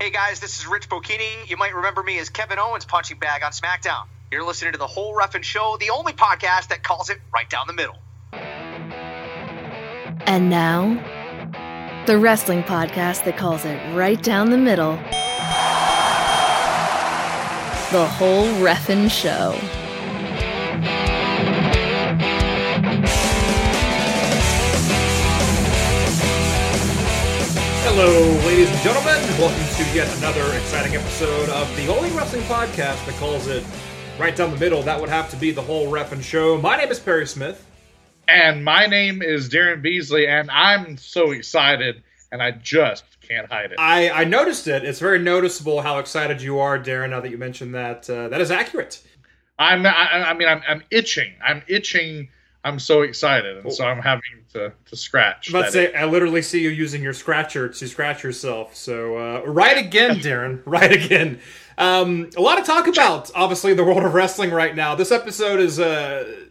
Hey guys, this is Rich Bocchini. You might remember me as Kevin Owens punching bag on SmackDown. You're listening to the whole Ref'n Show, the only podcast that calls it right down the middle. And now, the wrestling podcast that calls it right down the middle. The whole Ref'n Show. Hello, ladies and gentlemen. Welcome to yet another exciting episode of the only wrestling podcast that calls it right down the middle. That would have to be the whole Ref'n Show. My name is Perry Smith. And my name is Daryn Beasley, and I'm so excited, and I just can't hide it. I, I noticed it. It's very noticeable how excited you are, Daryn. Now that you mentioned that, uh, that is accurate. I'm, I, I mean, I'm, I'm itching. I'm itching. I'm so excited, and so I'm having to, to scratch. Let's say I literally see you using your scratcher to scratch yourself. So uh, right again, Daryn. Right again. Um, a lot of talk about. Obviously, the world of wrestling right now. This episode is uh,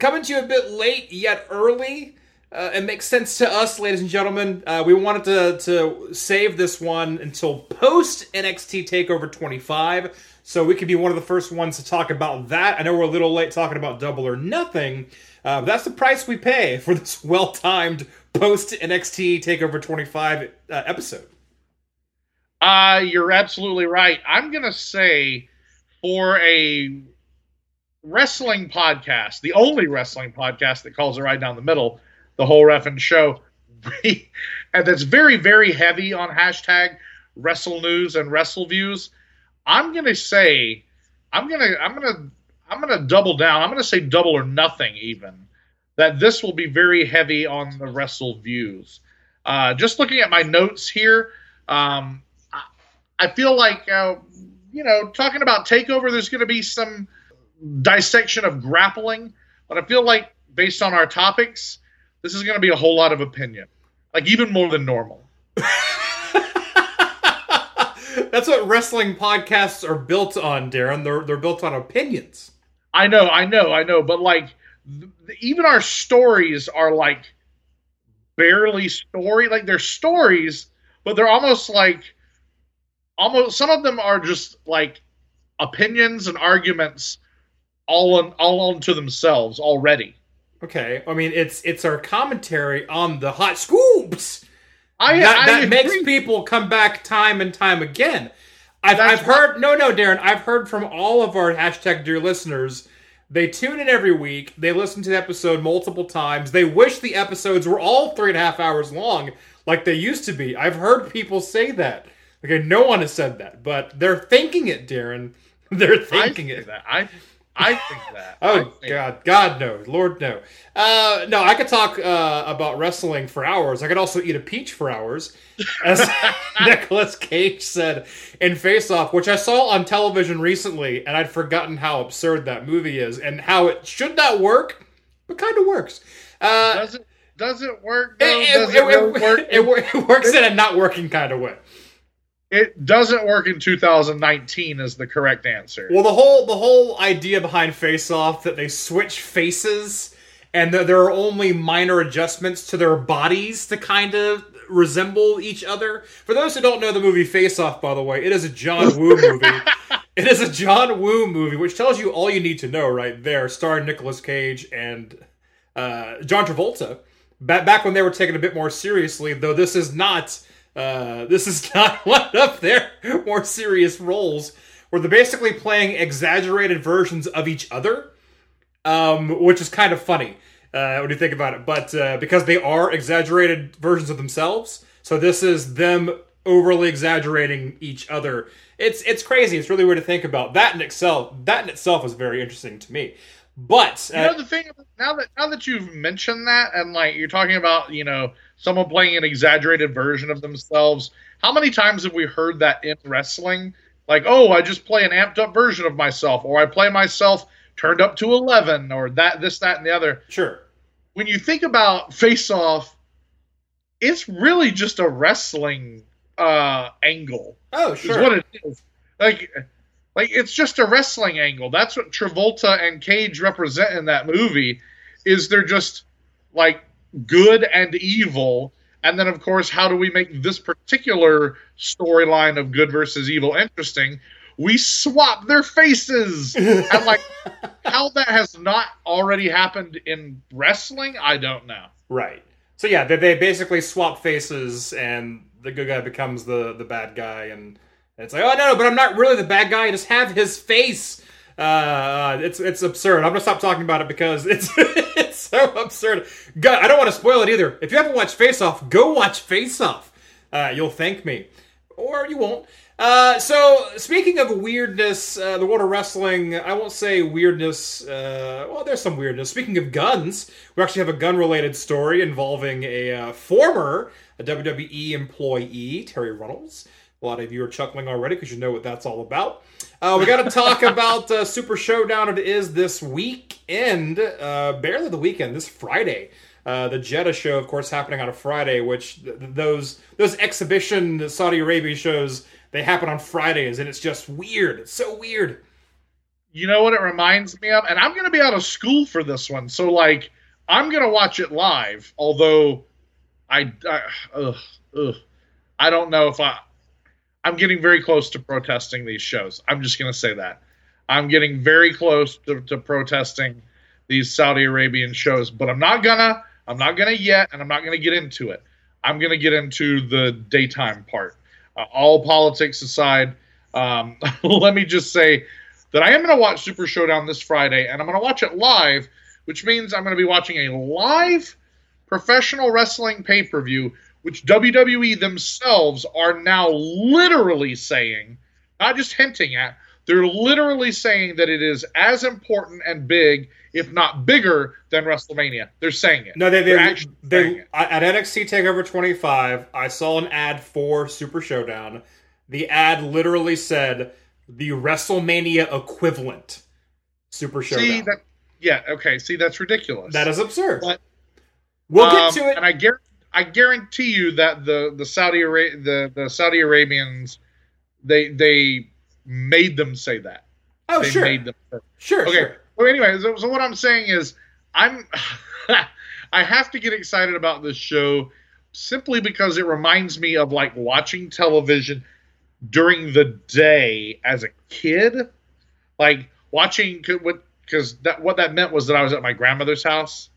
coming to you a bit late yet early. Uh, it makes sense to us, ladies and gentlemen. Uh, we wanted to to save this one until post NXT Takeover 25, so we could be one of the first ones to talk about that. I know we're a little late talking about Double or Nothing. Uh, that's the price we pay for this well timed post NXT Takeover 25 uh, episode. Uh, you're absolutely right. I'm going to say for a wrestling podcast, the only wrestling podcast that calls it right down the middle, the whole Ref'n show, and that's very, very heavy on hashtag wrestle news and wrestle views. I'm going to say, I'm going to, I'm going to, I'm going to double down. I'm going to say double or nothing even. That this will be very heavy on the wrestle views. Uh, just looking at my notes here, um, I, I feel like uh, you know talking about takeover. There's going to be some dissection of grappling, but I feel like based on our topics, this is going to be a whole lot of opinion, like even more than normal. That's what wrestling podcasts are built on, Daryn. They're they're built on opinions. I know, I know, I know, but like th- even our stories are like barely story, like they're stories, but they're almost like almost some of them are just like opinions and arguments all on all onto themselves already. Okay, I mean it's it's our commentary on the hot scoops. I that I that makes people come back time and time again. I've, I've heard no no Daryn. I've heard from all of our hashtag dear listeners. They tune in every week. They listen to the episode multiple times. They wish the episodes were all three and a half hours long, like they used to be. I've heard people say that. Okay, no one has said that, but they're thinking it, Daryn. They're thinking think it. that. I I think that. Oh think- God, God no, Lord no. Uh, no, I could talk uh, about wrestling for hours. I could also eat a peach for hours, as Nicolas Cage said in Face Off, which I saw on television recently, and I'd forgotten how absurd that movie is and how it should not work, but kind of works. Uh, Does it does it work? Though? it, it- it, really work? it it works in a not working kind of way. It doesn't work in 2019 is the correct answer. Well, the whole the whole idea behind Face Off that they switch faces and that there are only minor adjustments to their bodies to kind of resemble each other. For those who don't know the movie Face Off, by the way, it is a John Woo movie. it is a John Woo movie, which tells you all you need to know right there, starring Nicolas Cage and uh, John Travolta. Back back when they were taken a bit more seriously, though this is not uh, this is not one of their more serious roles, where they're basically playing exaggerated versions of each other, um, which is kind of funny uh, when you think about it. But uh, because they are exaggerated versions of themselves, so this is them overly exaggerating each other. It's it's crazy. It's really weird to think about. That in itself, that in itself is very interesting to me. But You uh, know the thing now that now that you've mentioned that and like you're talking about you know someone playing an exaggerated version of themselves. How many times have we heard that in wrestling? Like, oh, I just play an amped up version of myself, or I play myself turned up to eleven, or that this that and the other. sure, When you think about Face Off, it's really just a wrestling uh, angle. oh is sure, what it is. Like, like it's just a wrestling angle. That's what Travolta and Cage represent in that movie. Is they're just like good and evil, And then, of course, how do we make this particular storyline of good versus evil interesting? We swap their faces. and like, how that has not already happened in wrestling, I don't know. Right. So yeah, they, they basically swap faces, and the good guy becomes the the bad guy, and it's like, oh no, no, but I'm not really the bad guy. I just have his face. Uh, it's it's absurd. I'm gonna stop talking about it because it's it's so absurd. God, I don't want to spoil it either. If you haven't watched Face Off, go watch Face Off. Uh, you'll thank me, or you won't. Uh, so speaking of weirdness, uh, the world of wrestling, I won't say weirdness. Uh, well, there's some weirdness. Speaking of guns, we actually have a gun-related story involving a uh, former a WWE employee, Terri Runnels. A lot of you are chuckling already because you know what that's all about. Uh, we got to talk about uh, Super Showdown. It is this weekend, uh, barely the weekend, this Friday. Uh, the Jeddah show, of course, happening on a Friday, which th- those those exhibition Saudi Arabia shows they happen on Fridays, and it's just weird. It's so weird. You know what it reminds me of? And I'm going to be out of school for this one. So, like, I'm going to watch it live, although I, I, ugh, ugh, I don't know if I. I'm getting very close to protesting these shows. I'm just going to say that. I'm getting very close to, to protesting these Saudi Arabian shows, but I'm not gonna. I'm not gonna yet, and I'm not gonna get into it. I'm gonna get into the daytime part. Uh, all politics aside, um, let me just say that I am going to watch Super Showdown this Friday, and I'm going to watch it live, which means I'm going to be watching a live professional wrestling pay per view, which WWE themselves are now literally saying, not just hinting at, they're literally saying that it is as important and big, if not bigger, than WrestleMania. They're saying it. No, they they, They're actually they at NXT Takeover 25. I saw an ad for Super Showdown. The ad literally said the WrestleMania equivalent Super Showdown. See that? Yeah. Okay. See, that's ridiculous. that is absurd. But- we'll Um, get to it. And I guarantee, I guarantee you that the the Saudi Ara- the the Saudi Arabians, they they made them say that. oh, they sure, made them. Sure, Okay. sure. Well, anyway, so, so what I'm saying is, I'm I have to get excited about this show simply because it reminds me of like watching television during the day as a kid, like watching what because that what that meant was that I was at my grandmother's house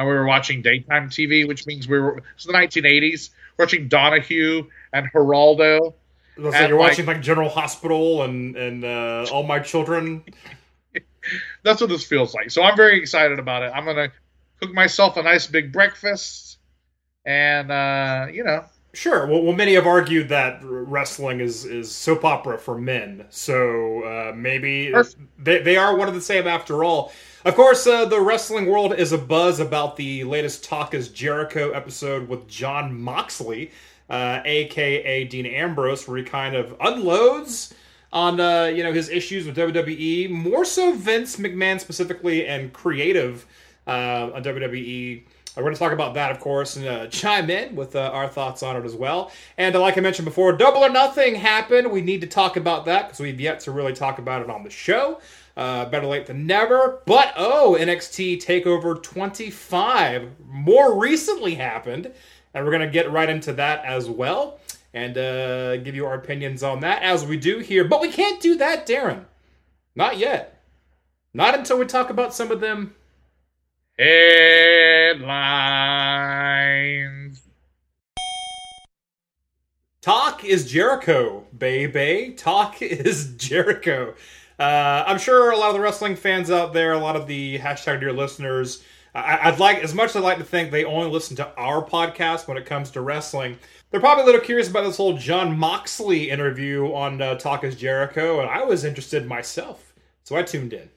and we were watching daytime TV, which means we were it's the 1980s watching Donahue and Geraldo. So and, you're like- watching like General Hospital and and uh, All My Children. That's what this feels like. So I'm very excited about it. I'm gonna cook myself a nice big breakfast, and uh, you know, Sure. Well, well, many have argued that wrestling is is soap opera for men. So uh, maybe Perfect. they they are one of the same after all. Of course, uh, the wrestling world is abuzz about the latest Talk is Jericho episode with Jon Moxley, uh, aka Dean Ambrose, where he kind of unloads on uh, you know his issues with WWE, more so Vince McMahon specifically, and creative uh, on WWE. We're going to talk about that, of course, and uh, chime in with uh, our thoughts on it as well. And uh, like I mentioned before, Double or Nothing happened. We need to talk about that because we've yet to really talk about it on the show. Uh, better late than never. But oh, NXT Takeover 25 more recently happened, and we're going to get right into that as well and uh, give you our opinions on that as we do here. But we can't do that, Daryn. Not yet. Not until we talk about some of them headlines. Talk is Jericho, baby. Talk is Jericho. Uh, I'm sure a lot of the wrestling fans out there, a lot of the hashtag dear listeners, I- I'd like as much as I'd like to think they only listen to our podcast when it comes to wrestling. They're probably a little curious about this whole Jon Moxley interview on uh, Talk is Jericho, and I was interested myself, so I tuned in.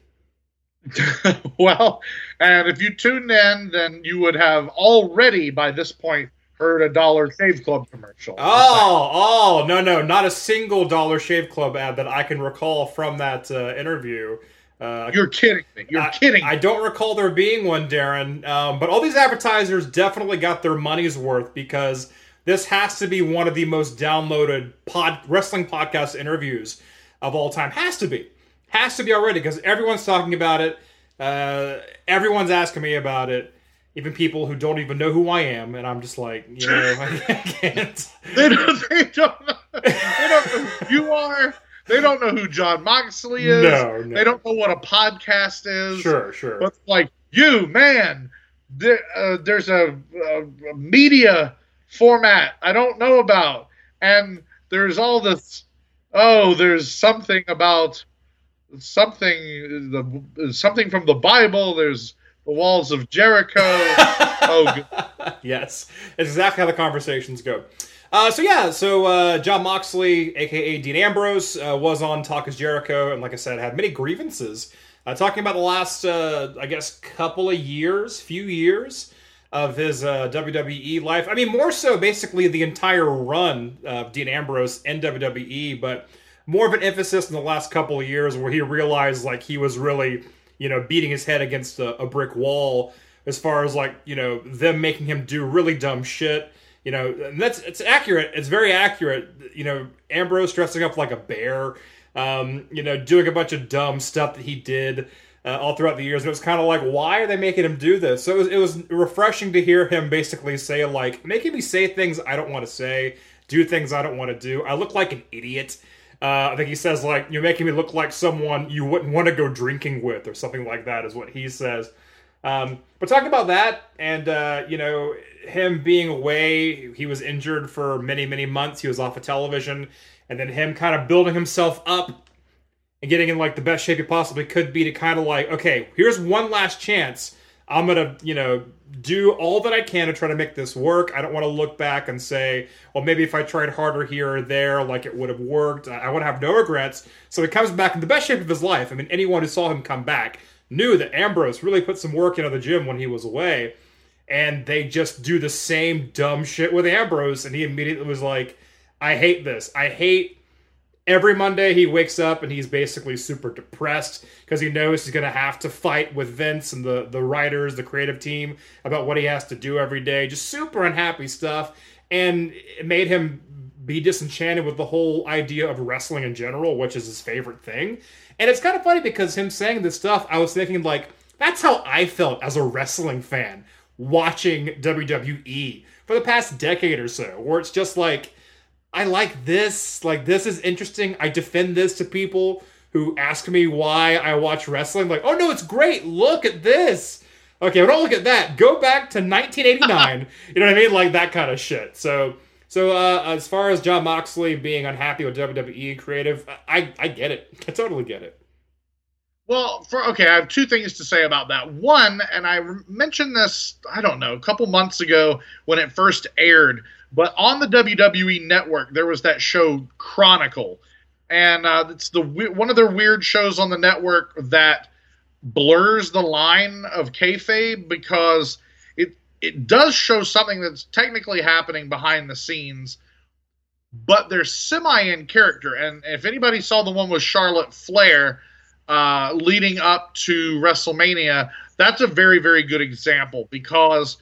well, and if you tuned in, then you would have already by this point heard a Dollar Shave Club commercial. Oh, oh, no, no, not a single Dollar Shave Club ad that I can recall from that uh, interview. Uh, You're kidding me. You're I- kidding. I don't recall there being one, Daryn. Um, but all these advertisers definitely got their money's worth because this has to be one of the most downloaded pod wrestling podcast interviews of all time. Has to be, has to be already because everyone's talking about it. Uh, everyone's asking me about it. Even people who don't even know who I am, and I'm just like, you know, I, can't. They don't, they don't, know, they don't know who you are. They don't know who Jon Moxley is. No, no. They don't know what a podcast is. Sure, sure. But like you, man, there, uh, there's a, a, a the format I don't know about, and there's all this. Oh, there's something about something the something from the Bible. There's the walls of Jericho. oh, yes, it's exactly how the conversations go. Uh, so yeah, so uh, Jon Moxley, aka Dean Ambrose, uh, was on Talk is Jericho, and like I said, had many grievances, uh, talking about the last, uh, I guess, couple of years, few years of his uh, WWE life. I mean, more so, basically, the entire run of Dean Ambrose in WWE, but more of an emphasis in the last couple of years where he realized like he was really you know, beating his head against a, a brick wall as far as like, you know, them making him do really dumb shit. You know, and that's it's accurate. It's very accurate. You know, Ambrose dressing up like a bear, um, you know, doing a bunch of dumb stuff that he did uh, all throughout the years. And it was kind of like, why are they making him do this? So it was, it was refreshing to hear him basically say, like, making me say things I don't want to say, do things I don't want to do. I look like an idiot. Uh, I think he says like you're making me look like someone you wouldn't want to go drinking with or something like that is what he says. Um, but talking about that and uh, you know him being away, he was injured for many many months. He was off of television, and then him kind of building himself up and getting in like the best shape he possibly could be to kind of like okay, here's one last chance. I'm gonna you know do all that I can to try to make this work. I don't want to look back and say, well, maybe if I tried harder here or there, like it would have worked. I want to have no regrets. So he comes back in the best shape of his life. I mean, anyone who saw him come back knew that Ambrose really put some work into the gym when he was away. And they just do the same dumb shit with Ambrose. And he immediately was like, I hate this. I hate every Monday he wakes up and he's basically super depressed because he knows he's going to have to fight with Vince and the the writers, the creative team about what he has to do every day. Just super unhappy stuff, and it made him be disenchanted with the whole idea of wrestling in general, which is his favorite thing. And it's kind of funny because him saying this stuff, I was thinking like that's how I felt as a wrestling fan watching WWE for the past decade or so, where it's just like I like this. Like this is interesting. I defend this to people who ask me why I watch wrestling. Like, oh no, it's great. Look at this. Okay, but don't look at that. Go back to 1989. you know what I mean? Like that kind of shit. So, so uh, as far as Jon Moxley being unhappy with WWE creative, I I get it. I totally get it. Well, for okay, I have two things to say about that. One, and I mentioned this, I don't know, a couple months ago when it first aired. But on the WWE network, there was that show Chronicle, and uh, it's the one of their weird shows on the network that blurs the line of kayfabe because it it does show something that's technically happening behind the scenes, but they're semi in character. And if anybody saw the one with Charlotte Flair uh, leading up to WrestleMania, that's a very very good example because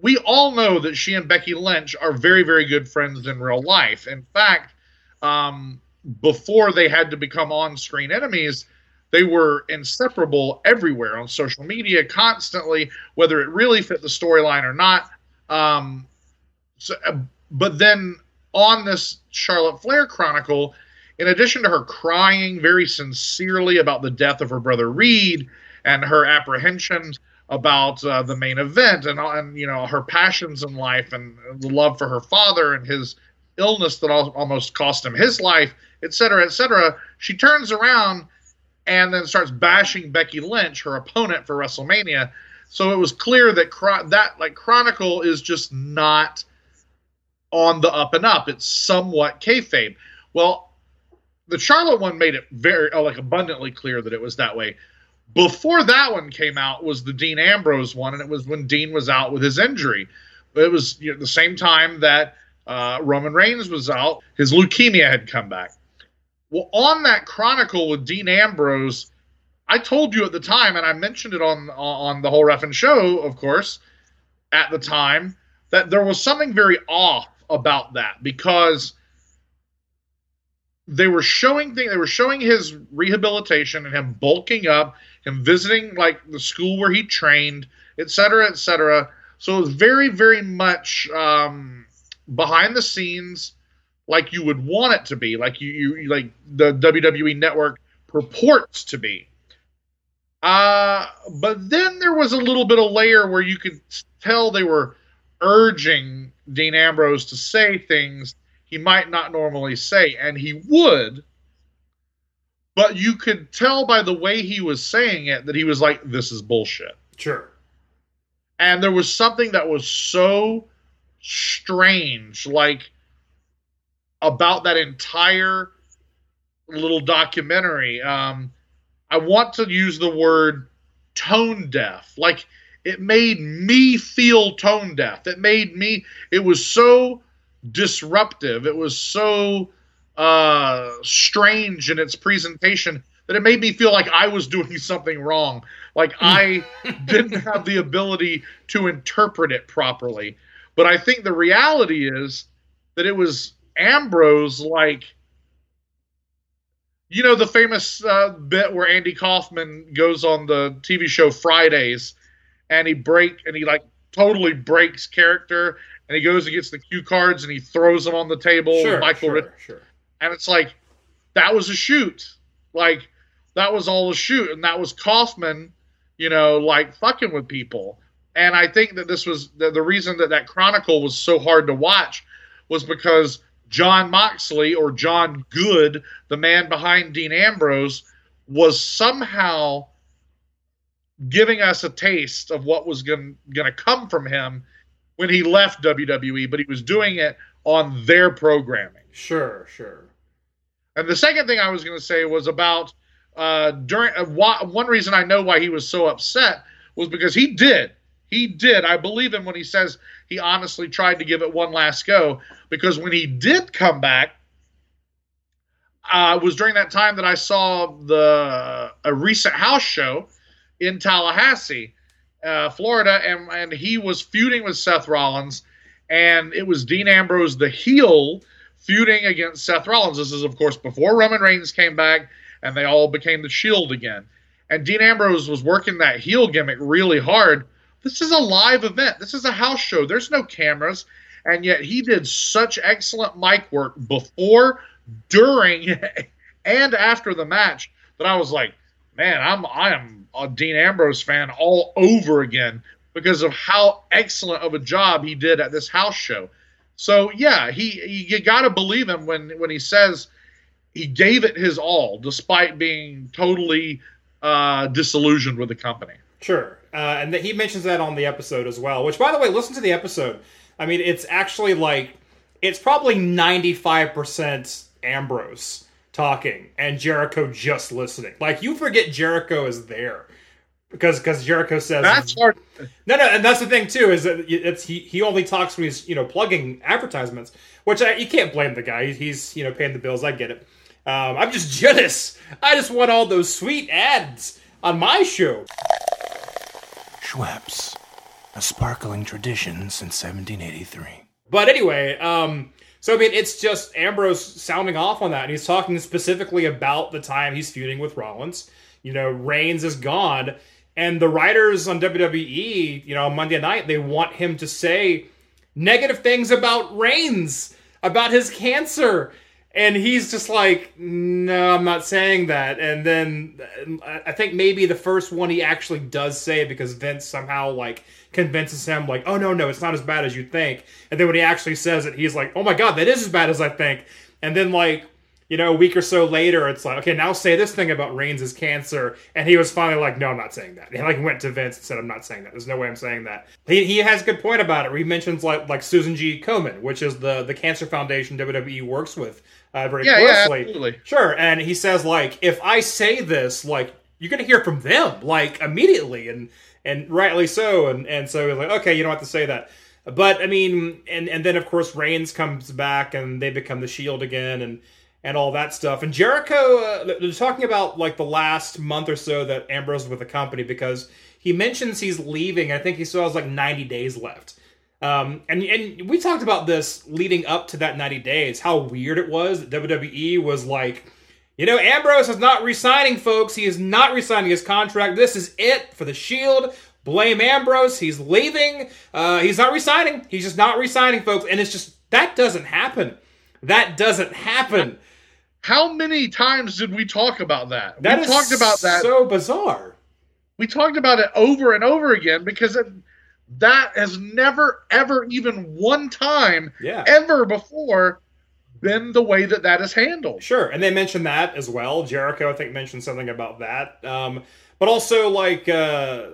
we all know that she and Becky Lynch are very, very good friends in real life. In fact, um, before they had to become on screen enemies, they were inseparable everywhere on social media, constantly, whether it really fit the storyline or not. Um, so, uh, but then on this Charlotte Flair Chronicle, in addition to her crying very sincerely about the death of her brother Reid and her apprehension about uh, the main event and, and you know her passions in life and the love for her father and his illness that almost cost him his life, etc., etc. She turns around and then starts bashing Becky Lynch, her opponent for WrestleMania. So it was clear that that like Chronicle is just not on the up and up. It's somewhat kayfabe. Well, the Charlotte one made it very like abundantly clear that it was that way. Before that one came out was the Dean Ambrose one, and it was when Dean was out with his injury. It was you know, the same time that uh, Roman Reigns was out. His leukemia had come back. Well, on that chronicle with Dean Ambrose, I told you at the time, and I mentioned it on on the whole Ref'n show, of course, at the time, that there was something very off about that because they were showing thing they were showing his rehabilitation and him bulking up, him visiting like the school where he trained, et cetera, et cetera. So it was very, very much um, behind the scenes, like you would want it to be, like you, you like the WWE Network purports to be. Uh, but then there was a little bit of layer where you could tell they were urging Dean Ambrose to say things he might not normally say, and he would. But you could tell by the way he was saying it that he was like, "This is bullshit." Sure. And there was something that was so strange, like about that entire little documentary. Um, I want to use the word tone deaf. Like it made me feel tone deaf. It made me. It was so disruptive. It was so uh, strange in its presentation that it made me feel like I was doing something wrong. Like I didn't have the ability to interpret it properly. But I think the reality is that it was Ambrose like you know the famous uh, bit where Andy Kaufman goes on the TV show Fridays and he break and he like totally breaks character and he goes and gets the cue cards and he throws them on the table Sure. Michael sure, sure. And it's like that was a shoot. Like that was all a shoot. And that was Kaufman you know like fucking with people. And I think that this was the, the reason that that chronicle was so hard to watch was because Jon Moxley or Jon Good the man behind Dean Ambrose was somehow giving us a taste of what was going to come from him when he left WWE but he was doing it on their programming Sure, sure. and the second thing I was going to say was about uh, during uh, why, one reason I know why he was so upset was because he did. He did. I believe him when he says he honestly tried to give it one last go because when he did come back, uh, was during that time that I saw the a recent house show in Tallahassee, uh, Florida, and and he was feuding with Seth Rollins, and it was Dean Ambrose, the heel, feuding against Seth Rollins. This is, of course, before Roman Reigns came back and they all became the Shield again. And Dean Ambrose was working that heel gimmick really hard. This is a live event. This is a house show. There's no cameras. And yet he did such excellent mic work before, during, and after the match that I was like, man, I'm I am a Dean Ambrose fan all over again because of how excellent of a job he did at this house show. So yeah, he, you got to believe him when when he says he gave it his all despite being totally uh, disillusioned with the company. Sure. Uh, and that he mentions that on the episode as well. Which, by the way, listen to the episode. I mean, it's actually like it's probably ninety five percent Ambrose talking and Jericho just listening. Like you forget Jericho is there because because Jericho says That's hard. no, no, and that's the thing too is that it's he he only talks when he's you know plugging advertisements, which I, you can't blame the guy. He's, he's you know paying the bills. I get it. Um, I'm just jealous. I just want all those sweet ads on my show. Schweppes, a sparkling tradition since 1783. But anyway, um, so I mean, it's just Ambrose sounding off on that, and he's talking specifically about the time he's feuding with Rollins. You know, Reigns is gone, and the writers on WWE, you know, Monday night, they want him to say negative things about Reigns, about his cancer. And he's just like, no, I'm not saying that. And then I think maybe the first one he actually does say it because Vince somehow like convinces him, like, oh no, no, it's not as bad as you think. And then when he actually says it, he's like, oh my god, that is as bad as I think. And then like, you know, a week or so later, it's like, okay, now say this thing about Reigns' cancer. And he was finally like, no, I'm not saying that. He like went to Vince and said, I'm not saying that. There's no way I'm saying that. He, he has a good point about it. Where He mentions like like Susan G. Komen, which is the the cancer foundation WWE works with uh, very Yeah, yeah, closely. absolutely. Sure, and he says like, if I say this, like you're gonna hear from them like immediately, and and rightly so, and and so he's like, okay, you don't have to say that. But I mean, and and then of course Reigns comes back, and they become the Shield again, and and all that stuff. And Jericho, uh, they're talking about like the last month or so that Ambrose was with the company because he mentions he's leaving. I think he still has like 90 days left Um, and and we talked about this leading up to that 90 days, how weird it was that WWE was like, you know, Ambrose is not resigning, folks. He is not resigning his contract. This is it for the Shield. Blame Ambrose. He's leaving. Uh, he's not resigning. He's just not resigning, folks. And it's just that doesn't happen. That doesn't happen. How many times did we talk about that? That we is talked about that. So bizarre. we talked about it over and over again because it, that has never, ever, even one time, Yeah. ever before, been the way that that is handled. Sure, and they mentioned that as well. Jericho, I think, mentioned something about that. Um, but also, like, uh,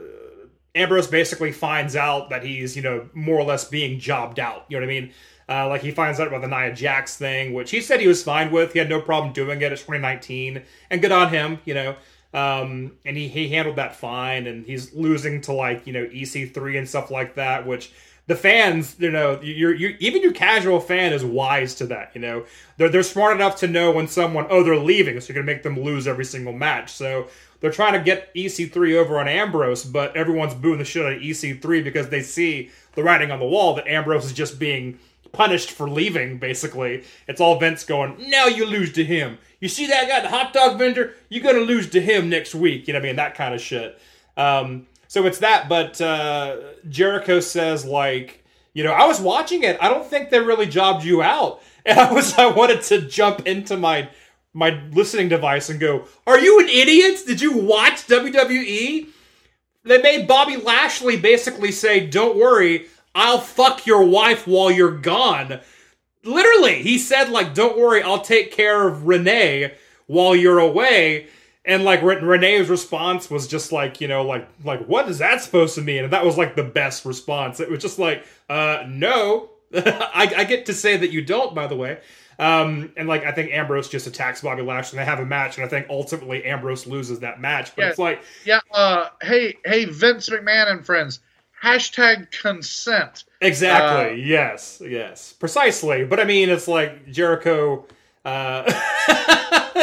Ambrose basically finds out that he's, you know, more or less being jobbed out. You know what I mean? Uh, like, he finds out about the Nia Jax thing, which he said he was fine with. He had no problem doing it. It's 2019, and good on him, you know. Um, and he, he handled that fine, and he's losing to, like, you know, EC3 and stuff like that, which the fans, you know, you're, you're even your casual fan is wise to that. You know, they're they're smart enough to know when someone oh they're leaving, so you're gonna make them lose every single match. So they're trying to get EC3 over on Ambrose, but everyone's booing the shit out of EC3 because they see the writing on the wall that Ambrose is just being punished for leaving. Basically, it's all Vince going, now you lose to him. You see that guy, the hot dog vendor, you're gonna lose to him next week. You know what I mean? That kind of shit. Um, so it's that, but uh, Jericho says like, you know, I was watching it. I don't think they really jobbed you out, and I was I wanted to jump into my my listening device and go, "Are you an idiot? Did you watch WWE?" They made Bobby Lashley basically say, "Don't worry, I'll fuck your wife while you're gone." Literally, he said like, "Don't worry, I'll take care of Renee while you're away." And like Renee's response was just like, you know, like like what is that supposed to mean? And that was like the best response. It was just like, uh, no, I, I get to say that you don't, by the way. Um, and like I think Ambrose just attacks Bobby Lashley, and they have a match, and I think ultimately Ambrose loses that match. But Yeah. it's like, Yeah. Uh, hey, hey, Vince McMahon and friends. Hashtag consent. Exactly. yes. Yes. Precisely. But I mean, it's like Jericho. Uh,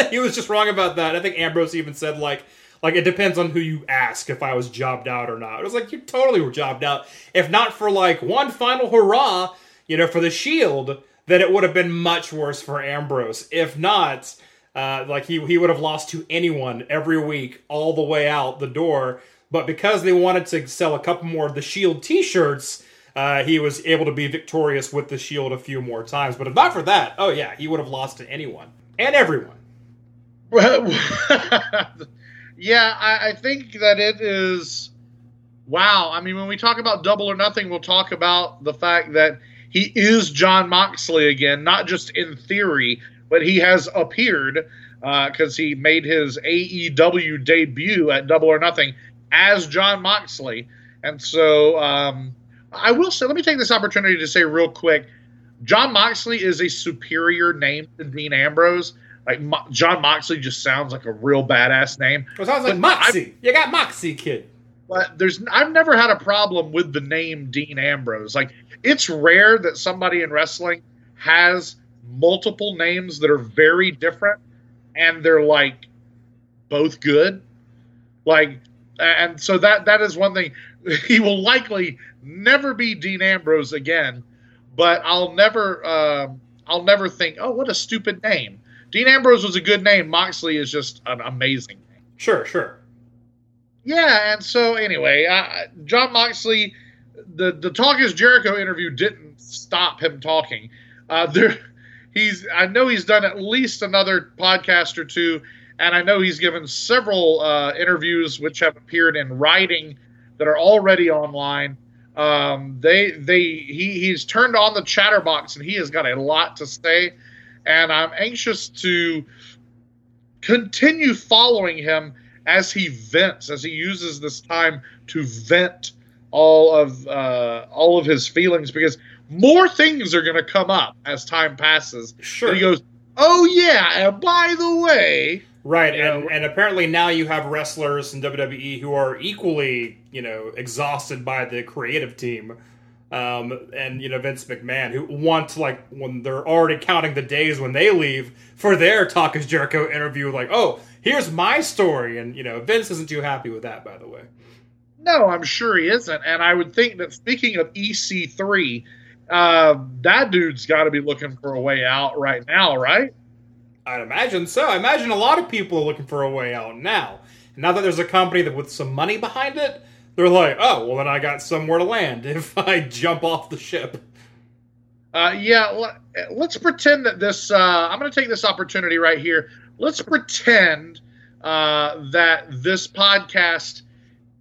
he was just wrong about that. I think Ambrose even said like, like it depends on who you ask if I was jobbed out or not. It was like you totally were jobbed out. If not for like one final hurrah, you know, for the Shield, then it would have been much worse for Ambrose. If not, uh, like he he would have lost to anyone every week all the way out the door. But because they wanted to sell a couple more of the Shield T-shirts, uh, he was able to be victorious with the Shield a few more times. But if not for that, oh yeah, he would have lost to anyone and everyone. Well, yeah, I, I think that it is. Wow. I mean, when we talk about double or nothing, we'll talk about the fact that he is Jon Moxley again, not just in theory, but he has appeared because he made his AEW debut at Double or Nothing as Jon Moxley. And so um, I will say, let me take this opportunity to say real quick Jon Moxley is a superior name to Dean Ambrose. Like Mo- Jon Moxley just sounds like a real badass name. It sounds like But Moxie. You got Moxie, kid. But there's I've never had a problem with the name Dean Ambrose. Like it's rare that somebody in wrestling has multiple names that are very different and they're like both good. Like and so that that is one thing he will likely never be Dean Ambrose again, but I'll never um I'll never think, "Oh, what a stupid name." Dean Ambrose was a good name. Moxley is just an amazing name. Sure, sure. Yeah, and so anyway, uh, Jon Moxley, the the Talk is Jericho interview didn't stop him talking. Uh, there, he's I know he's done at least another podcast or two, and I know he's given several uh, interviews which have appeared in writing that are already online. Um, they they he he's turned on the chatterbox and he has got a lot to say, and I'm anxious to continue following him as he vents, as he uses this time to vent all of uh, all of his feelings, because more things are going to come up as time passes. Sure. And he goes, "Oh yeah, and by the way, Right, You and, know- and apparently now you have wrestlers in WWE who are equally, you know, exhausted by the creative team, um, and you know Vince McMahon who want to like when they're already counting the days when they leave for their Talk is Jericho interview, like, oh, here's my story, and you know Vince isn't too happy with that, by the way. No, I'm sure he isn't. And I would think that speaking of EC3, uh, that dude's got to be looking for a way out right now, right? I'd imagine so. I imagine a lot of people are looking for a way out now. And now that there's a company that with some money behind it, they're like, oh, well, then I got somewhere to land if I jump off the ship. Uh, yeah, let, us pretend that this. Uh, I'm going to take this opportunity right here. Let's pretend uh, that this podcast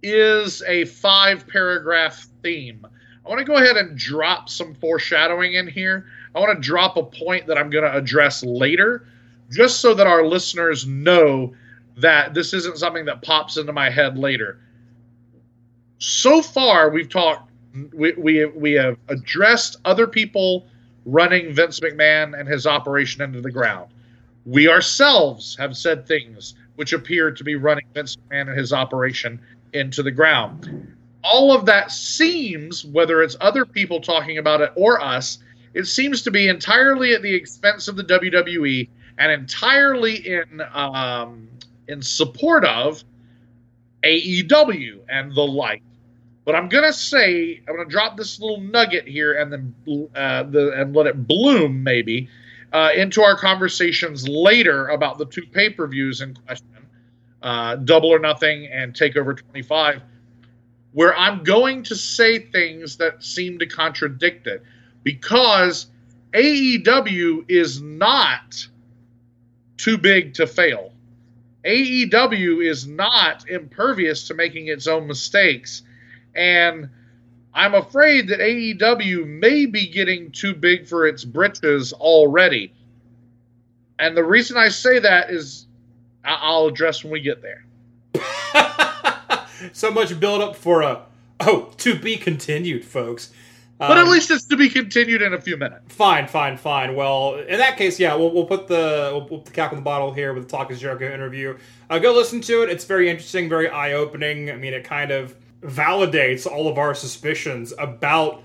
is a five paragraph theme. I want to go ahead and drop some foreshadowing in here. I want to drop a point that I'm going to address later, just so that our listeners know that this isn't something that pops into my head later. So far, we've talked, we, we, we have addressed other people running Vince McMahon and his operation into the ground. We ourselves have said things which appear to be running Vince McMahon and his operation into the ground. All of that seems, whether it's other people talking about it or us, it seems to be entirely at the expense of the WWE and entirely in um, in support of AEW and the like. But I'm gonna say I'm gonna drop this little nugget here and then uh, the and let it bloom maybe uh, into our conversations later about the two pay per views in question, uh, Double or Nothing and Takeover 25, where I'm going to say things that seem to contradict it because AEW is not too big to fail. AEW is not impervious to making its own mistakes. And I'm afraid that AEW may be getting too big for its britches already. And the reason I say that is I'll address when we get there. so much build up for a oh to be continued, folks. But at um, least it's to be continued in a few minutes. Fine, fine, fine. Well, in that case, yeah, we'll, we'll put the we'll put the cap on the bottle here with the Talk is Jericho interview. Uh, go listen to it. It's very interesting, very eye opening. I mean, it kind of validates all of our suspicions about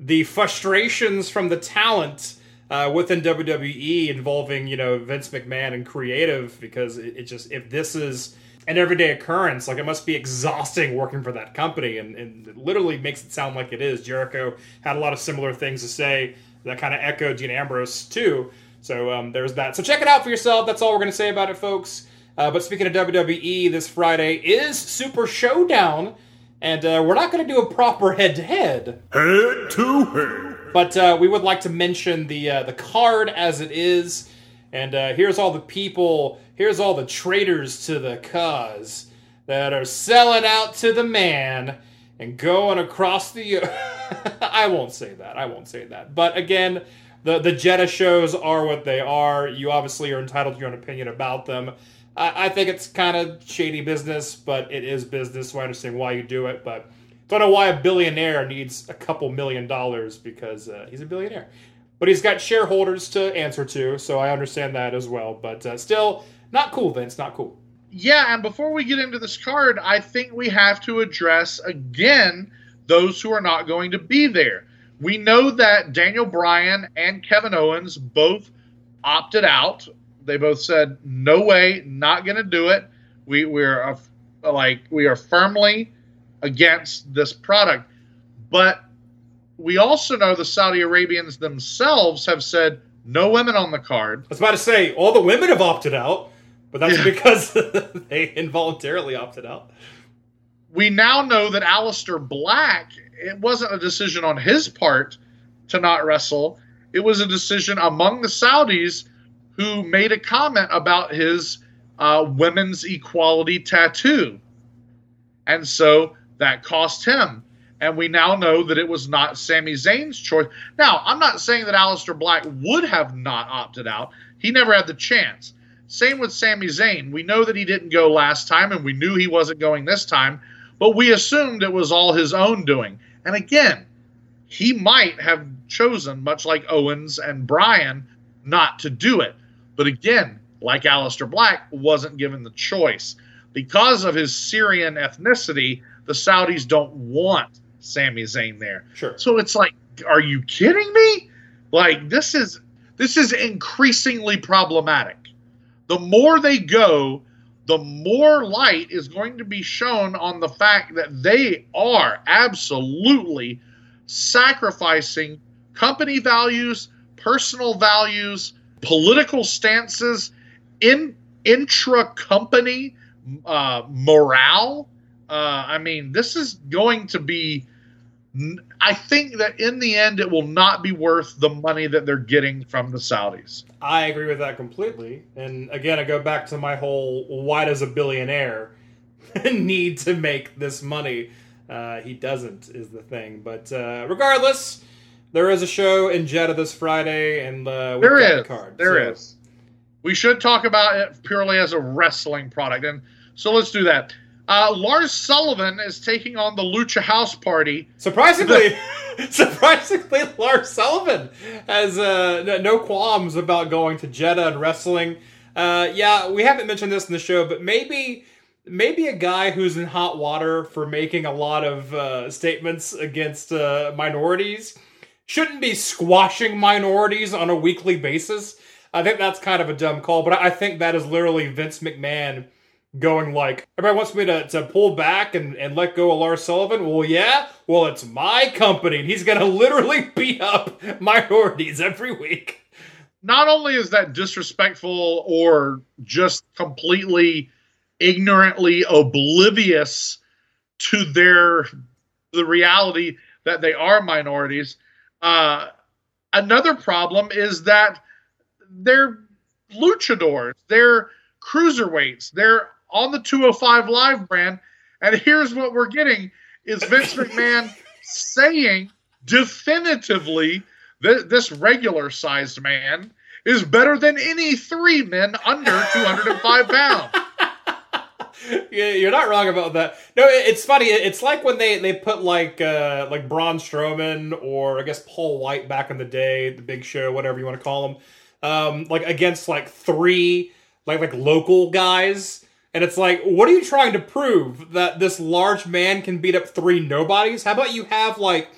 the frustrations from the talent uh, within WWE involving you know Vince McMahon and creative because it, it just if this is an everyday occurrence. Like it must be exhausting working for that company, and, and it literally makes it sound like it is. Jericho had a lot of similar things to say that kind of echoed Dean Ambrose too. So um, there's that. So check it out for yourself. That's all we're going to say about it, folks. Uh, but speaking of WWE, this Friday is Super Showdown, and uh, we're not going to do a proper head-to-head. Head to head. But uh, we would like to mention the uh, the card as it is. And uh, here's all the people, here's all the traitors to the cause that are selling out to the man and going across the. I won't say that. I won't say that. But again, the the Jeddah shows are what they are. You obviously are entitled to your own opinion about them. I, I think it's kind of shady business, but it is business, so I understand why you do it. But don't know why a billionaire needs a couple million dollars because uh, he's a billionaire but he's got shareholders to answer to, so I understand that as well. But uh, still, not cool, Vince. Not cool. Yeah, and before we get into this card, I think we have to address again those who are not going to be there. We know that Daniel Bryan and Kevin Owens both opted out. They both said, "No way, not going to do it." We we're uh, like we are firmly against this product. But we also know the Saudi Arabians themselves have said no women on the card. I was about to say all the women have opted out, but that's yeah. because they involuntarily opted out. We now know that Aleister Black, it wasn't a decision on his part to not wrestle. It was a decision among the Saudis who made a comment about his uh, women's equality tattoo. And so that cost him and we now know that it was not Sami Zayn's choice. Now, I'm not saying that Aleister Black would have not opted out. He never had the chance. Same with Sami Zayn. We know that he didn't go last time, and we knew he wasn't going this time, but we assumed it was all his own doing. And again, he might have chosen, much like Owens and Bryan, not to do it. But again, like Aleister Black, wasn't given the choice. Because of his Syrian ethnicity, the Saudis don't want Sami Zayn there. Sure. So it's like, are you kidding me? Like this is this is increasingly problematic. The more they go, the the more light is going to be shown on the fact that they are absolutely sacrificing company values, personal values, political stances, in intra company uh, morale. Uh, I mean, this is going to be. I think that in the end, it will not be worth the money that they're getting from the Saudis. I agree with that completely. And again, I go back to my whole why does a billionaire need to make this money? Uh, he doesn't, is the thing. But uh, regardless, there is a show in Jeddah this Friday, and uh, there is. The card, there so. is. We should talk about it purely as a wrestling product. And so let's do that. Uh, Lars Sullivan is taking on the Lucha House Party. Surprisingly, surprisingly, Lars Sullivan has uh, no qualms about going to Jeddah and wrestling. Uh, yeah, we haven't mentioned this in the show, but maybe maybe a guy who's in hot water for making a lot of uh, statements against uh, minorities shouldn't be squashing minorities on a weekly basis. I think that's kind of a dumb call, but I think that is literally Vince McMahon going like, everybody wants me to, to pull back and, and let go of Lars Sullivan. Well, yeah, well, it's my company, and he's going to literally beat up minorities every week. Not only is that disrespectful or just completely ignorantly oblivious to their the reality that they are minorities. Uh, another problem is that they're luchadors, they're cruiserweights, they're on the 205 Live brand. And here's what we're getting is Vince McMahon saying definitively that this regular sized man is better than any three men under 205 pounds. yeah, you're not wrong about that. No, it's funny. It's like when they, they put like uh, like Braun Strowman or I guess Paul White back in the day, the Big Show, whatever you want to call them, um, like against like three like like local guys and it's like, what are you trying to prove? That this large man can beat up three nobodies? How about you have like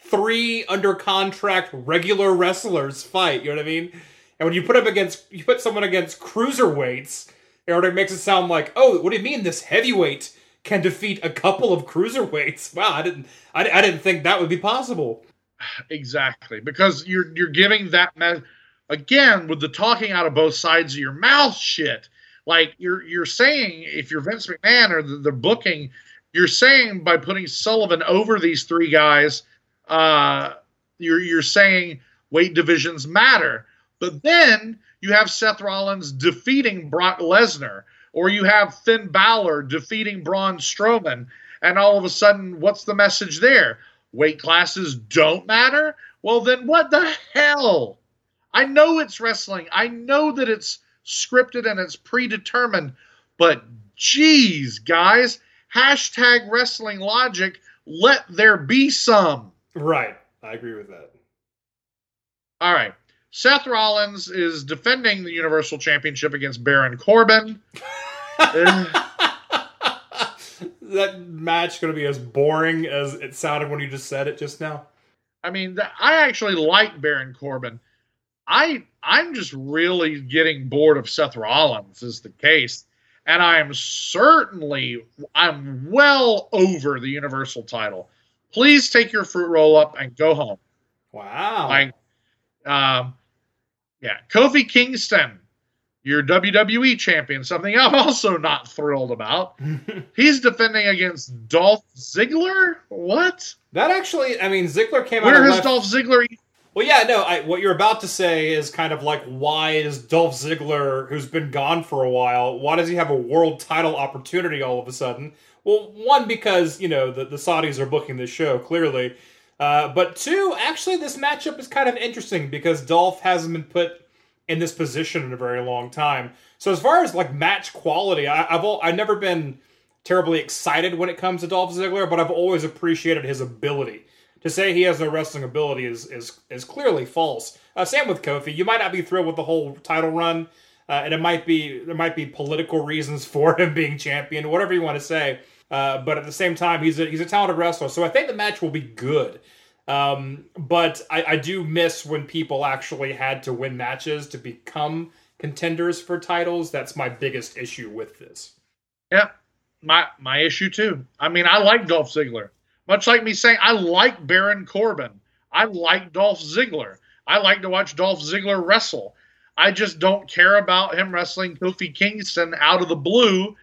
three under contract regular wrestlers fight? You know what I mean? And when you put up against, you put someone against cruiserweights, it makes it sound like, oh, what do you mean this heavyweight can defeat a couple of cruiserweights? Wow, I didn't, I, I didn't think that would be possible. Exactly, because you're you're giving that me- again with the talking out of both sides of your mouth shit like you're you're saying, if you're Vince McMahon or the, the booking, you're saying by putting Sullivan over these three guys, uh, you're you're saying weight divisions matter. But then you have Seth Rollins defeating Brock Lesnar, or you have Finn Balor defeating Braun Strowman, and all of a sudden, what's the message there? Weight classes don't matter? Well, then what the hell? I know it's wrestling. I know that it's scripted and it's predetermined. But geez, guys, hashtag wrestling logic, let there be some. Right. I agree with that. All right. Seth Rollins is defending the Universal Championship against Baron Corbin. that match going to be as boring as it sounded when you just said it just now? I mean, I actually like Baron Corbin. I I'm just really getting bored of Seth Rollins is the case. And I am certainly I'm well over the universal title. Please take your fruit roll up and go home. Wow. Like um yeah, Kofi Kingston, your WWE champion, something I'm also not thrilled about. He's defending against Dolph Ziggler? What? That actually, I mean, Ziggler came Where out. Where has left... Dolph Ziggler well, yeah, no. I, what you're about to say is kind of like why is Dolph Ziggler, who's been gone for a while, why does he have a world title opportunity all of a sudden? Well, one because you know the, the Saudis are booking this show clearly, uh, but two, actually, this matchup is kind of interesting because Dolph hasn't been put in this position in a very long time. So as far as like match quality, I, I've all, I've never been terribly excited when it comes to Dolph Ziggler, but I've always appreciated his ability to say he has no wrestling ability is is is clearly false. Uh, same with Kofi. You might not be thrilled with the whole title run, uh, and it might be there might be political reasons for him being champion, whatever you want to say. Uh, but at the same time, he's a he's a talented wrestler, so I think the match will be good. Um, but I, I do miss when people actually had to win matches to become contenders for titles. That's my biggest issue with this. Yeah, my my issue too. I mean, I like Dolph Ziggler. Much like me saying I like Baron Corbin. I like Dolph Ziggler. I like to watch Dolph Ziggler wrestle. I just don't care about him wrestling Kofi Kingston out of the blue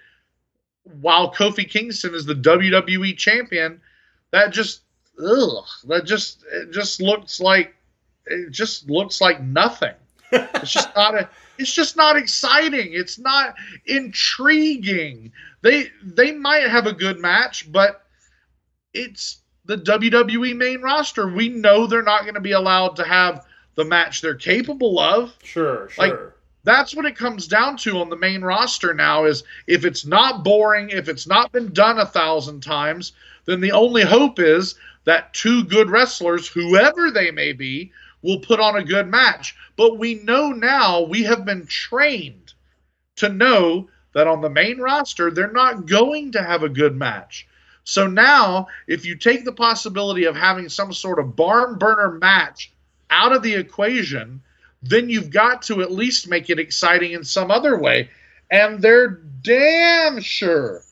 while Kofi Kingston is the WWE champion. That just ugh, that just it just looks like it just looks like nothing. It's just not a it's just not exciting. It's not intriguing. They they might have a good match, but it's the WWE main roster. We know they're not going to be allowed to have the match they're capable of. Sure, Like, sure. That's what it comes down to on the main roster now is if it's not boring, if it's not been done a thousand times, then the only hope is that two good wrestlers, whoever they may be, will put on a good match. But we know now, we have been trained to know that on the main roster, they're not going to have a good match. So now, if you take the possibility of having some sort of barn burner match out of the equation, then you've got to at least make it exciting in some other way. And there damn sure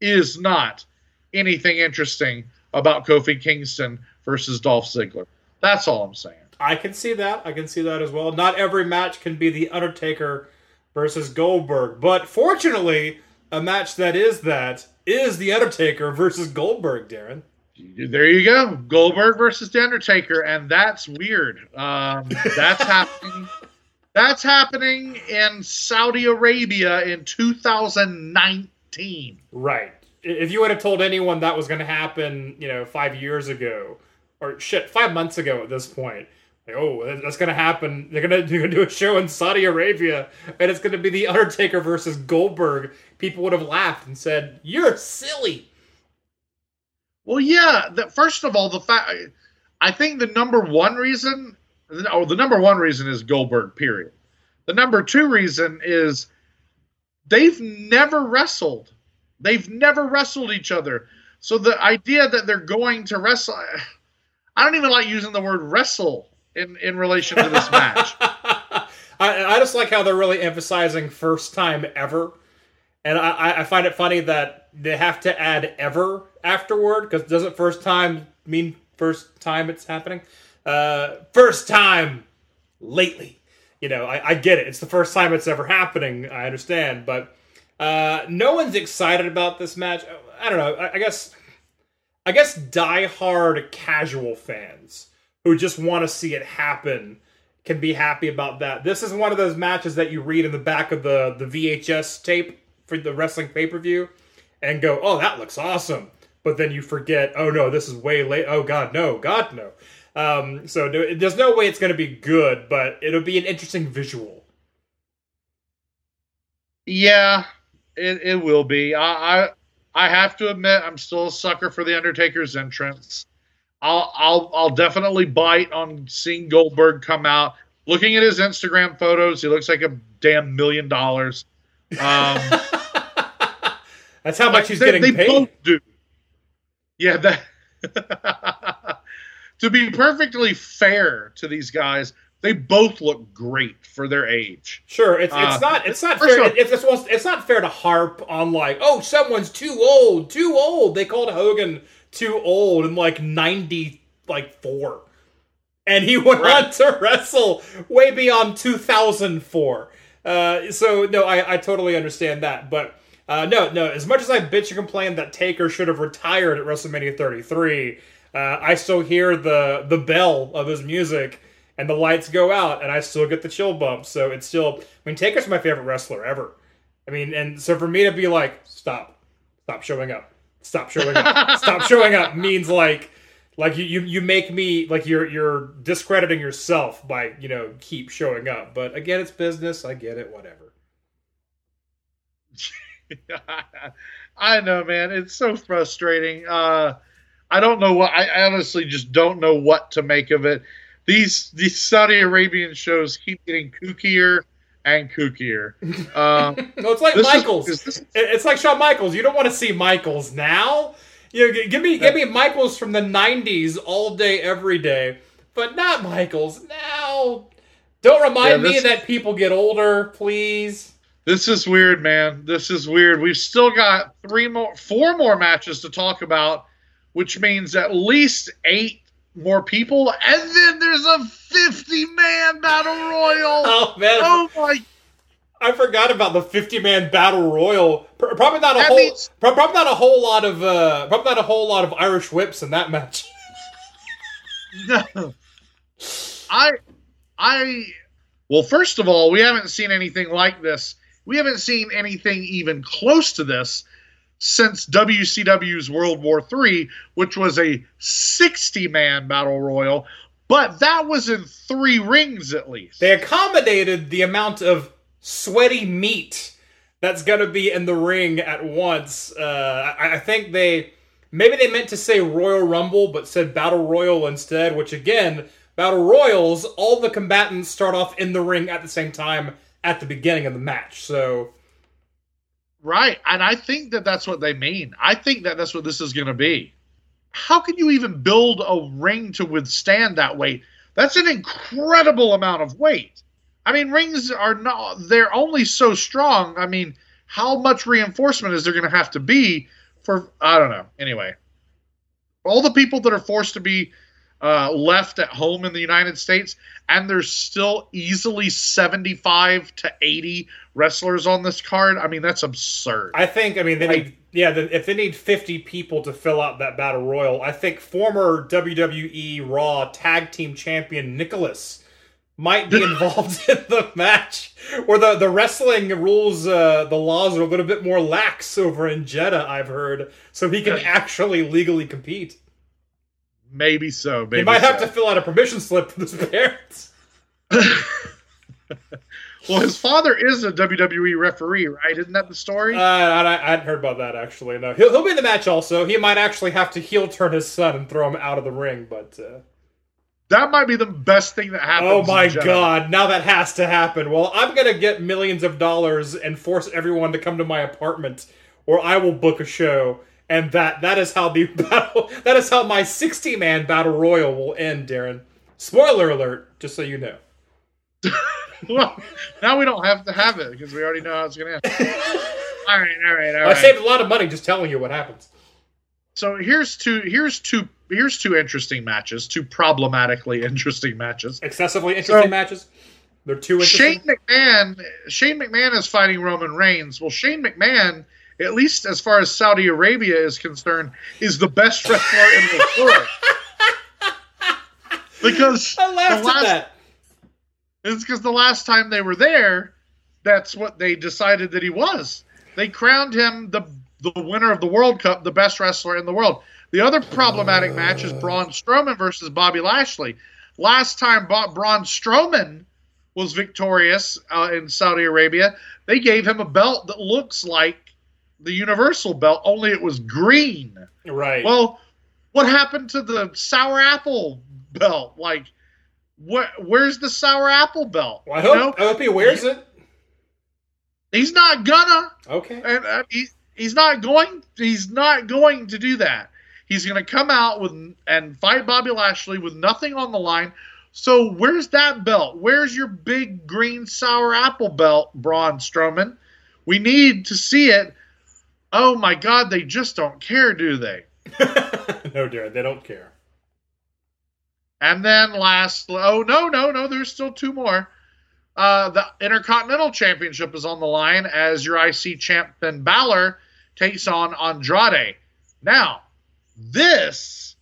is not anything interesting about Kofi Kingston versus Dolph Ziggler. That's all I'm saying. I can see that. I can see that as well. Not every match can be the Undertaker versus Goldberg, but fortunately, a match that is that is the Undertaker versus Goldberg, Daryn. There you go. Goldberg versus The Undertaker, and that's weird. Um, that's happening. That's happening in Saudi Arabia in 2019. Right. If you would have told anyone that was going to happen, you know, five years ago, or shit, five months ago at this point, oh, that's to happen. They're going to do a show in Saudi Arabia, and it's to be the Undertaker versus Goldberg. People would have laughed and said, "You're silly." Well, yeah. First of all, the fact I think the number one reason, or oh, the number one reason is Goldberg. Period. The number two reason is they've never wrestled. They've never wrestled each other. So the idea that they're going to wrestle, I don't even like using the word wrestle in in relation to this match. I, I just like how they're really emphasizing first time ever, and I- I, find it funny that they have to add ever afterward because doesn't first time mean first time it's happening? Uh, first time lately, you know. I, I get it; it's the first time it's ever happening. I understand, but uh, no one's excited about this match. I don't know. I, I guess I guess diehard casual fans who just want to see it happen can be happy about that. This is one of those matches that you read in the back of the the VHS tape for the wrestling pay per view and go, "Oh, that looks awesome," but then you forget, "Oh no, this is way late. Oh God, no, God no." Um, so there's no way it's going to be good, but it'll be an interesting visual. Yeah, it, it will be. I, I I have to admit I'm still a sucker for the Undertaker's entrance. I'll I'll I'll definitely bite on seeing Goldberg come out. Looking at his Instagram photos, he looks like a damn million dollars. Um, That's how much he's they, getting they paid. both do. Yeah, that. to be perfectly fair to these guys, they both look great for their age. Sure, it's Uh, it's not it's not fair. off- If it's it's not fair to harp on like, oh, someone's too old, too old. They called Hogan too old in like ninety like four, and he went Right. on to wrestle way beyond two thousand four. Uh, so no, I I totally understand that, but. Uh, no, no. As much as I bitch and complain that Taker should have retired at WrestleMania 33, uh, I still hear the the bell of his music and the lights go out, and I still get the chill bumps. So it's still. I mean, Taker's my favorite wrestler ever. I mean, and so for me to be like, stop, stop showing up, stop showing up, stop showing up means like, like you, you you make me like you're you're discrediting yourself by you know keep showing up. But again, it's business. I get it. Whatever. I know, man. It's so frustrating. Uh, I don't know what. I honestly just don't know what to make of it. These these Saudi Arabian shows keep getting kookier and kookier. Um, No, it's like this is- Michaels. is it's like Shawn Michaels. You don't want to see Michaels now. You know, give me give me Michaels from the '90s all day, every day, but not Michaels now. Don't remind Yeah, me that people get older, please. This is weird, man. This is weird. We've still got three more, four more matches to talk about, which means at least eight more people, and then there's a 50 man battle royal. Oh man, Oh my! I forgot about the 50 man battle royal. Probably not a That whole. means- Probably not a whole lot of. Uh, probably not a whole lot of Irish whips in that match. No. I, I. Well, first of all, we haven't seen anything like this. We haven't seen anything even close to this since WCW's World War III, which was a 60 man battle royal, but that was in three rings at least. They accommodated the amount of sweaty meat that's going to be in the ring at once. Uh, I, I think they maybe they meant to say Royal Rumble, but said Battle Royal instead. Which again, Battle Royals, all the combatants start off in the ring at the same time at the beginning of the match. So Right. And I think that that's what they mean. I think that that's what this is going to be. How can you even build a ring to withstand that weight? That's an incredible amount of weight. I mean, rings are not, they're only so strong. I mean, how much reinforcement is there going to have to be for, I don't know. Anyway, all the people that are forced to be uh, left at home in the United States, and there's still easily 75 to 80 wrestlers on this card. I mean, that's absurd. I think, I mean, they Like- need, yeah, the, if they need 50 people to fill out that battle royal, I think former WWE Raw Tag Team Champion Nicholas might be involved in the match, where the, the wrestling rules, uh, the laws are a little bit more lax over in Jeddah, I've heard, so he can actually legally compete. Maybe so. Maybe He might have to fill out a permission slip with his parents. Well, his father is a WWE referee, right? Isn't that the story? Uh, I, I hadn't heard about that actually. No, he'll, he'll be in the match also. He might actually have to heel turn his son and throw him out of the ring, but. Uh... that might be the best thing that happens. Oh my god, now that has to happen. Well, I'm gonna get millions of dollars and force everyone to come to my apartment, or I will book a show. And that that is how the battle that is how my 60 man battle royal will end, Daryn. Spoiler alert, just so you know. Well, now we don't have to have it because we already know how it's going to end. all right, all right, all I right. saved a lot of money just telling you what happens. So here's two. Here's two. Here's two interesting matches. Two problematically interesting matches. Excessively interesting So- matches. They're too interesting. Shane McMahon. Shane McMahon is fighting Roman Reigns. Well, Shane McMahon, at least as far as Saudi Arabia is concerned, is the best wrestler in the world. Because I laughed the at last- that. It's because the last time they were there, that's what they decided that he was. They crowned him the the winner of the World Cup, the best wrestler in the world. The other problematic match is Braun Strowman versus Bobby Lashley. Last time Braun Strowman was victorious uh, in Saudi Arabia, they gave him a belt that looks like the Universal belt, only it was green. Right. Well, what happened to the sour apple belt? Like, what? Where's the sour apple belt? Well, I You hope, know? I hope he wears it. He's not gonna, Okay. and uh, he, he's not going. He's not going to do that. He's going to come out with and fight Bobby Lashley with nothing on the line. So where's that belt? Where's your big green sour apple belt, Braun Strowman? We need to see it. Oh my God, they just don't care, do they? no, Daryn, they don't care. And then last, oh no, no, no, there's still two more. Uh, the Intercontinental Championship is on the line as your IC champ Finn Balor takes on Andrade. Now, this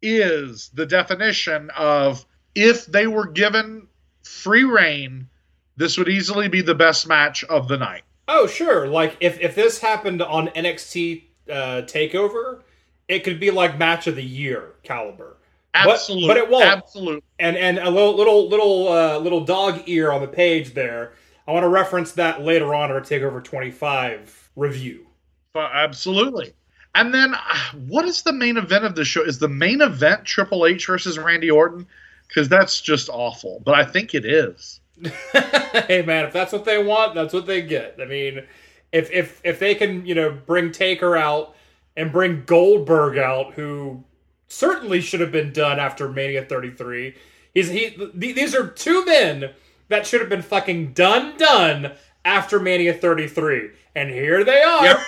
is the definition of if they were given free reign, this would easily be the best match of the night. Oh, sure. Like if if this happened on NXT uh, Takeover, it could be like match of the year caliber. But- Absolutely, but it won't. Absolutely. And and a little little little uh, little dog ear on the page there. I want to reference that later on in our Takeover 25 review. Uh, absolutely. And then, uh, what is the main event of the show? Is the main event Triple H versus Randy Orton? Because that's just awful. But I think it is. hey man, if that's what they want, that's what they get. I mean, if if if they can, you know, bring Taker out and bring Goldberg out, who certainly should have been done after Mania 33. He's he th- these are two men that should have been fucking done done after Mania 33. And here they are. Yep.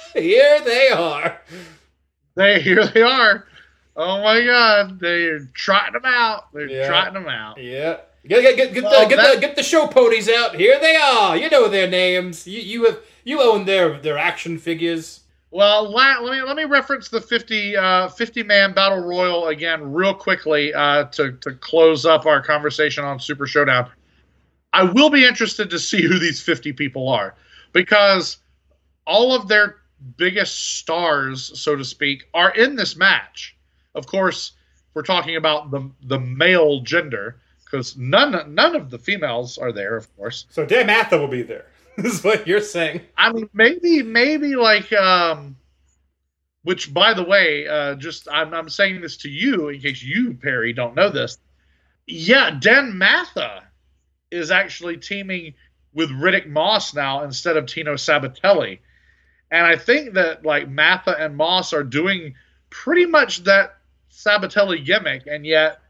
here they are. They here they are. Oh my God, they're trotting them out. They're Yeah. trotting them out. Yeah. Get, get, get, get, Well, the, get, that- the, get the show ponies out. Here they are. You know their names. You you have you own their their action figures. Well, la- let me let me reference the 50 uh, 50 man battle royal again real quickly uh, to to close up our conversation on Super Showdown. I will be interested to see who these 50 people are because all of their biggest stars, so to speak, are in this match. Of course, we're talking about the the male gender because none none of the females are there, of course. So Dan Matha will be there. This is what you're saying. I mean, maybe, maybe like, um, which by the way, uh, just I'm, I'm saying this to you in case you, Perry, don't know this. Yeah, Dan Matha is actually teaming with Riddick Moss now instead of Tino Sabatelli. And I think that like Matha and Moss are doing pretty much that Sabatelli gimmick, and yet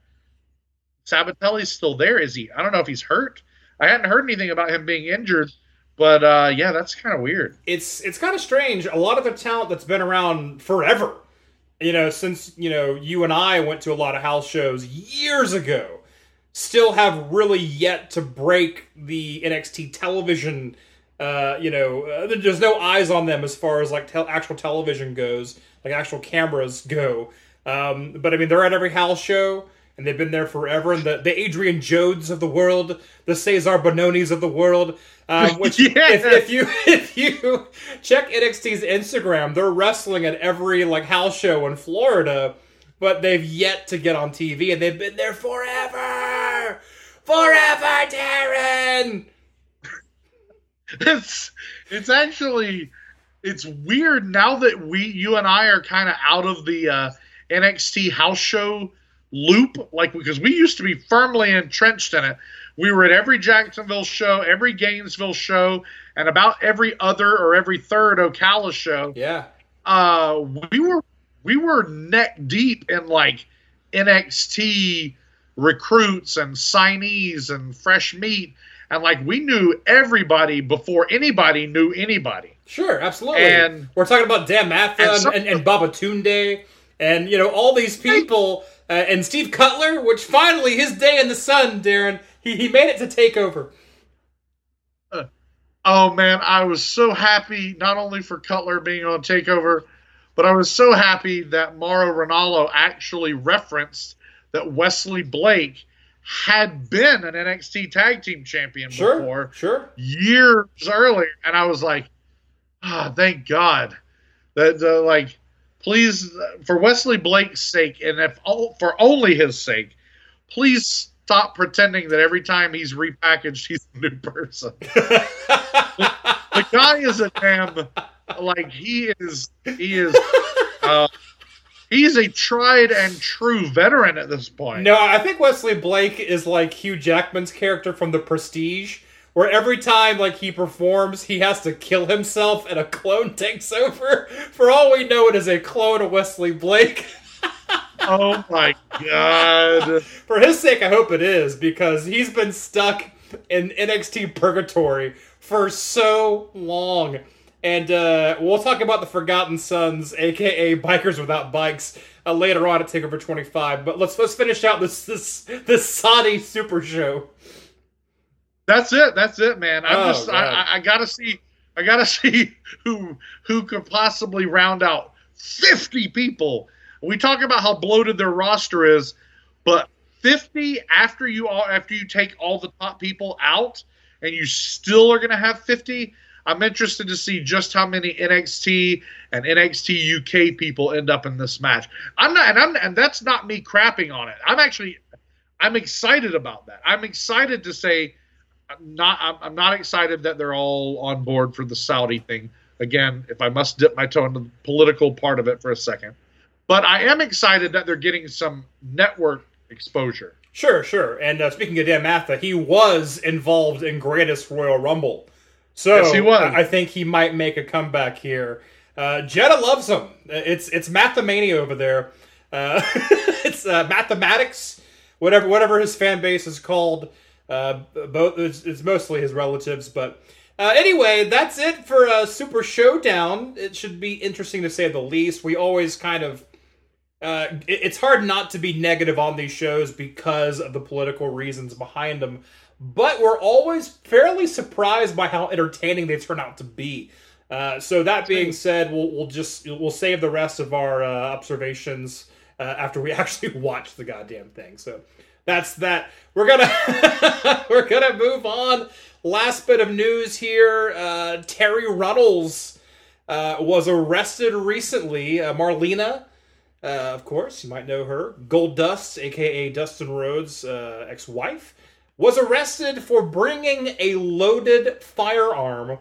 Sabatelli's still there. Is he? I don't know if he's hurt. I hadn't heard anything about him being injured, but uh, yeah, that's kind of weird. It's it's kind of strange. A lot of the talent that's been around forever. You know, since you know you and I went to a lot of house shows years ago, still have really yet to break the NXT television. Uh, you know, uh, there's no eyes on them as far as like tel- actual television goes, like actual cameras go. Um, but I mean, they're at every house show, and they've been there forever. And the the Adrian Jaoudes of the world, the Cezar Bononis of the world, um, which Yes. if, if you if you check NXT's Instagram, they're wrestling at every like house show in Florida, but they've yet to get on TV, and they've been there forever, forever, Daryn. it's it's actually it's weird now that we you and I are kind of out of the uh, NXT house show loop like because we used to be firmly entrenched in it. We were at every Jacksonville show, every Gainesville show, and about every other or every third Ocala show. Yeah, uh, we were we were neck deep in like NXT recruits and signees and fresh meat, and like we knew everybody before anybody knew anybody. sure, absolutely. And- we're talking about Dan Matha and and, and, and Babatunde, and you know all these people, uh, and Steve Cutler, which finally his day in the sun, Daryn. He he made it to take over. Oh man, I was so happy not only for Cutler being on Takeover, but I was so happy that Mauro Ranallo actually referenced that Wesley Blake had been an NXT Tag Team Champion Sure, before. sure. years earlier, and I was like, ah, thank God that uh, like, please for Wesley Blake's sake, and if for only his sake, please stop pretending that every time he's repackaged, he's a new person. the guy is a damn like he is he is uh, he's a tried and true veteran at this point. No, I think Wesley Blake is like Hugh Jackman's character from The Prestige, where every time like he performs, he has to kill himself and a clone takes over. For all we know, it is a clone of Wesley Blake. Oh my god. For his sake, I hope it is because he's been stuck in NXT purgatory for so long. And uh, we'll talk about the Forgotten Sons, aka Bikers Without Bikes, uh, later on at Takeover 25. But let's let's finish out this this this Saudi Super Show. That's it. That's it, man. I'm Oh, just God. I, I, gotta see I gotta see who who could possibly round out 50 people. We talk about how bloated their roster is, but 50 after you all after you take all the top people out and you still are gonna have 50. I'm interested to see just how many NXT and NXT UK people end up in this match. I'm not, and I'm, and that's not me crapping on it. I'm actually, I'm excited about that. I'm excited to say, I'm not, I'm, I'm not excited that they're all on board for the Saudi thing. Again, if I must dip my toe into the political part of it for a second, but I am excited that they're getting some network exposure. Sure, sure. And uh, speaking of Dan Matha, he was involved in Greatest Royal Rumble. So Yes, he was. I think he might make a comeback here. Uh, Jeddah loves him. It's it's Mathemania over there. Uh, it's uh, mathematics, whatever whatever his fan base is called. Uh, both it's, it's mostly his relatives, but Uh, anyway, that's it for uh, Super Showdown. It should be interesting to say the least. We always kind of. Uh, it- it's hard not to be negative on these shows because of the political reasons behind them, but we're always fairly surprised by how entertaining they turn out to be. Uh, so that being said, we'll, we'll just we'll save the rest of our uh, observations uh, after we actually watch the goddamn thing. So that's that. We're gonna we're gonna move on. Last bit of news here: uh, Terri Runnels uh, was arrested recently. Uh, Marlena, uh, of course, you might know her. Gold Dust, aka Dustin Rhodes' uh, ex-wife, was arrested for bringing a loaded firearm,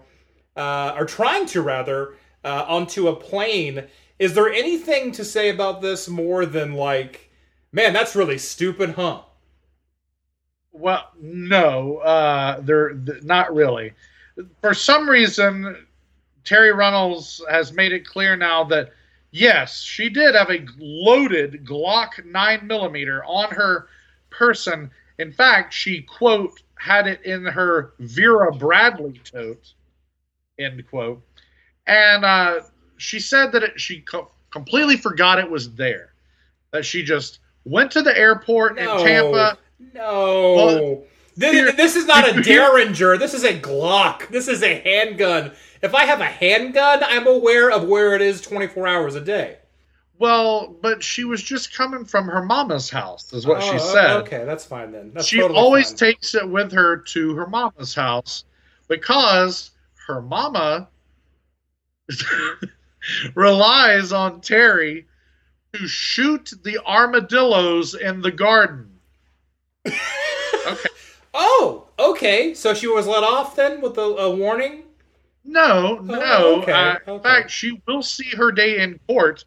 uh, or trying to rather, onto a plane. Is there anything to say about this more than like, man, that's really stupid, huh? Well, no, uh, they're th- not really. For some reason, Terri Runnels has made it clear now that yes, she did have a loaded Glock nine millimeter on her person. In fact, she quote had it in her Vera Bradley tote, end quote, and uh, she said that it, she co- completely forgot it was there. That she just went to the airport in Tampa. No. Well, this, this is not a Derringer. This is a Glock. This is a handgun. If I have a handgun, I'm aware of where it is 24 hours a day. Well, but she was just coming from her mama's house, is what she Oh, said. Okay, that's fine then. That's she totally always fine. takes it with her to her mama's house because her mama relies on Terri to shoot the armadillos in the garden. Okay. Oh, okay. So she was let off then with a, a warning? No, no. Oh, okay, Uh, In okay. fact, she will see her day in court.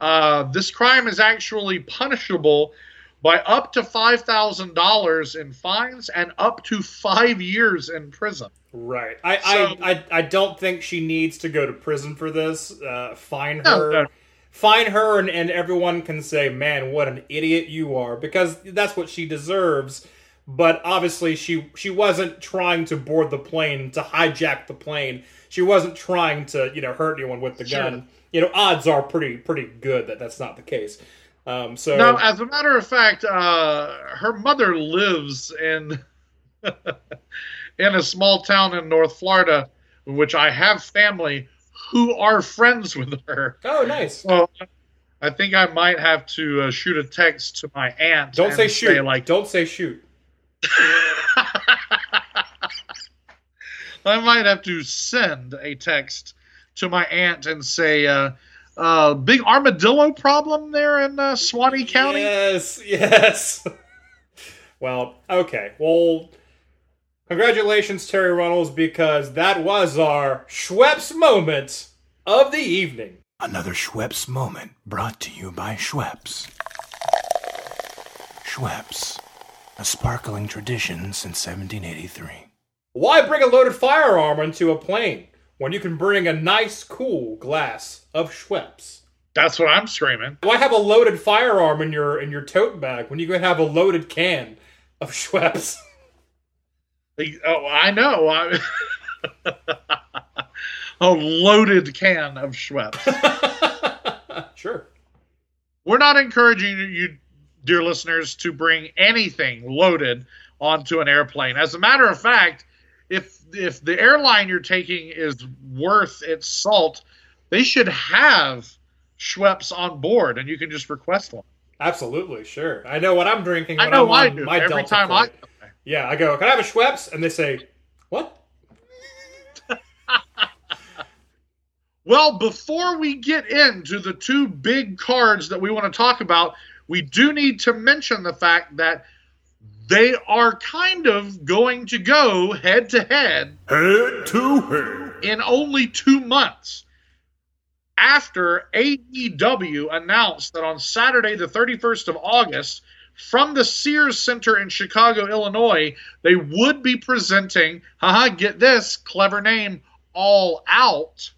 Uh, this crime is actually punishable by up to five thousand dollars in fines and up to five years in prison. Right. I, So- I, I I don't think she needs to go to prison for this. Uh, fine No, her. no. Fine her, and, and everyone can say, "Man, what an idiot you are," because that's what she deserves. But obviously, she she wasn't trying to board the plane to hijack the plane. She wasn't trying to you know hurt anyone with the Sure. gun. You know, odds are pretty pretty good that that's not the case. Um, so No, as a matter of fact, uh, her mother lives in in a small town in North Florida, in which I have family who are friends with her. oh, nice. So I think I might have to uh, shoot a text to my aunt. Don't say shoot. like Don't say shoot. I might have to send a text to my aunt and say, uh, uh, "Big armadillo problem there in uh, Suwannee County." Yes, yes. well, okay. Well, congratulations, Terri Runnels, because that was our Schweppes moment of the evening. Another Schweppes moment brought to you by Schweppes. Schweppes, a sparkling tradition since 1783. Why bring a loaded firearm into a plane when you can bring a nice, cool glass of Schweppes? That's what I'm screaming. Why have a loaded firearm in your in your tote bag when you can have a loaded can of Schweppes? Oh, I know. I... a loaded can of Schweppes. sure. We're not encouraging you, dear listeners, to bring anything loaded onto an airplane. As a matter of fact, if if the airline you're taking is worth its salt, they should have Schweppes on board, and you can just request one. Absolutely, sure. I know what I'm drinking. I know I'm I do my every Delta time flight. I. Yeah, I go, can I have a Schweppes? And they say, what? Well, before we get into the two big cards that we want to talk about, we do need to mention the fact that they are kind of going to go head to head Head to head. in only two months after AEW announced that on Saturday, the 31st of August, from the Sears Center in Chicago, Illinois, they would be presenting, haha, get this clever name, All Out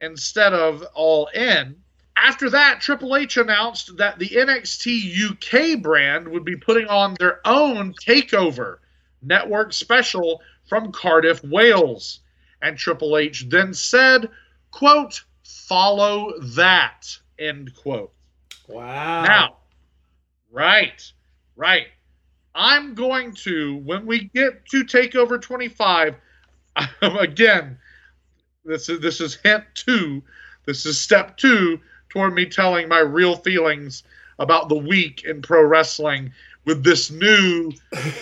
instead of All In. After that, Triple H announced that the NXT UK brand would be putting on their own takeover network special from Cardiff, Wales. and Triple H then said, quote, follow that, end quote. Wow. Now, right, right. I'm going to, when we get to Takeover 25, again, this is this is hint two. This is step two toward me telling my real feelings about the week in pro wrestling with this new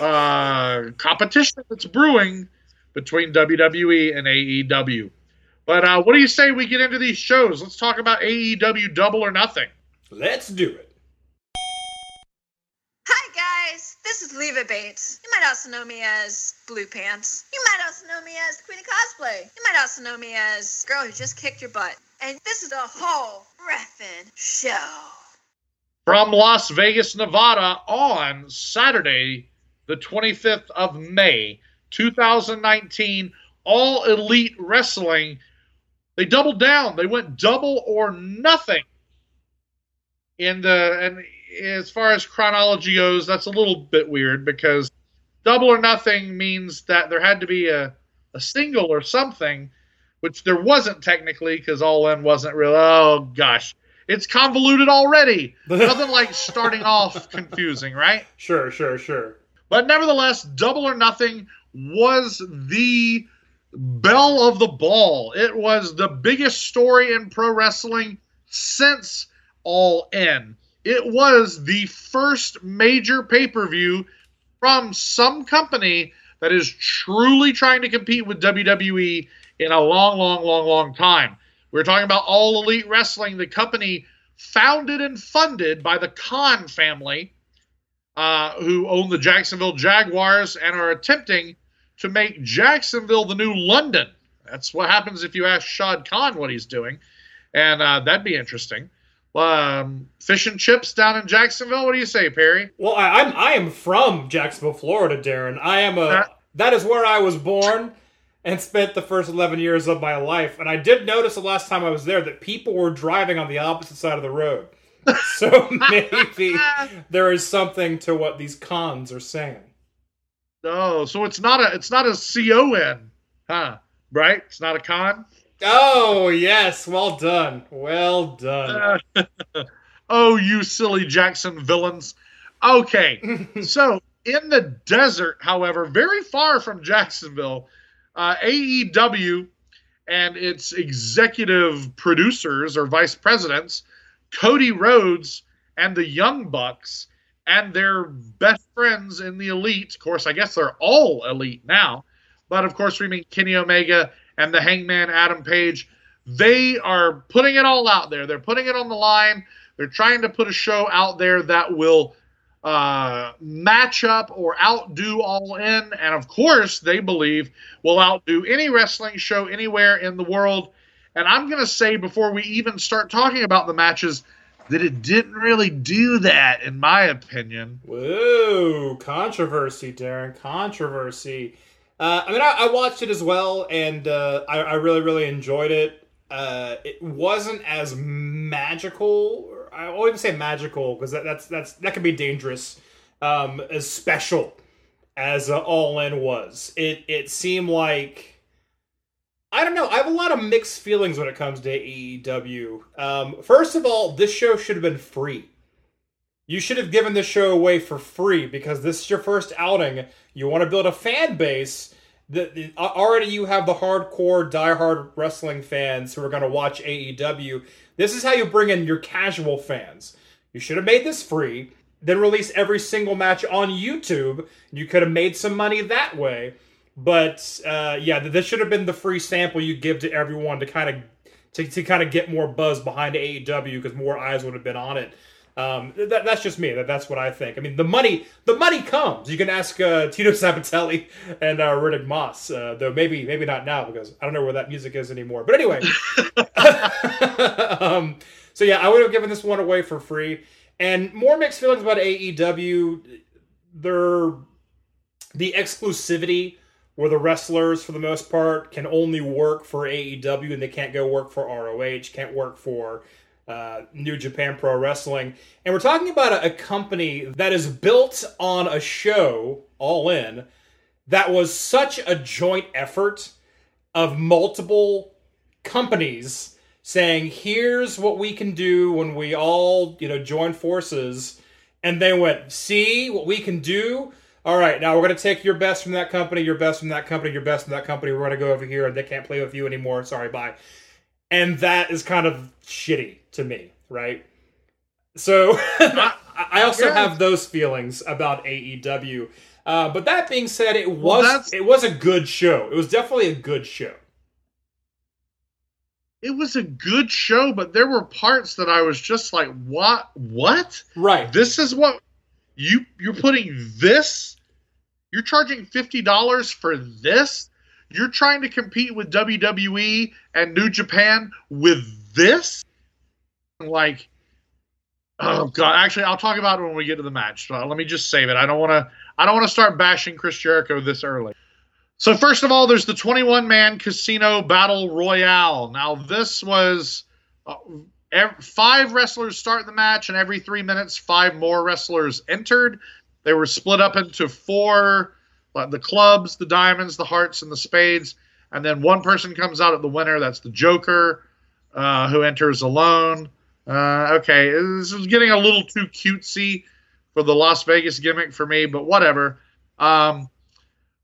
uh, competition that's brewing between WWE and AEW. But uh, what do you say we get into these shows? Let's talk about AEW Double or Nothing. Let's do it. Leva Bates. You might also know me as Blue Pants. You might also know me as Queen of Cosplay. You might also know me as Girl Who Just Kicked Your Butt. And this is a whole Ref'n show. From Las Vegas, Nevada on Saturday, the 25th of May, 2019, All Elite Wrestling. They doubled down. They went double or nothing. in the and as far as chronology goes, that's a little bit weird because double or nothing means that there had to be a, a single or something, which there wasn't technically because All In wasn't real. Oh, gosh. It's convoluted already. Nothing like starting off confusing, right? Sure, sure, sure. But nevertheless, Double or Nothing was the bell of the ball. It was the biggest story in pro wrestling since All In. It was the first major pay per view from some company that is truly trying to compete with WWE in a long, long, long, long time. We're talking about All Elite Wrestling, the company founded and funded by the Khan family, uh, who own the Jacksonville Jaguars and are attempting to make Jacksonville the new London. That's what happens if you ask Shad Khan what he's doing, and uh, that'd be interesting. Um, fish and chips down in Jacksonville. What do you say, Perry? Well, I, I'm I am from Jacksonville, Florida, Daryn. I am a Uh, that is where I was born and spent the first 11 years of my life. And I did notice the last time I was there that people were driving on the opposite side of the road. So maybe there is something to what these cons are saying. Oh, so it's not a it's not a C O N, huh? Right? It's not a con. Oh, yes. Well done. Well done. oh, you silly Jackson villains. Okay, so in the desert, however, very far from Jacksonville, uh, AEW and its executive producers or vice presidents, Cody Rhodes and the Young Bucks, and their best friends in the elite. Of course, I guess they're all elite now, but of course, we mean Kenny Omega and the Hangman Adam Page. They are putting it all out there. They're putting it on the line. They're trying to put a show out there that will uh, match up or outdo All In, and of course, they believe will outdo any wrestling show anywhere in the world. And I'm going to say before we even start talking about the matches that it didn't really do that, in my opinion. Whoa, controversy, Daryn. Controversy. Uh, I mean, I, I watched it as well, and uh, I, I really, really enjoyed it. Uh, it wasn't as magical—I won't even say magical because that, that's that's that can be dangerous. Um, as special as uh, All In was, it it seemed like I don't know. I have a lot of mixed feelings when it comes to AEW. Um, first of all, this show should have been free. You should have given this show away for free because this is your first outing. You want to build a fan base. That that- already you have the hardcore, diehard wrestling fans who are going to watch AEW. This is how you bring in your casual fans. You should have made this free, then release every single match on YouTube. You could have made some money that way. But uh, yeah, this should have been the free sample you give to everyone to kind of to, to kind of get more buzz behind AEW because more eyes would have been on it. Um, that, that's just me. That, that's what I think. I mean, the money, the money comes. You can ask uh, Tito Sabatelli and uh, Riddick Moss, uh, though maybe maybe not now because I don't know where that music is anymore. But anyway, um, so yeah, I would have given this one away for free. And more mixed feelings about AEW. They're the exclusivity where the wrestlers, for the most part, can only work for AEW and they can't go work for ROH, can't work for uh, New Japan Pro Wrestling. And we're talking about a, a company that is built on a show, all in, that was such a joint effort of multiple companies saying, "Here's what we can do when we all, you know, join forces." And they went, "See what we can do." All right, now we're going to take your best from that company, your best from that company, your best from that company. We're going to go over here, and they can't play with you anymore. Sorry, bye. And that is kind of shitty to me, right? So I I also Yeah. have those feelings about AEW. Uh, but that being said, it was that's- it was a good show. It was definitely a good show. It was a good show, but there were parts that I was just like, "What? What? Right. This is what you you're putting this? You're charging fifty dollars for this? You're trying to compete with WWE and New Japan with this? Like, oh god! Actually, I'll talk about it when we get to the match. So let me just save it. I don't want to. I don't want to start bashing Chris Jericho this early. So first of all, there's the 21 man casino battle royale. Now this was uh, ev- five wrestlers start the match, and every three minutes, five more wrestlers entered. They were split up into four: uh, the clubs, the diamonds, the hearts, and the spades. And then one person comes out at the winner. That's the Joker, uh, who enters alone. Uh, okay, this is getting a little too cutesy for the Las Vegas gimmick for me, but whatever. Um,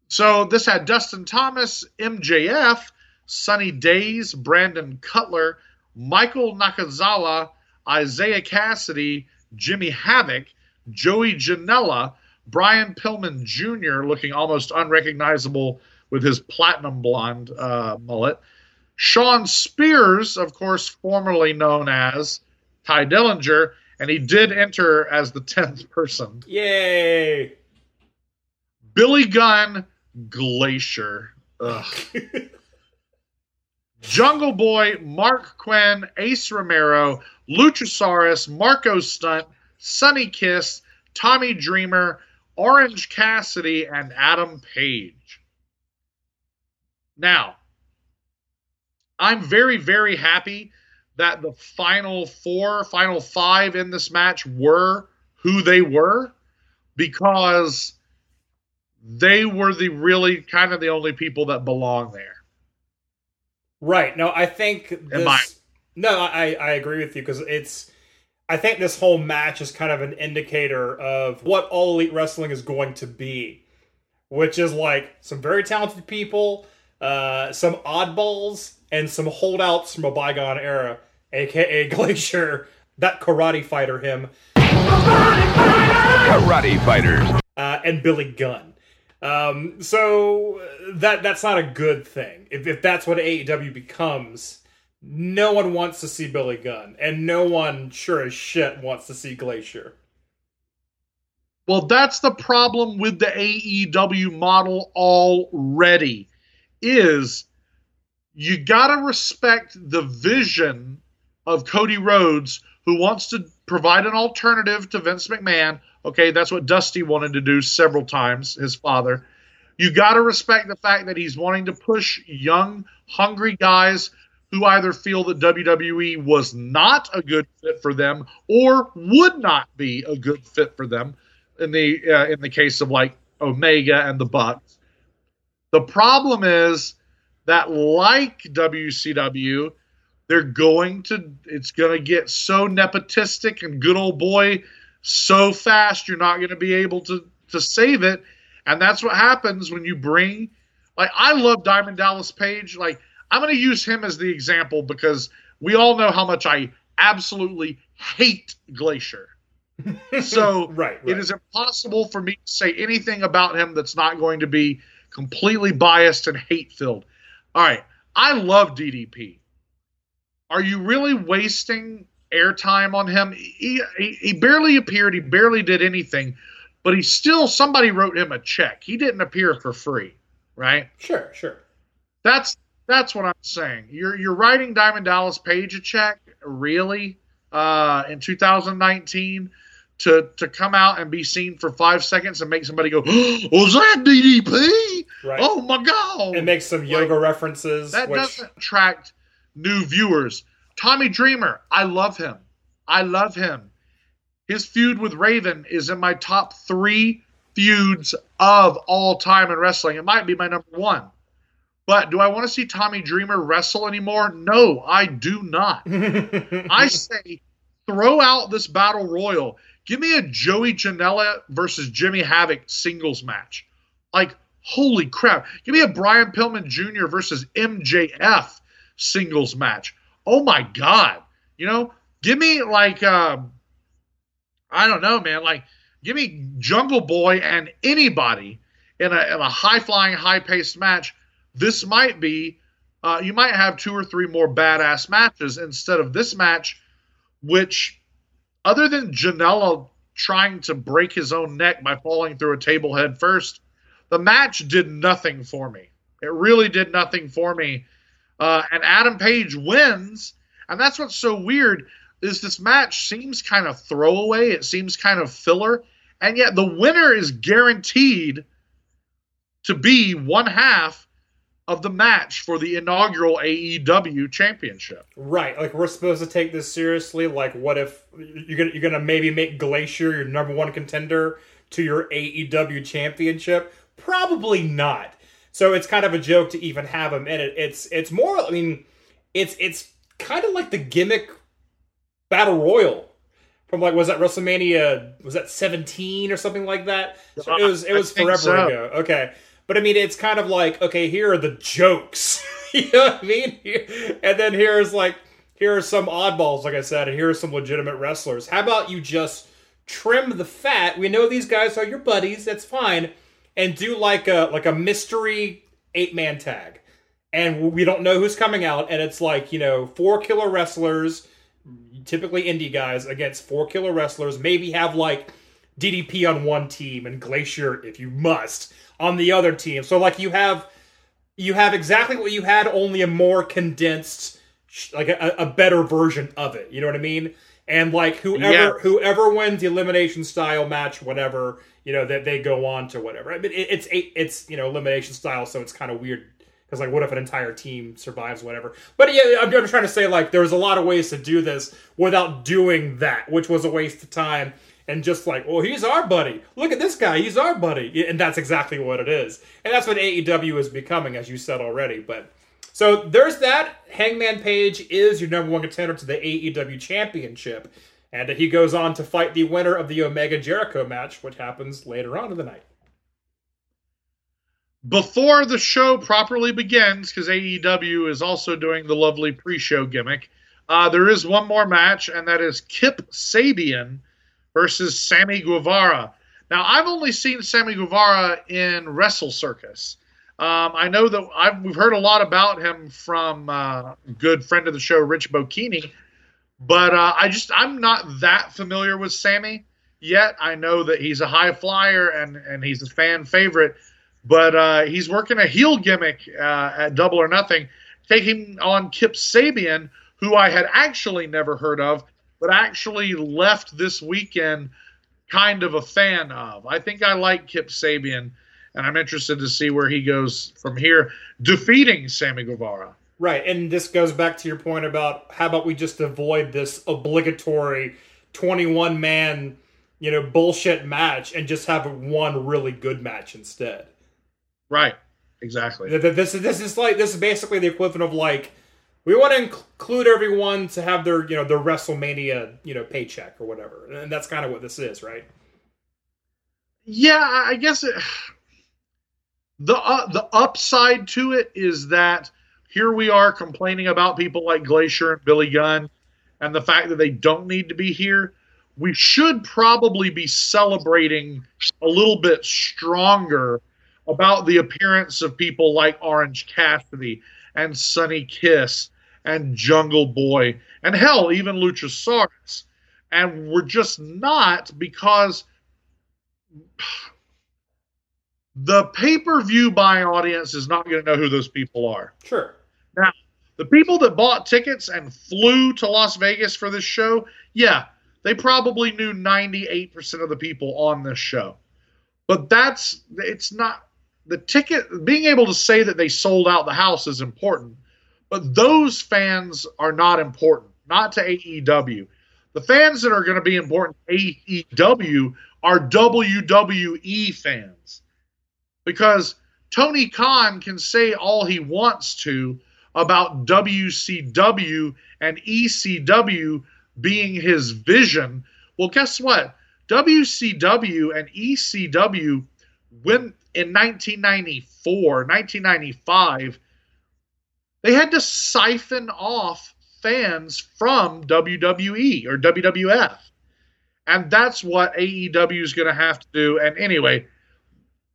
so this had Dustin Thomas, MJF, Sunny Daze, Brandon Cutler, Michael Nakazawa, Isaiah Kassidy, Jimmy Havoc, Joey Janela, Brian Pillman Jr., looking almost unrecognizable with his platinum blonde uh, mullet. Shawn Spears, of course, formerly known as Tye Dillinger, and he did enter as the 10th person. Yay! Billy Gunn, Glacier. Jungle Boy, Marq Quen, Ace Romero, Luchasaurus, Marko Stunt, Sonny Kiss, Tommy Dreamer, Orange Cassidy, and Adam Page. Now, I'm very, very happy that the final four, final five in this match were who they were because they were the really kind of the only people that belong there. Right. No, I think this. I- No, I I agree with you because it's. I think this whole match is kind of an indicator of what all elite wrestling is going to be, which is like some very talented people, uh, some oddballs, and some holdouts from a bygone era, aka Glacier, that karate fighter him, Karate Fighters. uh, and Billy Gunn. Um, so that that's not a good thing. If, if that's what AEW becomes, no one wants to see Billy Gunn, and no one sure as shit wants to see Glacier. Well, that's the problem with the AEW model already is you got to respect the vision of Cody Rhodes who wants to provide an alternative to Vince McMahon. Okay, that's what Dusty wanted to do several times, his father. You got to respect the fact that he's wanting to push young, hungry guys who either feel that WWE was not a good fit for them or would not be a good fit for them in the uh, in the case of like Omega and the Bucks. The problem is that like WCW, they're going to it's going to get so nepotistic and good old boy so fast you're not going to be able to to save it and that's what happens when you bring like I love Diamond Dallas Page like I'm going to use him as the example because we all know how much I absolutely hate Glacier. So Right, it right. is impossible for me to say anything about him that's not going to be completely biased and hate filled. All right, I love DDP. Are you really wasting airtime on him? He, he, he barely appeared. He barely did anything, but he still somebody wrote him a check. He didn't appear for free, right? Sure, sure. That's that's what I'm saying. You're you're writing Diamond Dallas Page a check, really, uh, in 2019 to to come out and be seen for five seconds and make somebody go, "Was that DDP? Right. Oh my god!" and make some yoga references. that which, doesn't attract new viewers. Tommy Dreamer, I love him. I love him. His feud with Raven is in my top three feuds of all time in wrestling. It might be my number one. But do I want to see Tommy Dreamer wrestle anymore? No, I do not. I say throw out this battle royal. Give me a Joey Janela versus Jimmy Havoc singles match. Like, holy crap. Give me a Brian Pillman Jr. versus MJF singles match. Oh my God. You know, give me like, um, I don't know, man. Like, give me Jungle Boy and anybody in a, in a high flying, high paced match. This might be, uh, you might have two or three more badass matches instead of this match, which, other than Janela trying to break his own neck by falling through a table head first, the match did nothing for me. It really did nothing for me. Uh, and Adam Page wins, and that's what's so weird is this match seems kind of throwaway. It seems kind of filler, and yet the winner is guaranteed to be one half of the match for the inaugural AEW championship. Right, like we're supposed to take this seriously. Like, what if you're gonna you're gonna maybe make Glacier your number one contender to your AEW championship? Probably not. So it's kind of a joke to even have him in it. It's it's more. I mean, it's it's kind of like the gimmick battle royal from like was that WrestleMania was that 17 or something like that? So it was it was forever so. ago. Okay. But I mean it's kind of like okay, here are the jokes. you know what I mean? And then here's like here are some oddballs like I said, and here are some legitimate wrestlers. How about you just trim the fat? We know these guys are your buddies, that's fine. And do like a like a mystery eight man tag. And we don't know who's coming out and it's like, you know, four killer wrestlers typically indie guys against four killer wrestlers. Maybe have like DDP on one team and Glacier, if you must, on the other team. So like you have you have exactly what you had, only a more condensed, like a, a better version of it. You know what I mean? And like whoever yeah. whoever wins the elimination style match, whatever you know that they go on to whatever. I mean, it, it's it's you know elimination style, so it's kind of weird. Because like what if an entire team survives whatever? But yeah I'm, I'm trying to say like there's a lot of ways to do this without doing that which was a waste of time. And just like well he's our buddy. Look at this guy. He's our buddy. And that's exactly what it is. And that's what aew is becoming as you said already. But so there's that hangman page is your number one contender to the aew championship and he goes on to fight the winner of the omega jericho match which happens later on in the night before the show properly begins, because AEW is also doing the lovely pre-show gimmick, uh, there is one more match, and that is Kip Sabian versus Sammy Guevara. Now, I've only seen Sammy Guevara in Wrestle Circus. Um, I know that I've, we've heard a lot about him from uh, good friend of the show, Rich Bocchini, but uh, I just I'm not that familiar with Sammy yet. I know that he's a high flyer and and he's a fan favorite. But uh, he's working a heel gimmick uh, at Double or Nothing, taking on Kip Sabian, who I had actually never heard of, but actually left this weekend kind of a fan of. I think I like Kip Sabian, and I'm interested to see where he goes from here, defeating Sammy Guevara. Right, and this goes back to your point about how about we just avoid this obligatory 21 man, you know, bullshit match and just have one really good match instead. Right. Exactly. This is this is like this is basically the equivalent of like we want to include everyone to have their you know their WrestleMania you know paycheck or whatever, and that's kind of what this is, right? Yeah, I guess it, the uh, the upside to it is that here we are complaining about people like Glacier and Billy Gunn, and the fact that they don't need to be here. We should probably be celebrating a little bit stronger about the appearance of people like Orange Cassidy and Sonny Kiss and Jungle Boy and hell, even Luchasaurus. And we're just not because the pay per view buying audience is not going to know who those people are. Sure. Now, the people that bought tickets and flew to Las Vegas for this show, yeah, they probably knew 98% of the people on this show. But that's, it's not, the ticket being able to say that they sold out the house is important, but those fans are not important, not to AEW. The fans that are going to be important to AEW are WWE fans because Tony Khan can say all he wants to about WCW and ECW being his vision. Well, guess what? WCW and ECW, when in 1994, 1995, they had to siphon off fans from WWE or WWF. And that's what AEW is going to have to do. And anyway,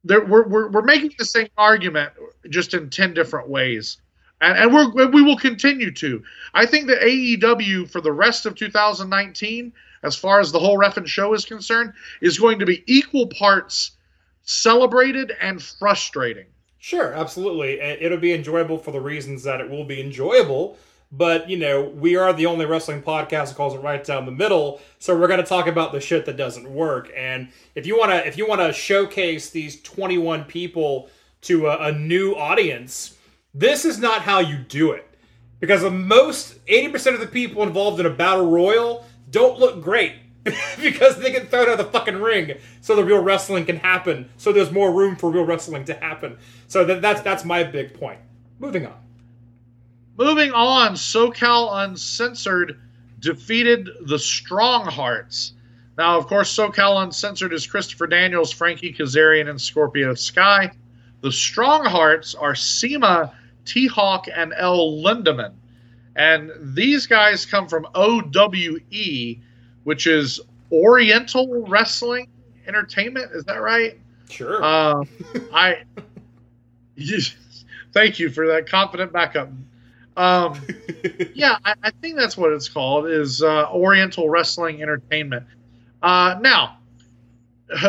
there, we're, we're, we're making the same argument just in 10 different ways. And, and we're, we will continue to. I think that AEW for the rest of 2019, as far as the whole Ref'n show is concerned, is going to be equal parts celebrated and frustrating. Sure, absolutely. It'll be enjoyable for the reasons that it will be enjoyable. But, you know, we are the only wrestling podcast that calls it right down the middle. So we're going to talk about the shit that doesn't work. And if you want to if you want to showcase these 21 people to a, a new audience, this is not how you do it. Because the most 80% of the people involved in a battle royal don't look great. because they get thrown out of the fucking ring so the real wrestling can happen. So there's more room for real wrestling to happen. So that, that's that's my big point. Moving on. Moving on, SoCal Uncensored defeated the Strong Hearts. Now, of course, SoCal Uncensored is Christopher Daniels, Frankie Kazarian, and Scorpio Sky. The Strong Hearts are CIMA, T Hawk, and El Lindaman. And these guys come from OWE, which is Oriental Wrestling Entertainment. Is that right? Sure. Uh, I thank you for that confident backup. Um, yeah, I, I think that's what it's called is uh, Oriental Wrestling Entertainment. Uh, now,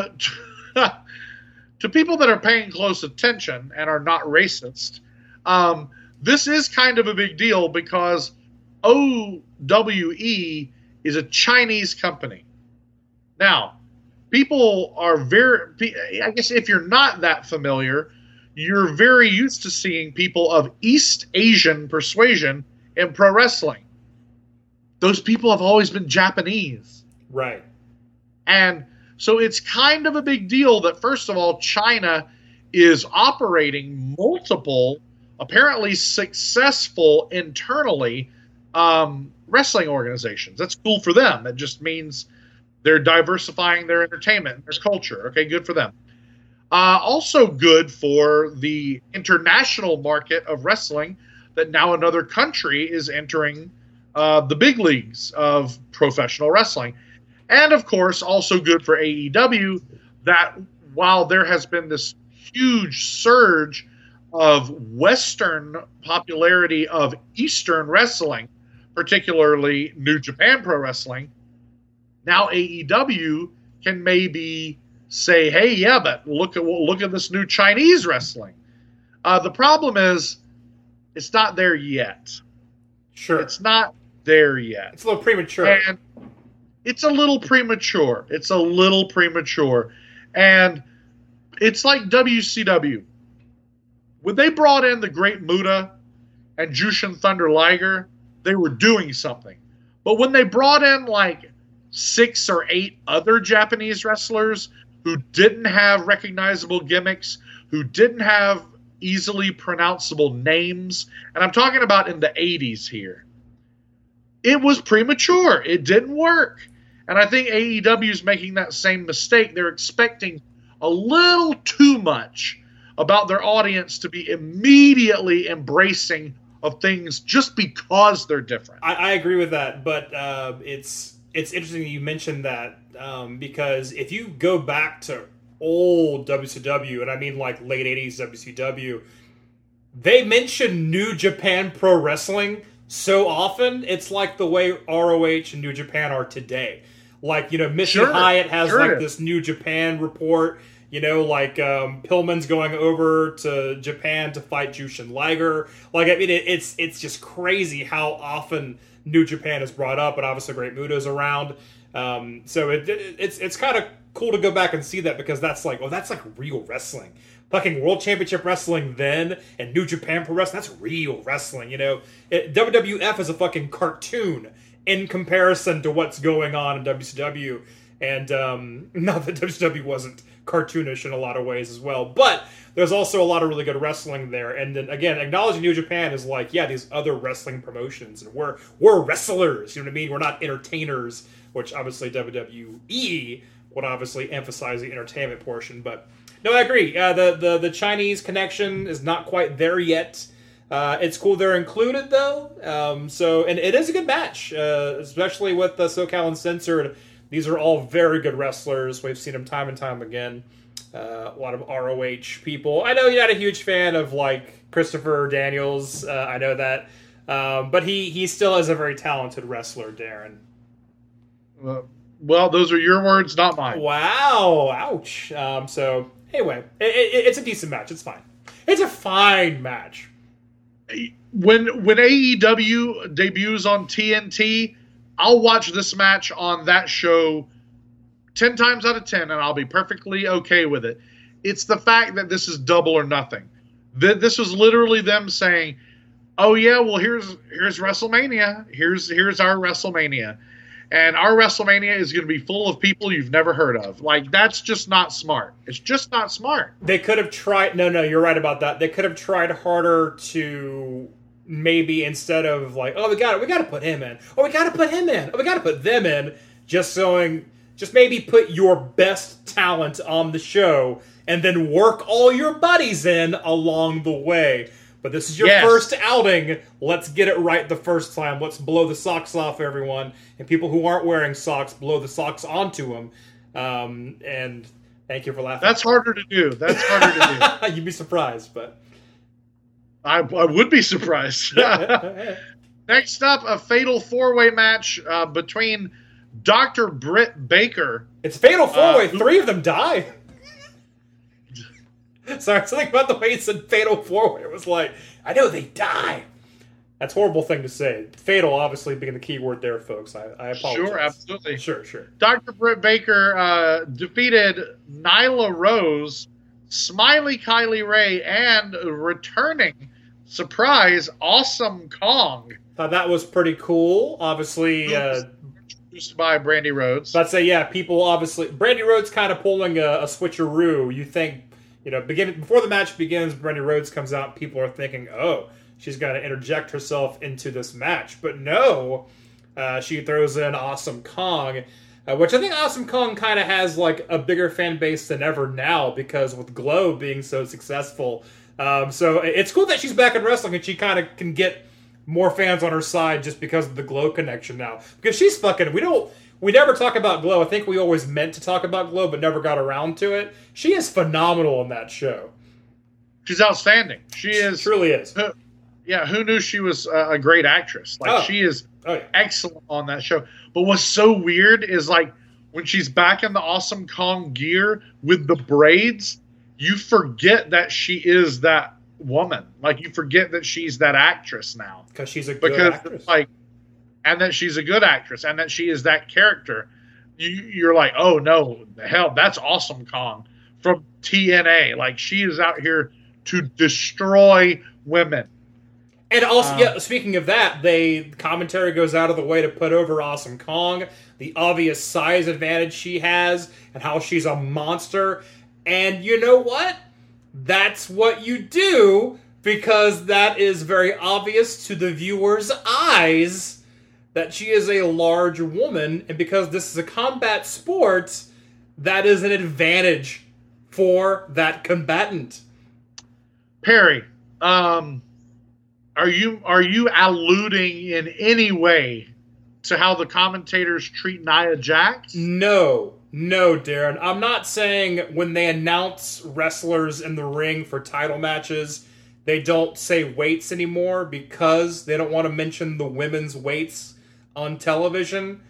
to people that are paying close attention and are not racist, um, this is kind of a big deal because OWE is a Chinese company. Now, people are very, I guess if you're not that familiar, you're very used to seeing people of East Asian persuasion in pro wrestling. Those people have always been Japanese. right. And so it's kind of a big deal that, first of all, China is operating multiple, apparently successful internally um, wrestling organizations. That's cool for them. That just means they're diversifying their entertainment, their culture. Okay, good for them. Uh, also, good for the international market of wrestling that now another country is entering uh, the big leagues of professional wrestling. And of course, also good for AEW that while there has been this huge surge of Western popularity of Eastern wrestling, particularly New Japan Pro Wrestling, now AEW can maybe say, "Hey, yeah, but look at look at this new Chinese wrestling." Uh, the problem is, it's not there yet. Sure. It's not there yet. It's a little premature. And it's a little premature. It's a little premature. And it's like WCW. When they brought in the Great Muta and Jushin Thunder Liger, they were doing something. But when they brought in like six or eight other Japanese wrestlers who didn't have recognizable gimmicks, who didn't have easily pronounceable names, and I'm talking about in the 80s here, it was premature. It didn't work. And I think AEW is making that same mistake. They're expecting a little too much about their audience to be immediately embracing of things just because they're different. I, I agree with that, but uh, it's it's interesting you mentioned that um, because if you go back to old WCW, and I mean like late '80s WCW, they mention New Japan Pro Wrestling so often. It's like the way ROH and New Japan are today. Like you know, Missy Sure, Hyatt has sure like this New Japan report. You know, like um, Pillman's going over to Japan to fight Jushin Liger. Like, I mean, it, it's it's just crazy how often New Japan is brought up, and obviously Great Muta's around. Um, so it, it it's it's kind of cool to go back and see that because that's like, oh, that's like real wrestling. Fucking World Championship Wrestling then, and New Japan Pro Wrestling. That's real wrestling. You know, it, WWF is a fucking cartoon in comparison to what's going on in WCW. And um, not that WWE wasn't cartoonish in a lot of ways as well, but there's also a lot of really good wrestling there. And then again, acknowledging New Japan is like, yeah, these other wrestling promotions, and we're we're wrestlers. You know what I mean? We're not entertainers, which obviously WWE would obviously emphasize the entertainment portion. But no, I agree. Uh, the the the Chinese connection is not quite there yet. Uh, it's cool they're included though. Um, so and it is a good match, uh, especially with the SoCal Uncensored. These are all very good wrestlers. We've seen them time and time again. Uh, a lot of ROH people. I know you're not a huge fan of like Christopher Daniels. Uh, I know that, um, but he he still is a very talented wrestler, Daryn. Uh, well, those are your words, not mine. Wow! Ouch. Um, so anyway, it, it, it's a decent match. It's fine. It's a fine match. When when AEW debuts on TNT, I'll watch this match on that show 10 times out of 10 and I'll be perfectly okay with it. It's the fact that this is double or nothing. This was literally them saying, "Oh yeah, well here's here's WrestleMania. Here's here's our WrestleMania." And our WrestleMania is going to be full of people you've never heard of. Like that's just not smart. It's just not smart. They could have tried No, no, you're right about that. They could have tried harder to maybe instead of like, "Oh, we got it. We got to put him in. Oh, we got to put him in. Oh, we got to put them in." Just showing just maybe put your best talent on the show and then work all your buddies in along the way. But this is your Yes. first outing. Let's get it right the first time. Let's blow the socks off everyone. And people who aren't wearing socks, blow the socks onto them. Um, and thank you for laughing. That's harder to do. That's harder to do. You'd be surprised, but. I, I would be surprised. Next up, a fatal four-way match uh, between Dr. Britt Baker. It's fatal four way. Uh, Three of them die. Sorry, something about the way it said fatal four way. It was like, I know they die. That's a horrible thing to say. Fatal, obviously, being the key word there, folks. I, I apologize. Sure, absolutely. Sure, sure. Dr. Britt Baker uh, defeated Nyla Rose, Smiley Kylie Rae, and returning surprise Awesome Kong, Thought that was pretty cool. Obviously, uh, introduced by Brandi Rhodes. I'd say, yeah, people obviously. Brandi Rhodes kind of pulling a, a switcheroo. You think, you know, begin, before the match begins, Brandi Rhodes comes out, people are thinking, oh, she's going to interject herself into this match. But no, uh, she throws in Awesome Kong, uh, which I think Awesome Kong kind of has like a bigger fan base than ever now because with Glow being so successful. Um, so it's cool that she's back in wrestling and she kind of can get more fans on her side just because of the Glow connection now. Because she's fucking. We don't. We never talk about Glow. I think we always meant to talk about Glow, but never got around to it. She is phenomenal in that show. She's outstanding. She is. Truly is. Who- yeah, who knew she was a, a great actress? Like Oh. she is Oh yeah. excellent on that show. But what's so weird is like when she's back in the Awesome Kong gear with the braids, you forget that she is that woman. Like you forget that she's that actress now Because she's a good because actress. like, and that she's a good actress and that she is that character. You, you're like, oh no, hell, that's Awesome Kong from TNA. Like she is out here to destroy women. And also, Um, yeah. Speaking of that, they commentary goes out of the way to put over Awesome Kong, the obvious size advantage she has, and how she's a monster. And you know what? That's what you do because that is very obvious to the viewer's eyes that she is a large woman, and because this is a combat sport, that is an advantage for that combatant. Perry, um, are you are you alluding in any way to how the commentators treat Nia Jax? No, no, Daryn. I'm not saying when they announce wrestlers in the ring for title matches, they don't say weights anymore because they don't want to mention the women's weights on television.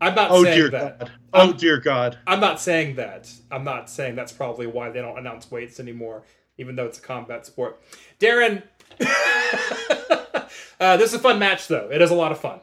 I'm not Oh saying dear that. God! Oh I'm- dear God! I'm not saying that. I'm not saying that's probably why they don't announce weights anymore, even though it's a combat sport. Daryn, uh, this is a fun match, though. It is a lot of fun.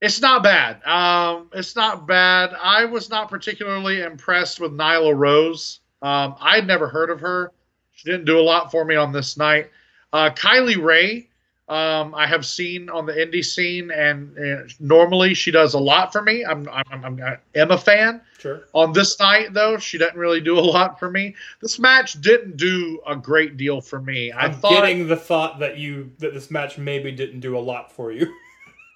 It's not bad. Um, it's not bad. I was not particularly impressed with Nyla Rose. Um, I'd never heard of her. She didn't do a lot for me on this night. Uh, Kylie Rae um, I have seen on the indie scene, and, and normally she does a lot for me. I'm, I'm, I'm, I am a fan. Sure. On this night, though, she doesn't really do a lot for me. This match didn't do a great deal for me. I I'm thought, getting the thought that you that this match maybe didn't do a lot for you.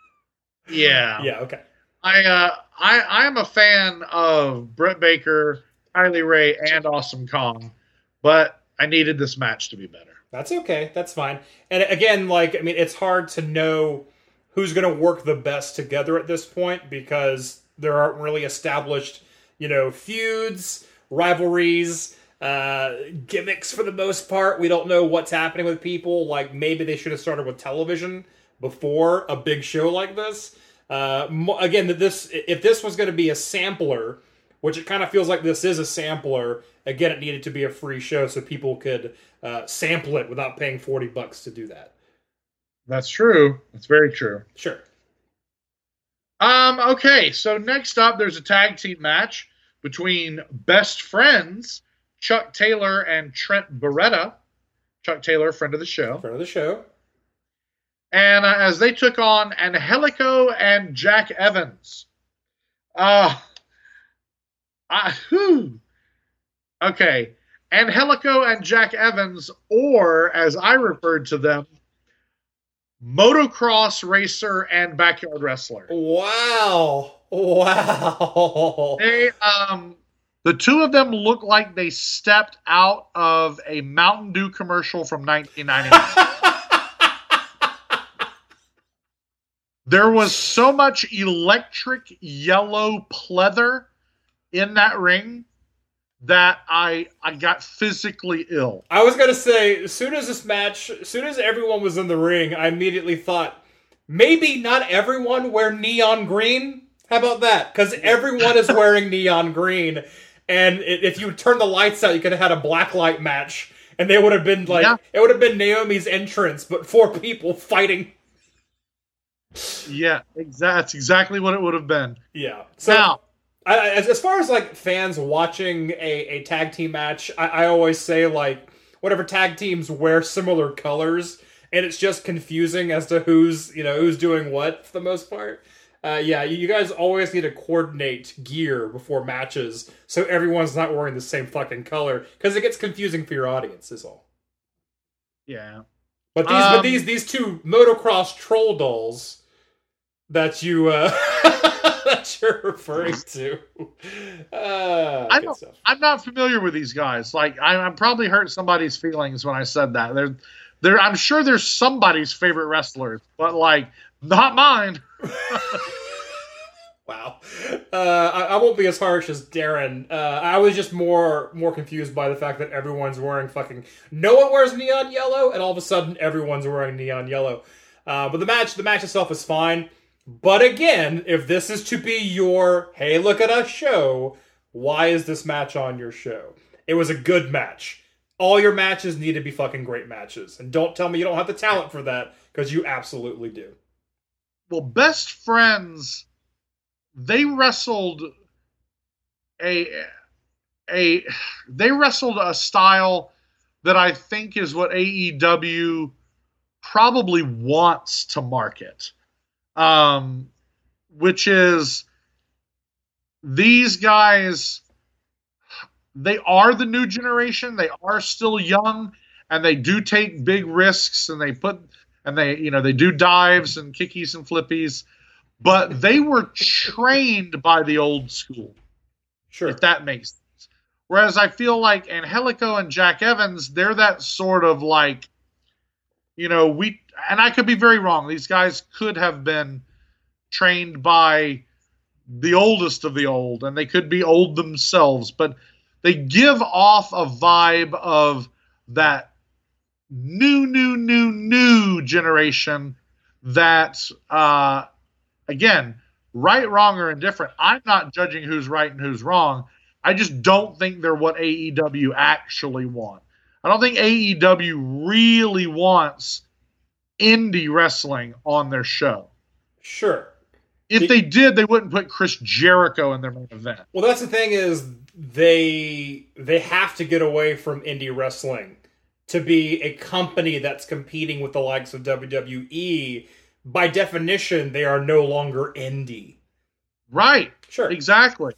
yeah, yeah. Okay. I, uh, I, I'm a fan of Britt Baker, Kylie Rae, and Awesome Kong, but I needed this match to be better. That's okay. That's fine. And again, like I mean, it's hard to know who's going to work the best together at this point because there aren't really established, you know, feuds, rivalries, uh, gimmicks for the most part. We don't know what's happening with people. Like maybe they should have started with television before a big show like this. Uh, again, this if this was going to be a sampler, which it kind of feels like this is a sampler. Again, it needed to be a free show so people could uh, sample it without paying forty bucks to do that. That's true. That's very true. Sure. Um, okay, so next up, there's a tag team match between best friends Chuck Taylor and Trent Beretta. Chuck Taylor, friend of the show. Friend of the show. And uh, as they took on Angelico and Jack Evans. Uh, I, whew. Okay. Angelico and Jack Evans, or as I referred to them, motocross racer and backyard wrestler. Wow. Wow. They um the two of them look like they stepped out of a Mountain Dew commercial from 1999. there was so much electric yellow pleather in that ring that I I got physically ill. I was gonna say, as soon as this match, as soon as everyone was in the ring, I immediately thought, maybe not everyone wear neon green. How about that? Because everyone is wearing neon green, and if you turn the lights out, you could have had a black light match, and they would have been like, Yeah. it would have been Naomi's entrance, but four people fighting. Yeah, that's exactly what it would have been. Yeah. So now, I, as, as far as like fans watching a, a tag team match, I, I always say like whatever tag teams wear similar colors, and it's just confusing as to who's you know who's doing what for the most part. Uh, yeah, you, guys always need to coordinate gear before matches so everyone's not wearing the same fucking color because it gets confusing for your audience. Is all. yeah. But these, but Um, these, these two motocross troll dolls that you uh, that you're referring to. Uh, I good don't- stuff. I'm not familiar with these guys. Like I, I probably hurt somebody's feelings when I said that. They're, they're. I'm sure they're somebody's favorite wrestlers, but like not mine. Wow. Uh, I, I won't be as harsh as Daryn. Uh, I was just more more confused by the fact that everyone's wearing fucking. No one wears neon yellow, and all of a sudden everyone's wearing neon yellow. Uh, but the match, the match itself is fine. But again, if this is to be your hey, look at us show, why is this match on your show? It was a good match. All your matches need to be fucking great matches, and don't tell me you don't have the talent for that because you absolutely do. Well, best friends. They wrestled a a they wrestled a style that I think is what AEW probably wants to market. Um, which is these guys they are the new generation. They are still young and they do take big risks and they put and they you know they do dives and kickies and flippies, but they were trained by the old school Sure. if that makes sense. Whereas I feel like Angelico and Jack Evans, they're that sort of like, you know, we, and I could be very wrong. These guys could have been trained by the oldest of the old, and they could be old themselves, but they give off a vibe of that new, new, new, new generation that, uh, again, right, wrong, or indifferent. I'm not judging who's right and who's wrong. I just don't think they're what AEW actually want. I don't think AEW really wants indie wrestling on their show. Sure. If The- they did, they wouldn't put Chris Jericho in their main event. Well, that's the thing is they they have to get away from indie wrestling to be a company that's competing with the likes of WWE, by definition, they are no longer indie. Right. Sure. Exactly.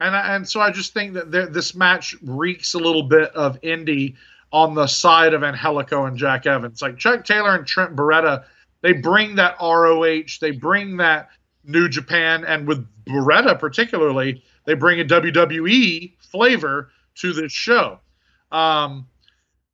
And I- and so I just think that there, this match reeks a little bit of indie on the side of Angelico and Jack Evans. Like Chuck Taylor and Trent Beretta, they bring that ROH, they bring that New Japan, and with Beretta particularly, they bring a WWE flavor to this show. Um,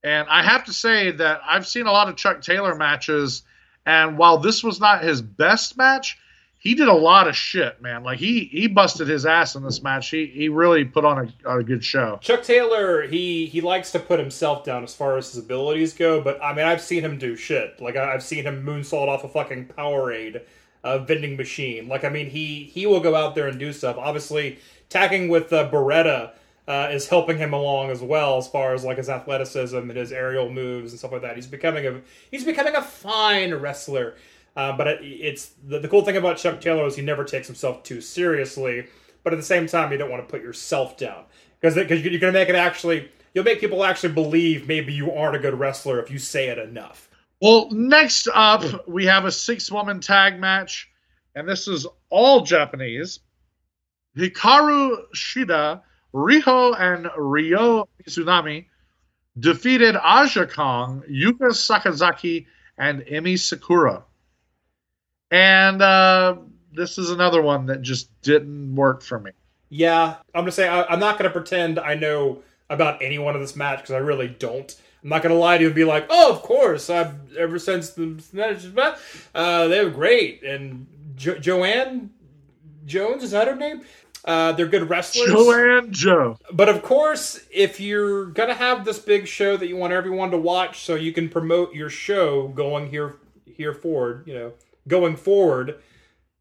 and I have to say that I've seen a lot of Chuck Taylor matches, and while this was not his best match, he did a lot of shit, man. Like he he busted his ass in this match. He he really put on a, a good show. Chuck Taylor, he he likes to put himself down as far as his abilities go, but I mean, I've seen him do shit. Like I- I've seen him moonsault off a fucking Powerade uh, vending machine. Like I mean, he he will go out there and do stuff. Obviously, tagging with uh, Beretta uh, is helping him along as well, as far as like his athleticism and his aerial moves and stuff like that. He's becoming a he's becoming a fine wrestler. Uh, but it, it's the, the cool thing about Chuck Taylor is he never takes himself too seriously. But at the same time, you don't want to put yourself down because because you're going to make it actually you'll make people actually believe maybe you aren't a good wrestler if you say it enough. Well, next up we have a six woman tag match, and this is all Japanese. Hikaru Shida, Riho, and Ryo Mizunami defeated Aja Kong, Yuka Sakazaki, and Emi Sakura. And uh, this is another one that just didn't work for me. Yeah, I'm gonna say I, I'm not gonna pretend I know about any one of this match because I really don't. I'm not gonna lie to you and be like, oh, of course. I've ever since the uh, they were great. And jo- Joanne Jones is that her name? Uh, they're good wrestlers. Joanne Joe. But of course, if you're gonna have this big show that you want everyone to watch, so you can promote your show going here here forward, you know, going forward.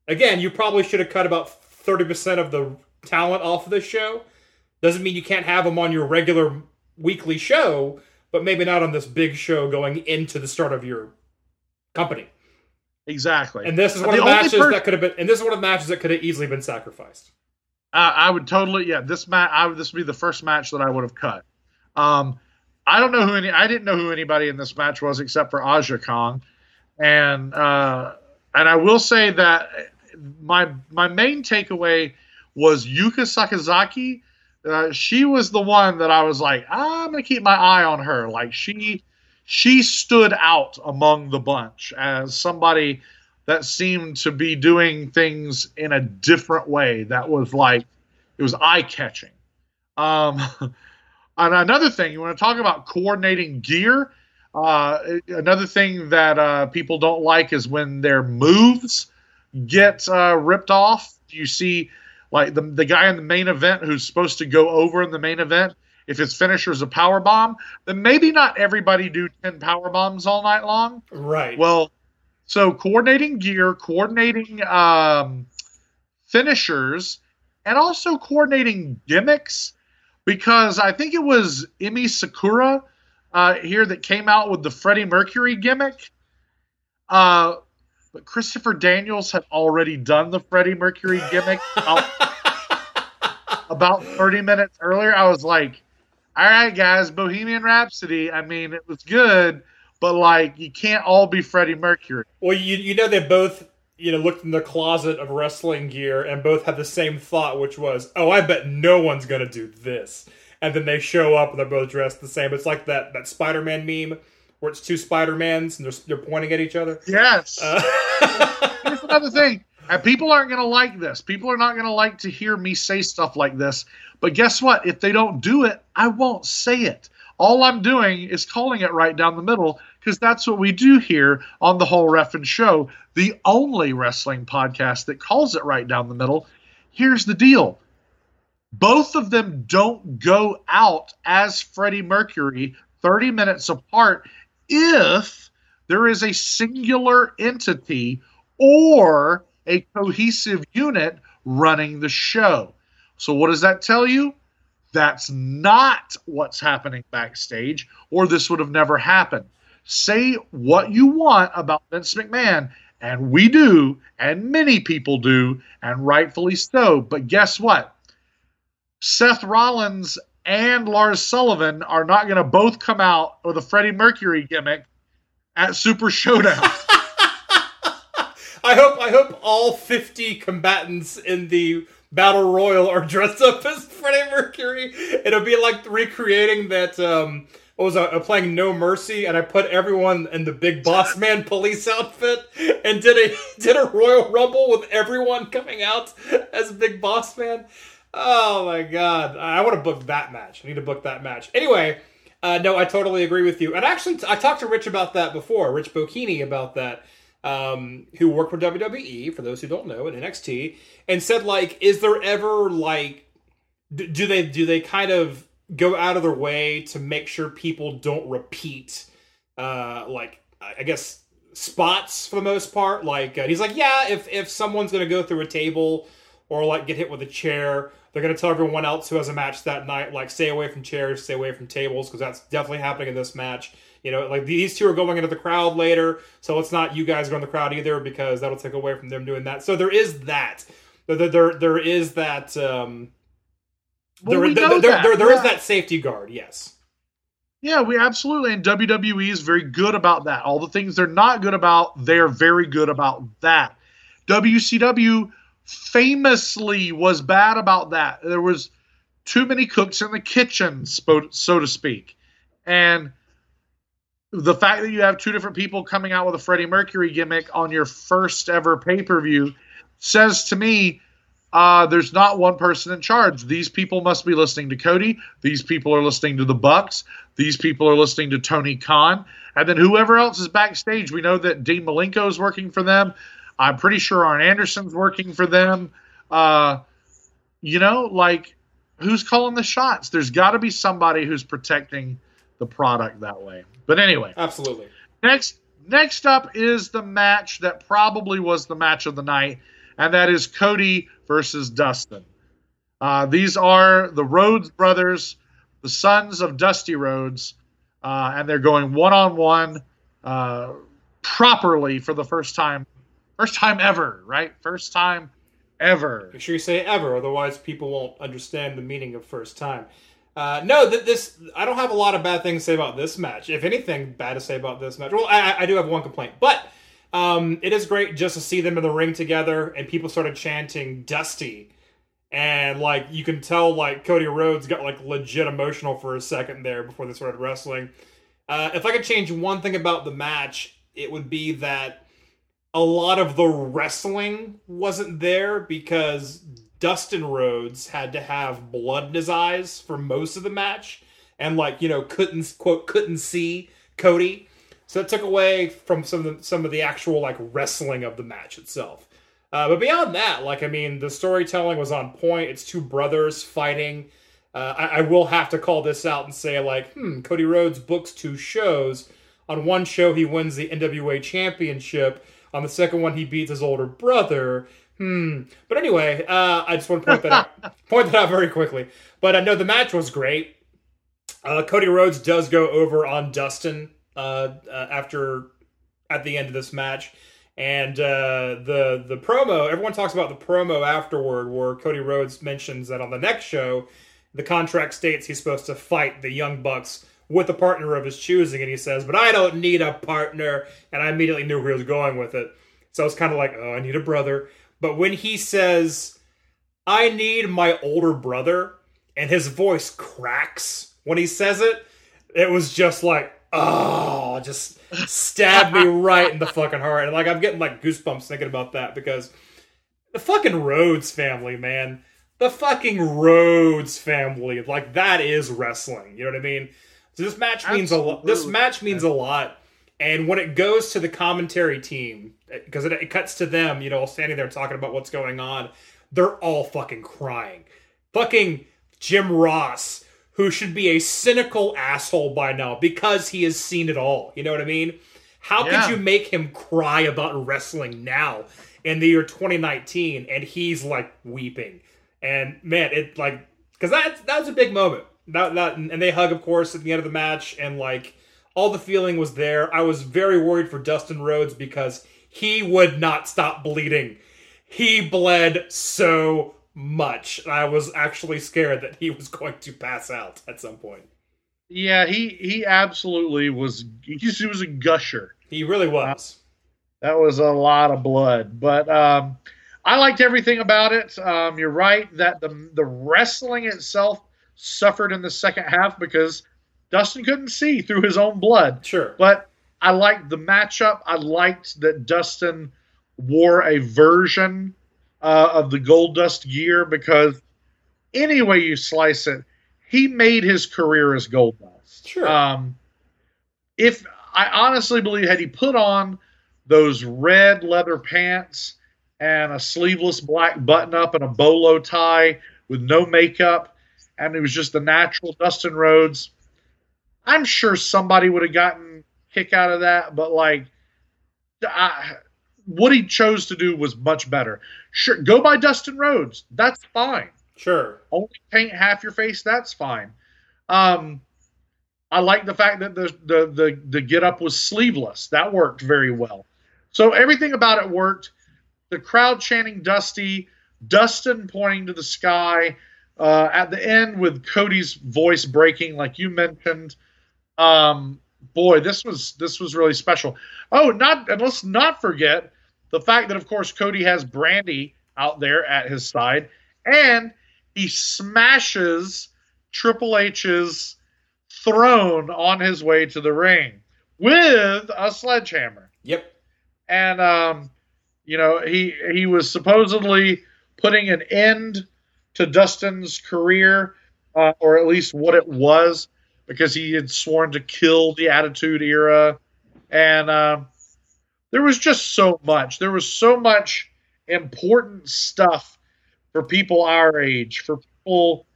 Again, you probably should have cut about thirty percent of the talent off of this show. Doesn't mean you can't have them on your regular weekly show, but maybe not on this big show going into the start of your company. Exactly. And this is one The of the matches per- that could have been, and this is one of the matches that could have easily been sacrificed. I, I would totally yeah. This match, I would this would be the first match that I would have cut. Um, I don't know who any. I didn't know who anybody in this match was except for Aja Kong, and uh, and I will say that my my main takeaway was Yuka Sakazaki. Uh, she was the one that I was like, "Ah, I'm gonna keep my eye on her. Like she she stood out among the bunch as somebody that seemed to be doing things in a different way that was like it was eye catching um and another thing you want to talk about coordinating gear uh another thing that uh people don't like is when their moves get uh ripped off you see like the, the guy in the main event who's supposed to go over in the main event if his finisher is a power bomb then maybe not everybody do 10 power bombs all night long Right. well, so coordinating gear, coordinating um, finishers, and also coordinating gimmicks, because I think it was Emi Sakura uh, here that came out with the Freddie Mercury gimmick. Uh, but Christopher Daniels had already done the Freddie Mercury gimmick about, about 30 minutes earlier. I was like, all right, guys, Bohemian Rhapsody. I mean, it was good, but like, you can't all be Freddie Mercury. Well, you you know they both you know looked in the closet of wrestling gear and both had the same thought, which was, "Oh, I bet no one's gonna do this." And then they show up and they're both dressed the same. It's like that that Spider-Man meme where it's two Spider-Mans and they're they're pointing at each other. Yes. Uh, Here's another thing. And people aren't going to like this. People are not going to like to hear me say stuff like this. But guess what? If they don't do it, I won't say it. All I'm doing is calling it right down the middle because that's what we do here on the whole Ref'n Show, the only wrestling podcast that calls it right down the middle. Here's the deal both of them don't go out as Freddie Mercury 30 minutes apart if there is a singular entity or a cohesive unit running the show. So, what does that tell you? That's not what's happening backstage, or this would have never happened. Say what you want about Vince McMahon, and we do, and many people do, and rightfully so. But guess what? Seth Rollins and Lars Sullivan are not going to both come out with a Freddie Mercury gimmick at Super Showdown. I hope I hope all 50 combatants in the battle royal are dressed up as Freddie Mercury. It'll be like recreating that um what was I, uh, playing No Mercy and I put everyone in the big boss man police outfit and did a did a Royal Rumble with everyone coming out as Big Boss Man. Oh my god. I want to book that match. I need to book that match. Anyway, uh, no, I totally agree with you. And actually, I talked to Rich about that before, Rich Bocchini about that, um, who worked for WWE, for those who don't know, in NXT, and said, like, is there ever, like, do they do they kind of go out of their way to make sure people don't repeat, uh, like, I guess, spots for the most part? Like, uh, he's like, yeah, if, if someone's to go through a table or, like, get hit with a chair, they're going to tell everyone else who has a match that night, like, stay away from chairs, stay away from tables, because that's definitely happening in this match. You know, like these two are going into the crowd later, so it's not you guys go in the crowd either, because that'll take away from them doing that. So there is that. There, there, there is that. Um, Well, there, we there, know there, that, there- there is yeah. that safety guard. Yes. Yeah, we absolutely. And WWE is very good about that. All the things they're not good about, they're very good about that. WCW famously was bad about that. There was too many cooks in the kitchen, so to speak. And the fact that you have two different people coming out with a Freddie Mercury gimmick on your first ever pay per view says to me uh, there's not one person in charge. These people must be listening to Cody. These people are listening to the Bucks. These people are listening to Tony Khan. And then whoever else is backstage, we know that Dean Malenko is working for them. I'm pretty sure Arn Anderson's working for them. Uh, you know, like who's calling the shots? There's got to be somebody who's protecting the product that way. But anyway, Absolutely. Next, next up is the match that probably was the match of the night, and that is Cody versus Dustin. Uh, these are the Rhodes brothers, the sons of Dusty Rhodes, uh, and they're going one on one properly for the first time, first time ever, right? First time ever. Make sure you say ever, otherwise people won't understand the meaning of first time. Uh, no, th- this I don't have a lot of bad things to say about this match. If anything, bad to say about this match. Well, I, I do have one complaint, but um, it is great just to see them in the ring together, and people started chanting "Dusty," and like you can tell, like Cody Rhodes got like legit emotional for a second there before they started wrestling. Uh, if I could change one thing about the match, it would be that a lot of the wrestling wasn't there because Dustin Rhodes had to have blood in his eyes for most of the match and like, you know, couldn't quote couldn't see Cody. So it took away from some of the, some of the actual like wrestling of the match itself. Uh, but beyond that, like I mean, the storytelling was on point. It's two brothers fighting. Uh, I, I will have to call this out and say like, hmm, Cody Rhodes books two shows. On one show, he wins the NWA Championship. On the second one, he beats his older brother. Hmm. But anyway, uh, I just want to point that out. Point that out very quickly. But I know the match was great. Uh, Cody Rhodes does go over on Dustin uh, uh, after at the end of this match, and uh, the the promo. Everyone talks about the promo afterward, where Cody Rhodes mentions that on the next show, the contract states he's supposed to fight the Young Bucks with a partner of his choosing, and he says, "But I don't need a partner," and I immediately knew where he was going with it. So it's kind of like, "Oh, I need a brother." But when he says, "I need my older brother," and his voice cracks when he says it, it was just like, oh, just stabbed me right in the fucking heart. And like, I'm getting like goosebumps thinking about that because the fucking Rhodes family, man. The fucking Rhodes family. Like, that is wrestling. You know what I mean? So this match means a lot. This match means a lot. And when it goes to the commentary team, eh, because it, it cuts to them, you know, standing there talking about what's going on, they're all fucking crying. Fucking Jim Ross, who should be a cynical asshole by now because he has seen it all. You know what I mean? How Yeah. could you make him cry about wrestling now in the year 2019 and he's like weeping? And man, it like because that that was a big moment. That, that and they hug, of course, at the end of the match, and like all the feeling was there. I was very worried for Dustin Rhodes because he would not stop bleeding. He bled so much. I was actually scared that he was going to pass out at some point. Yeah, he he absolutely was. He, he was a gusher. He really was. That was a lot of blood, but um, I liked everything about it. Um, you're right that the the wrestling itself suffered in the second half because Dustin couldn't see through his own blood. Sure. But I liked the matchup. I liked that Dustin wore a version uh, of the Gold Dust gear because any way you slice it, he made his career as Gold Dust. Sure. Um, if I honestly believe had he put on those red leather pants and a sleeveless black button up and a bolo tie with no makeup, and it was just the natural Dustin Rhodes, I'm sure somebody would have gotten kick out of that. But like, I, what he chose to do was much better. Sure, go by Dustin Rhodes. That's fine. Sure. Only paint half your face. That's fine. Um, I like the fact that the the the, the get up was sleeveless. That worked very well. So everything about it worked. The crowd chanting Dusty, Dustin pointing to the sky. Uh, at the end with Cody's voice breaking, like you mentioned. Um, boy, this was this was really special. Oh, not and let's not forget the fact that of course Cody has Brandi out there at his side, and he smashes Triple H's throne on his way to the ring with a sledgehammer. Yep. And um, you know, he he was supposedly putting an end to Dustin's career, uh, or at least what it was, because he had sworn to kill the Attitude Era, and um, there was just so much. There was so much important stuff for people our age, for people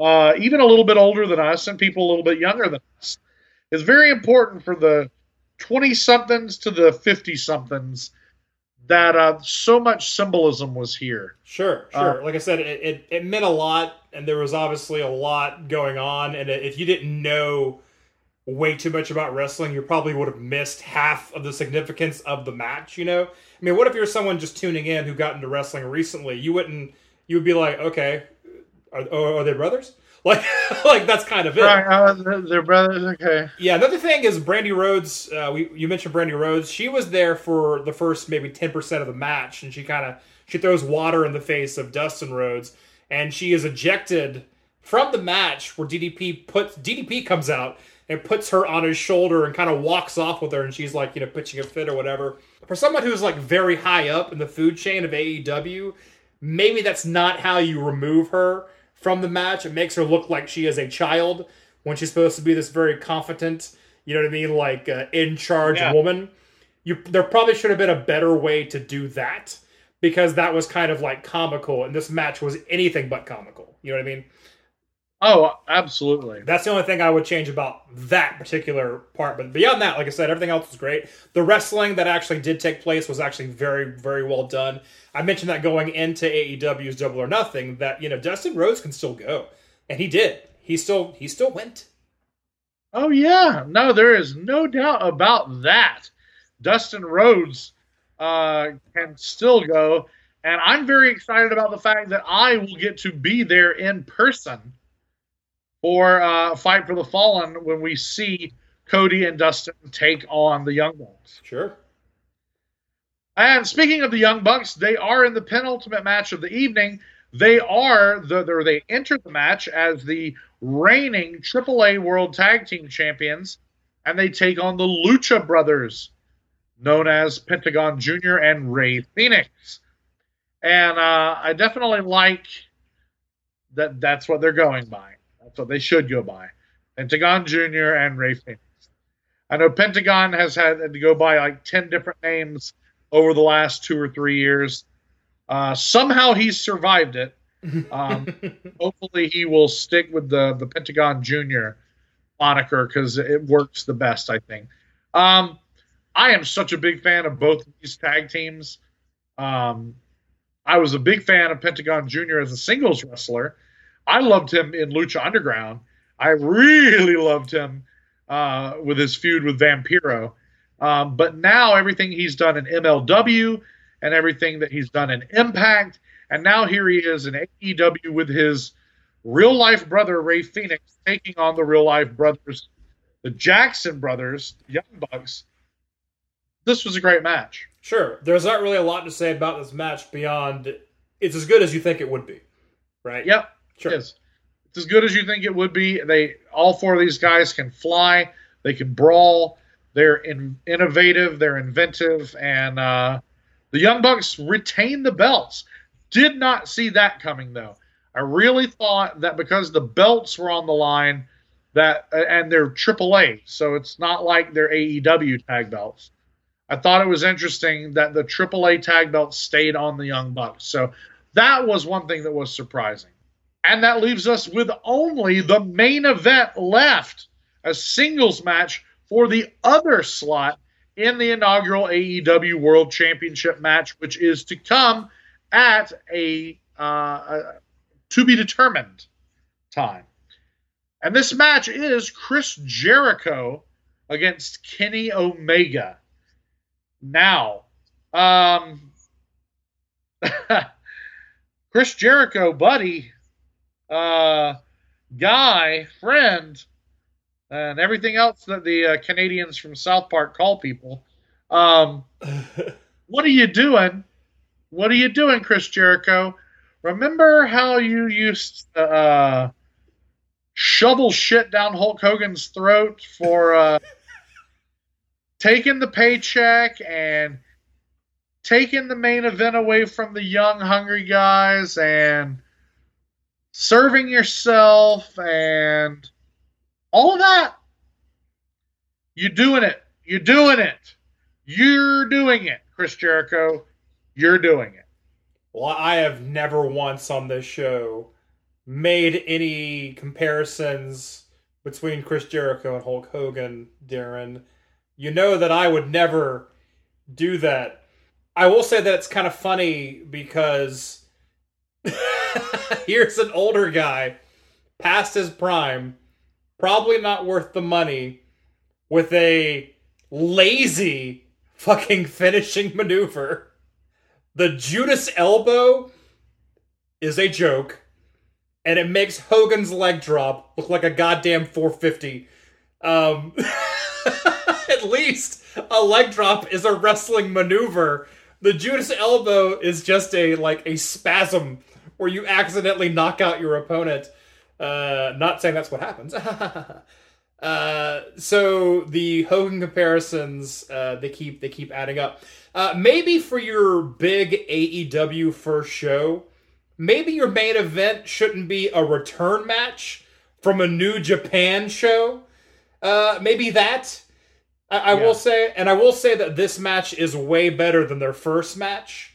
uh, even a little bit older than us, and people a little bit younger than us. It's very important for the 20 somethings to the 50 somethings that uh, so much symbolism was here. Sure, sure. Uh, like I said, it, it, it, meant a lot, and there was obviously a lot going on. And if you didn't know way too much about wrestling, you probably would have missed half of the significance of the match. You know, I mean, what if you're someone just tuning in who got into wrestling recently? You wouldn't. You would be like, okay, are, are they brothers? Like, like that's kind of it. Right, uh, they're brothers. Okay. Yeah. Another thing is Brandi Rhodes. Uh, we you mentioned Brandi Rhodes. She was there for the first maybe ten percent of the match, and she kind of she throws water in the face of Dustin Rhodes, and she is ejected from the match where DDP puts DDP comes out and puts her on his shoulder and kind of walks off with her, and she's like you know pitching a fit or whatever. For someone who's like very high up in the food chain of AEW, maybe that's not how you remove her from the match. It makes her look like she is a child when she's supposed to be this very confident, you know what I mean, like uh, in charge yeah. woman. You there probably should have been a better way to do that because that was kind of like comical, and this match was anything but comical. You know what I mean? Oh, absolutely. That's the only thing I would change about that particular part. But beyond that, like I said, everything else was great. The wrestling that actually did take place was actually very, very well done. I mentioned that going into AEW's Double or Nothing, that you know Dustin Rhodes can still go, and he did. He still he still went. Oh yeah, no, there is no doubt about that. Dustin Rhodes uh, can still go, and I'm very excited about the fact that I will get to be there in person for uh, Fight for the Fallen when we see Cody and Dustin take on the Young Bucks. Sure. And speaking of the Young Bucks, they are in the penultimate match of the evening. They are the they enter the match as the reigning AAA World Tag Team Champions, and they take on the Lucha Brothers, known as Pentagon Jr. and Rey Fenix. And uh, I definitely like that. That's what they're going by. What they should go by. Pentagon Jr. and Rey Fenix. I know Pentagon has had to go by like 10 different names over the last two or three years. Uh, somehow he's survived it. Um, hopefully he will stick with the, the Pentagon Jr. moniker because it works the best, I think. Um, I am such a big fan of both of these tag teams. Um, I was a big fan of Pentagon Jr. as a singles wrestler. I loved him in Lucha Underground. I really loved him uh, with his feud with Vampiro. Um, but now everything he's done in MLW and everything that he's done in Impact. And now here he is in AEW with his real life brother, Rey Fenix, taking on the real life brothers, the Jackson brothers, Young Bucks. This was a great match. Sure, there's not really a lot to say about this match beyond it's as good as you think it would be, right? Yep. Sure. It's as good as you think it would be. They all four of these guys can fly. They can brawl. They're in, innovative. They're inventive, and uh, the Young Bucks retain the belts. Did not see that coming though. I really thought that because the belts were on the line, that and they're AAA, so it's not like they're AEW tag belts. I thought it was interesting that the AAA tag belts stayed on the Young Bucks. So that was one thing that was surprising. And that leaves us with only the main event left a singles match for the other slot in the inaugural AEW World Championship match, which is to come at a, uh, a to be determined time. And this match is Chris Jericho against Kenny Omega. Now, um, Chris Jericho, buddy, uh, guy, friend, and everything else that the uh, Canadians from South Park call people. Um, what are you doing? What are you doing, Chris Jericho? Remember how you used to uh, shovel shit down Hulk Hogan's throat for uh, taking the paycheck and taking the main event away from the young, hungry guys and serving yourself and all of that. You're doing it. You're doing it. You're doing it, Chris Jericho. You're doing it. Well, I have never once on this show made any comparisons between Chris Jericho and Hulk Hogan, Daryn. You know that I would never do that. I will say that it's kind of funny because here's an older guy past his prime, probably not worth the money, with a lazy fucking finishing maneuver. The Judas elbow is a joke, and it makes Hogan's leg drop look like a goddamn 450. Um, at least a leg drop is a wrestling maneuver. The Judas elbow is just a like a spasm where you accidentally knock out your opponent. Uh, not saying that's what happens. uh, so the Hogan comparisons uh, they keep they keep adding up. Uh, maybe for your big AEW first show, maybe your main event shouldn't be a return match from a New Japan show. Uh, maybe that. I, I Yeah. will say, and I will say that this match is way better than their first match.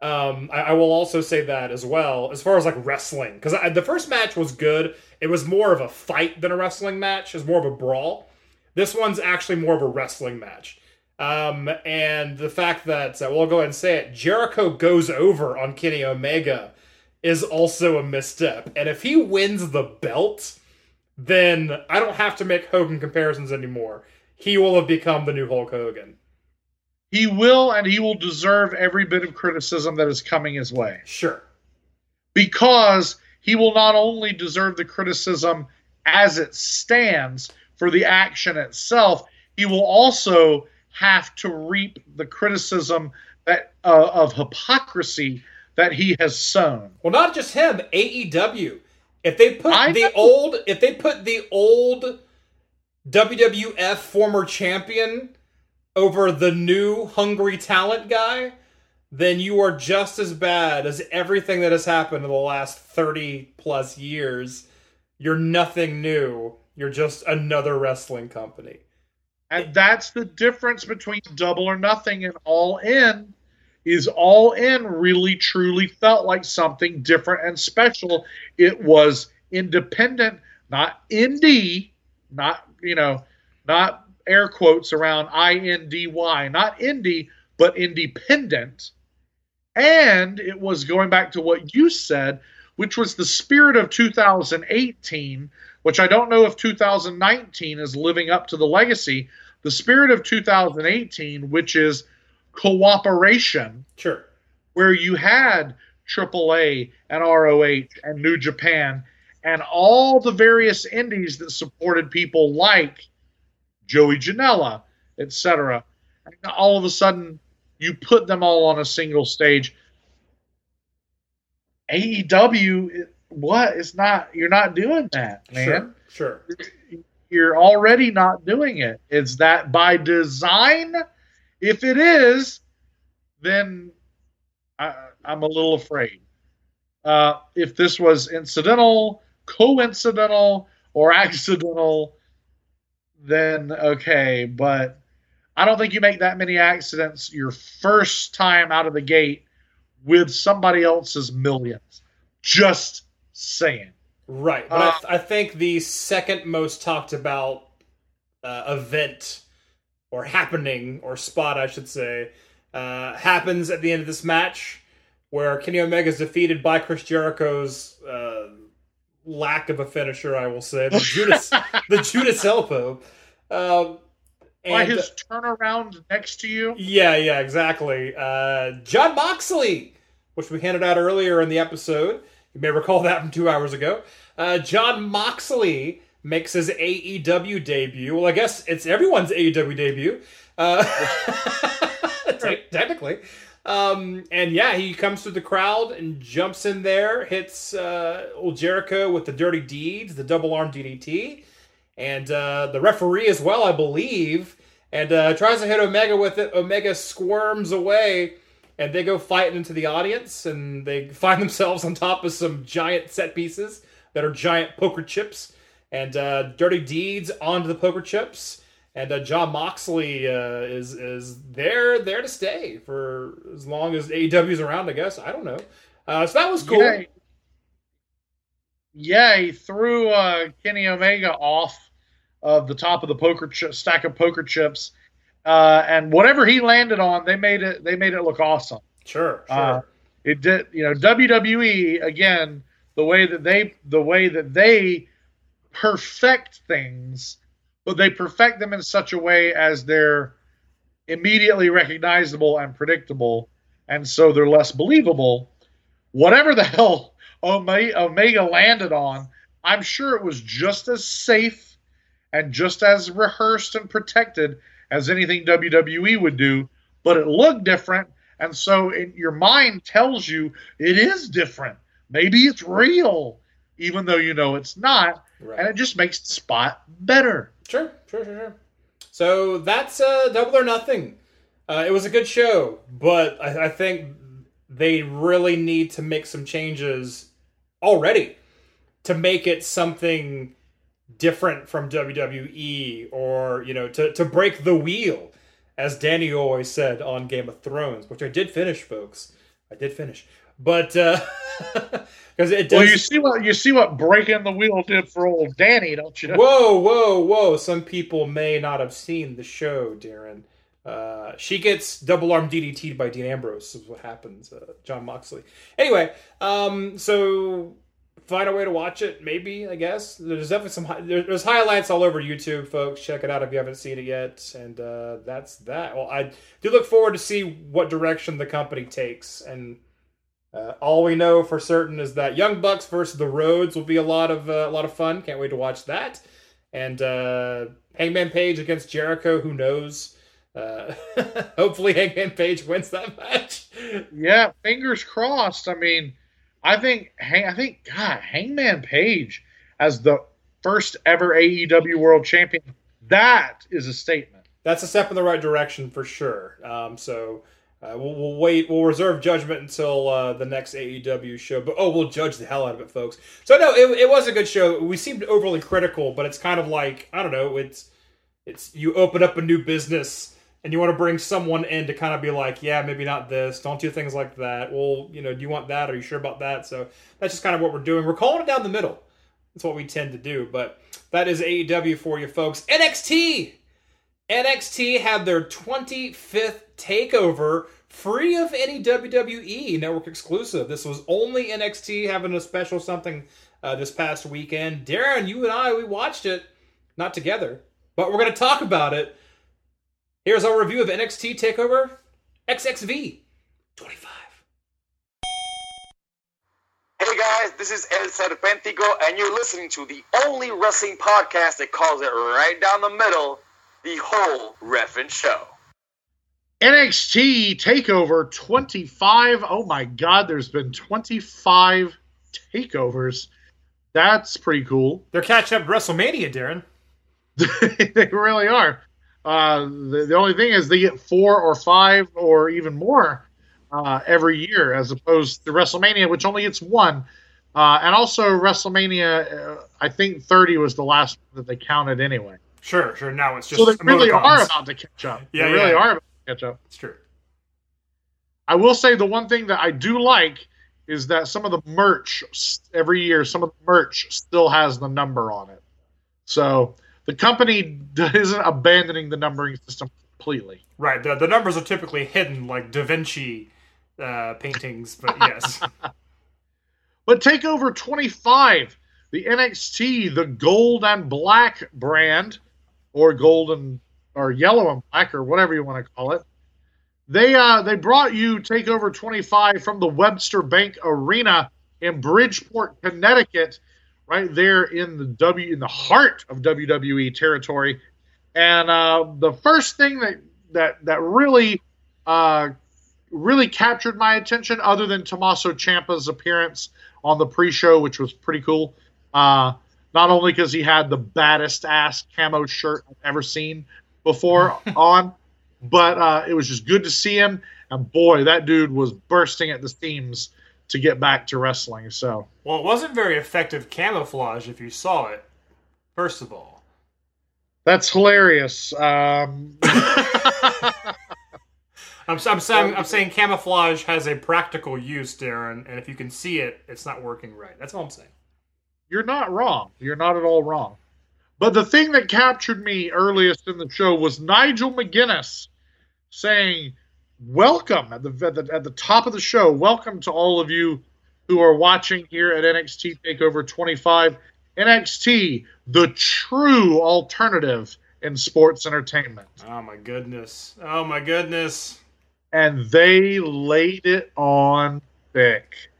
Um, I, I will also say that as well, as far as like wrestling, because the first match was good. It was more of a fight than a wrestling match. It was more of a brawl. This one's actually more of a wrestling match. Um, and the fact that, uh, well, I'll go ahead and say it, Jericho goes over on Kenny Omega is also a misstep. And if he wins the belt, then I don't have to make Hogan comparisons anymore. He will have become the new Hulk Hogan. He will, and he will deserve every bit of criticism that is coming his way. Sure. because he will not only deserve the criticism as it stands for the action itself, he will also have to reap the criticism that uh, of hypocrisy that he has sown. Well, not just him. AEW. If they put I the know. old, if they put the old WWF former champion over the new hungry talent guy, then you are just as bad as everything that has happened in the last thirty plus years. You're nothing new. You're just another wrestling company. And that's the difference between double or nothing and all in is all in really truly felt like something different and special. It was independent, not indie, not, you know, not air quotes around I N D Y, not indie, but independent. And it was going back to what you said, which was the spirit of 2018, which I don't know if 2019 is living up to the legacy. The spirit of 2018, which is cooperation Sure. where you had AAA and ROH and New Japan and all the various indies that supported people like Joey Janela, etc. All of a sudden, you put them all on a single stage. AEW, what? It's not. You're not doing that, man. Sure. Sure. You're already not doing it. Is that by design? If it is, then I, I'm a little afraid. Uh, if this was incidental, coincidental, or accidental, then okay. But I don't think you make that many accidents your first time out of the gate with somebody else's millions. Just saying. Right, but I, th- I think the second most talked about uh, event or happening or spot, I should say, uh, happens at the end of this match where Kenny Omega is defeated by Chris Jericho's uh, lack of a finisher. I will say the Judas, the Judas elbow. Um, By his turnaround next to you. yeah, yeah, exactly. Uh, Jon Moxley, which we handed out earlier in the episode. You may recall that from two hours ago. Uh, Jon Moxley makes his AEW debut. Well, I guess it's everyone's AEW debut. Uh, te- technically. Um, and yeah, he comes through the crowd and jumps in there, hits uh, old Jericho with the dirty deeds, the double arm DDT, and uh, the referee as well, I believe, and uh, tries to hit Omega with it. Omega squirms away, and they go fighting into the audience, and they find themselves on top of some giant set pieces that are giant poker chips, and uh, dirty deeds onto the poker chips. And uh, Jon Moxley uh, is is there there to stay for as long as AEW's around, I guess. I don't know. Uh, so that was cool. Yeah, yeah, he threw uh, Kenny Omega off of the top of the poker chip, stack of poker chips, uh, and whatever he landed on, they made it. They made it look awesome. Sure, sure. Uh, it did, you know, WWE again. The way that they, the way that they perfect things, but they perfect them in such a way as they're immediately recognizable and predictable, and so they're less believable. Whatever the hell Omega landed on, I'm sure it was just as safe and just as rehearsed and protected as anything WWE would do, but it looked different, and so in, your mind tells you it is different. Maybe it's real, even though you know it's not, Right. and it just makes the spot better. Sure, sure, sure, sure. So that's uh, Double or Nothing. Uh, it was a good show, but I, I think they really need to make some changes already to make it something different from WWE or, you know, to, to break the wheel, as Danny always said on Game of Thrones, which I did finish, folks. I did finish. But, uh, because it does. Well, you see what you see what breaking the wheel did for old Danny, don't you? Know? Whoa, whoa, whoa. Some people may not have seen the show, Daryn. Uh, she gets double arm DDT'd by Dean Ambrose, is what happens, uh, Jon Moxley. Anyway, um, so find a way to watch it, maybe, I guess. There's definitely some, hi- there- there's highlights all over YouTube, folks. Check it out if you haven't seen it yet. And uh, that's that. Well, I do look forward to see what direction the company takes. And uh, all we know for certain is that Young Bucks versus the Rhodes will be a lot of uh, a lot of fun. Can't wait to watch that. And uh, Hangman Page against Jericho. Who knows? Uh, hopefully, Hangman Page wins that match. Yeah, fingers crossed. I mean, I think Hang- I think God, Hangman Page as the first ever AEW World Champion. That is a statement. That's a step in the right direction for sure. Um, so. Uh, we'll, we'll wait. We'll reserve judgment until uh, the next AEW show. But oh, we'll judge the hell out of it, folks. So no, it, it was a good show. We seemed overly critical, but it's kind of like I don't know. It's it's you open up a new business and you want to bring someone in to kind of be like, yeah, maybe not this. Don't do things like that. Well, you know, do you want that? Are you sure about that? So that's just kind of what we're doing. We're calling it down the middle. That's what we tend to do. But that is AEW for you, folks. NXT. NXT had their 25th takeover free of any WWE network exclusive. This was only NXT having a special something uh, this past weekend. Daryn, you and I, we watched it, not together, but we're going to talk about it. Here's our review of NXT Takeover XXV 25. Hey guys, this is El Serpentico, and you're listening to the only wrestling podcast that calls it right down the middle, the whole Ref'n Show. NXT Takeover 25. Oh my God, there's been 25 takeovers. That's pretty cool. They're catching up to WrestleMania, Daryn. they really are. Uh, the, the only thing is they get four or five or even more uh, every year, as opposed to WrestleMania, which only gets one. Uh, and also WrestleMania, uh, I think 30 was the last that they counted anyway. Sure, sure. Now it's just So they really are about to catch up. Yeah, they really yeah. are about to catch up. It's true. I will say the one thing that I do like is that some of the merch every year, some of the merch still has the number on it. So the company isn't abandoning the numbering system completely. Right. The, the numbers are typically hidden like Da Vinci uh, paintings, but yes. But Takeover 25, the NXT, the gold and black brand, or golden or yellow and black, or whatever you want to call it. They uh they brought you Takeover 25 from the Webster Bank Arena in Bridgeport, Connecticut, right there in the W in the heart of WWE territory. And uh, the first thing that that that really uh, really captured my attention, other than Tommaso Ciampa's appearance on the pre-show, which was pretty cool. Uh, not only because he had the baddest ass camo shirt I've ever seen before on, but uh, it was just good to see him. And boy, that dude was bursting at the seams to get back to wrestling. So Well, it wasn't very effective camouflage if you saw it, first of all. that's hilarious. Um, I'm, I'm saying I'm saying camouflage has a practical use, Daryn, and if you can see it, it's not working right. That's all I'm saying. You're not wrong. You're not at all wrong. But the thing that captured me earliest in the show was Nigel McGuinness saying, "Welcome at the, at the at the top of the show. Welcome to all of you who are watching here at NXT Takeover 25. NXT, the true alternative in sports entertainment." Oh my goodness. Oh my goodness. and they laid it on thick.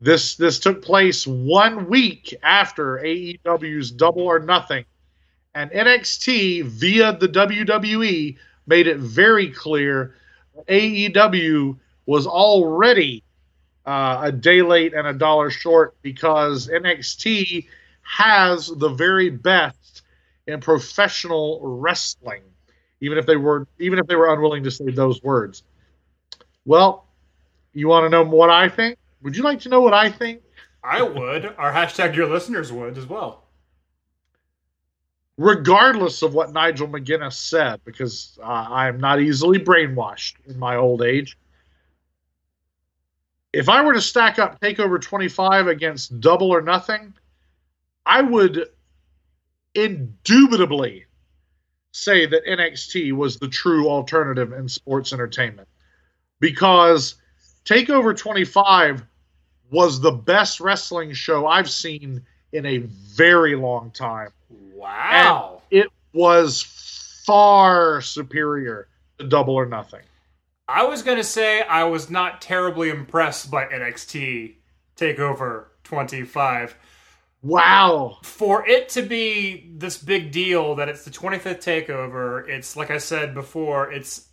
This this took place one week after AEW's Double or Nothing, and NXT via the WWE made it very clear AEW was already uh, a day late and a dollar short because NXT has the very best in professional wrestling even if they were even if they were unwilling to say those words. Well, you want to know what I think? Would you like to know what I think? I would. Our hashtag your listeners would as well. Regardless of what Nigel McGuinness said, because uh, I am not easily brainwashed in my old age. If I were to stack up Takeover 25 against Double or Nothing, I would indubitably say that NXT was the true alternative in sports entertainment because Takeover 25 was the best wrestling show I've seen in a very long time. Wow. It was far superior to Double or Nothing. I was going to say I was not terribly impressed by NXT TakeOver 25. Wow. For it to be this big deal that it's the 25th takeover, it's like I said before, it's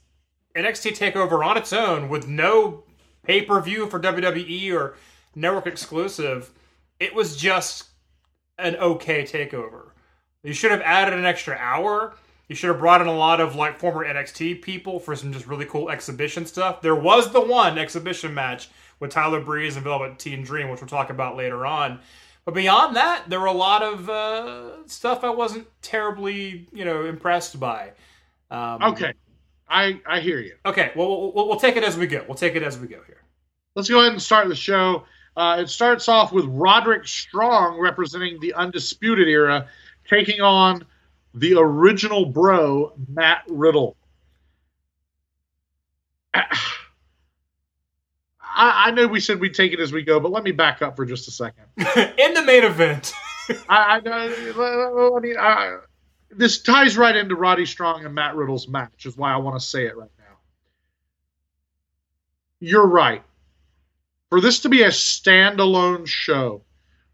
NXT takeover on its own with no pay-per-view for WWE or network exclusive. It was just an okay takeover. You should have added an extra hour. You should have brought in a lot of like former NXT people for some just really cool exhibition stuff. There was the one exhibition match with Tyler Breeze and Velveteen Dream, which we'll talk about later on. But beyond that, there were a lot of uh, stuff I wasn't terribly, you know, impressed by. Um, Okay. I, I hear you. Okay. Well, we'll, we'll take it as we go. We'll take it as we go here. Let's go ahead and start the show. Uh, it starts off with Roderick Strong representing the Undisputed Era, taking on the original bro, Matt Riddle. I, I know we said we'd take it as we go, but let me back up for just a second. In the main event. I, I, I mean, I, this ties right into Roddy Strong and Matt Riddle's match, is why I want to say it right now. you're right. For this to be a standalone show,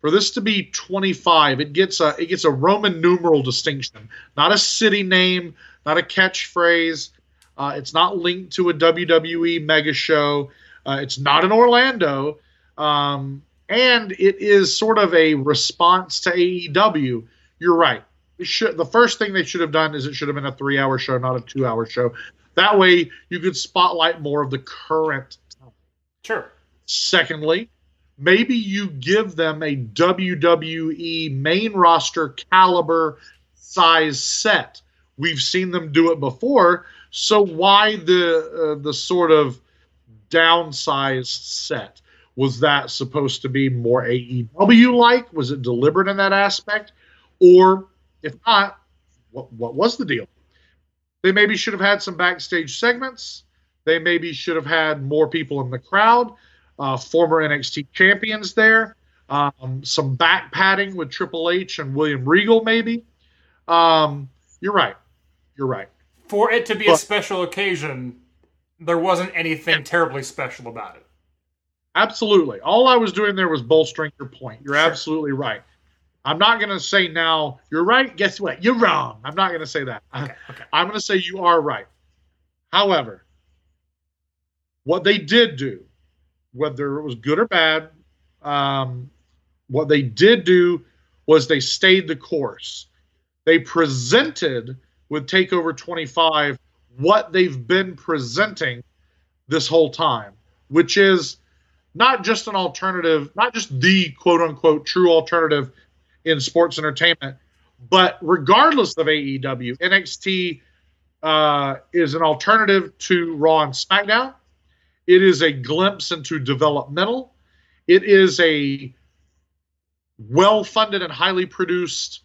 for this to be 25, it gets a it gets a Roman numeral distinction, not a city name, not a catchphrase. Uh, it's not linked to a WWE mega show. Uh, it's not in Orlando, um, and it is sort of a response to AEW. You're right. Should, the first thing they should have done is it should have been a three-hour show, not a two-hour show. That way, you could spotlight more of the current. Sure. Secondly, maybe you give them a WWE main roster caliber size set. We've seen them do it before, so why the uh, the sort of downsized set? Was that supposed to be more AEW like? Was it deliberate in that aspect? Or if not, what, what was the deal? They maybe should have had some backstage segments. They maybe should have had more people in the crowd, uh, former NXT champions there, um, some back padding with Triple H and William Regal, maybe. Um, you're right. You're right. For it to be a special occasion, there wasn't anything terribly special about it. Absolutely. All I was doing there was bolstering your point. You're Sure. absolutely right. I'm not going to say now, you're right. Guess what? You're wrong. I'm not going to say that. Okay, okay. I'm going to say you are right. However, what they did do, whether it was good or bad, um, what they did do was they stayed the course. They presented with Takeover 25 what they've been presenting this whole time, which is not just an alternative, not just the quote unquote true alternative in sports entertainment, but regardless of AEW, NXT uh, is an alternative to Raw and SmackDown. It is a glimpse into developmental. It is a well funded and highly produced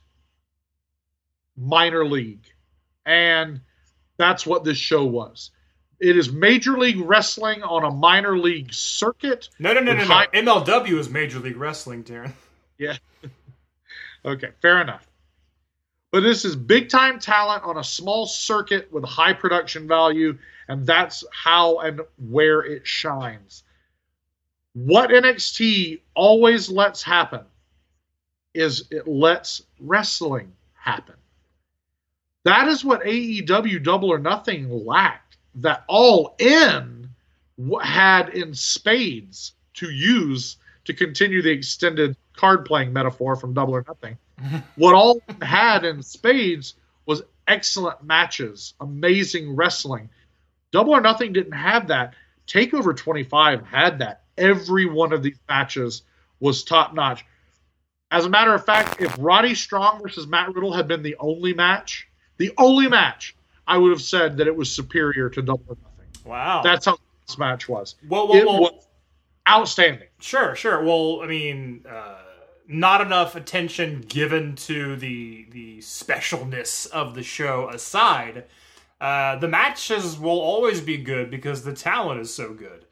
minor league. And that's what this show was. It is Major League Wrestling on a minor league circuit. No, no, no, no, no. MLW is Major League Wrestling, Daryn. Yeah. okay, fair enough. But this is big time talent on a small circuit with high production value, and that's how and where it shines. What NXT always lets happen is it lets wrestling happen. That is what AEW Double or Nothing lacked. That All In had in spades to use to continue the extended card playing metaphor from Double or Nothing. what All had in spades was excellent matches, amazing wrestling. Double or Nothing didn't have that. Takeover 25 had that. Every one of these matches was top notch. As a matter of fact, if Roddy Strong versus Matt Riddle had been the only match, the only match, I would have said that it was superior to Double or Nothing. Wow. That's how this match was. well, well, it was outstanding. Sure, sure. Well, I mean, uh, not enough attention given to the the specialness of the show aside. Uh, the matches will always be good because the talent is so good.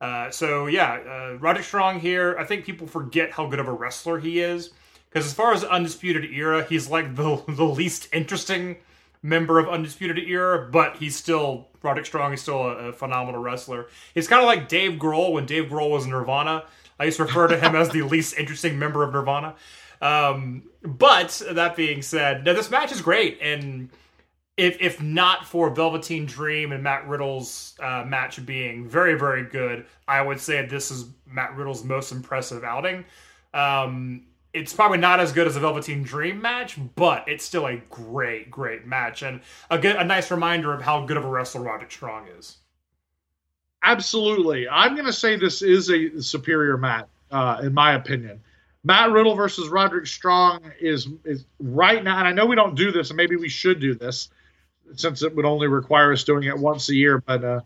Uh, so yeah, uh, Roderick Strong here. I think people forget how good of a wrestler he is because as far as Undisputed Era, he's like the the least interesting member of Undisputed Era, but he's still Roderick Strong. He's still a, a phenomenal wrestler. He's kind of like Dave Grohl when Dave Grohl was Nirvana. I used to refer to him as the least interesting member of Nirvana. Um, but that being said, no, this match is great, and if if not for Velveteen Dream and Matt Riddle's uh, match being very very good, I would say this is Matt Riddle's most impressive outing. Um, it's probably not as good as a Velveteen Dream match, but it's still a great great match and a good a nice reminder of how good of a wrestler Roderick Strong is. Absolutely. I'm going to say this is a superior match, uh, in my opinion. Matt Riddle versus Roderick Strong is is right now, and I know we don't do this, and maybe we should do this, since it would only require us doing it once a year. But uh,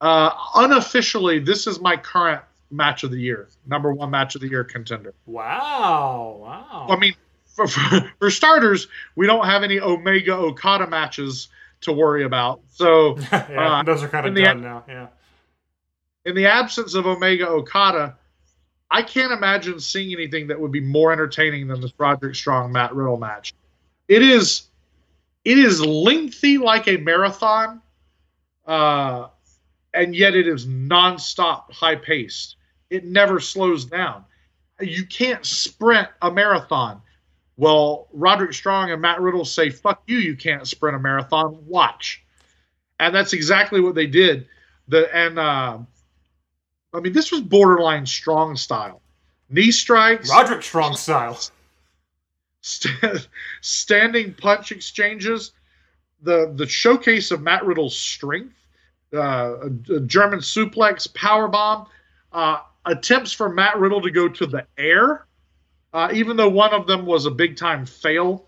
uh, unofficially, this is my current match of the year, number one match of the year contender. Wow! Wow! I mean, for, for, for starters, we don't have any Omega Okada matches to worry about. So, yeah, uh, those are kind in of done now. Yeah. In the absence of Omega Okada, I can't imagine seeing anything that would be more entertaining than this Roderick Strong Matt Riddle match. It is, it is lengthy like a marathon, uh, and yet it is nonstop, high paced. It never slows down. You can't sprint a marathon. Well, Roderick Strong and Matt Riddle say, "Fuck you! You can't sprint a marathon. Watch." And that's exactly what they did. The and uh, I mean, this was borderline strong style. Knee strikes, Roderick Strong style. st- standing punch exchanges, the the showcase of Matt Riddle's strength, uh, a, a German suplex, power bomb, uh, attempts for Matt Riddle to go to the air, uh, even though one of them was a big time fail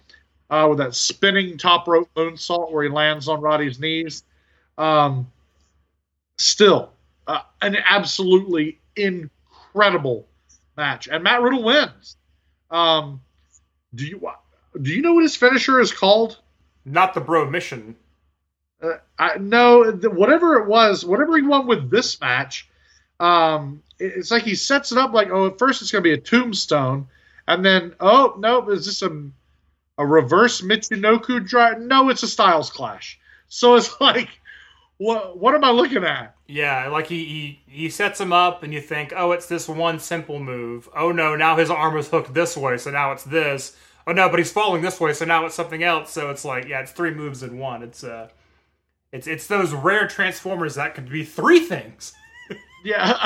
uh, with that spinning top rope moonsault where he lands on Roddy's knees. Um, still, uh, an absolutely incredible match, and Matt Riddle wins. Um, do you do you know what his finisher is called? Not the Bromission. Uh, I no, th- whatever it was, whatever he won with this match, um, it- it's like he sets it up like, oh, at first it's going to be a tombstone, and then oh no, is this a a reverse Michinoku drive? No, it's a Styles Clash. So it's like, what what am I looking at? Yeah, like he, he he sets him up, and you think, oh, it's this one simple move. Oh no, now his arm is hooked this way, so now it's this. Oh no, but he's falling this way, so now it's something else. So it's like, yeah, it's three moves in one. It's uh, it's it's those rare transformers that could be three things. Yeah,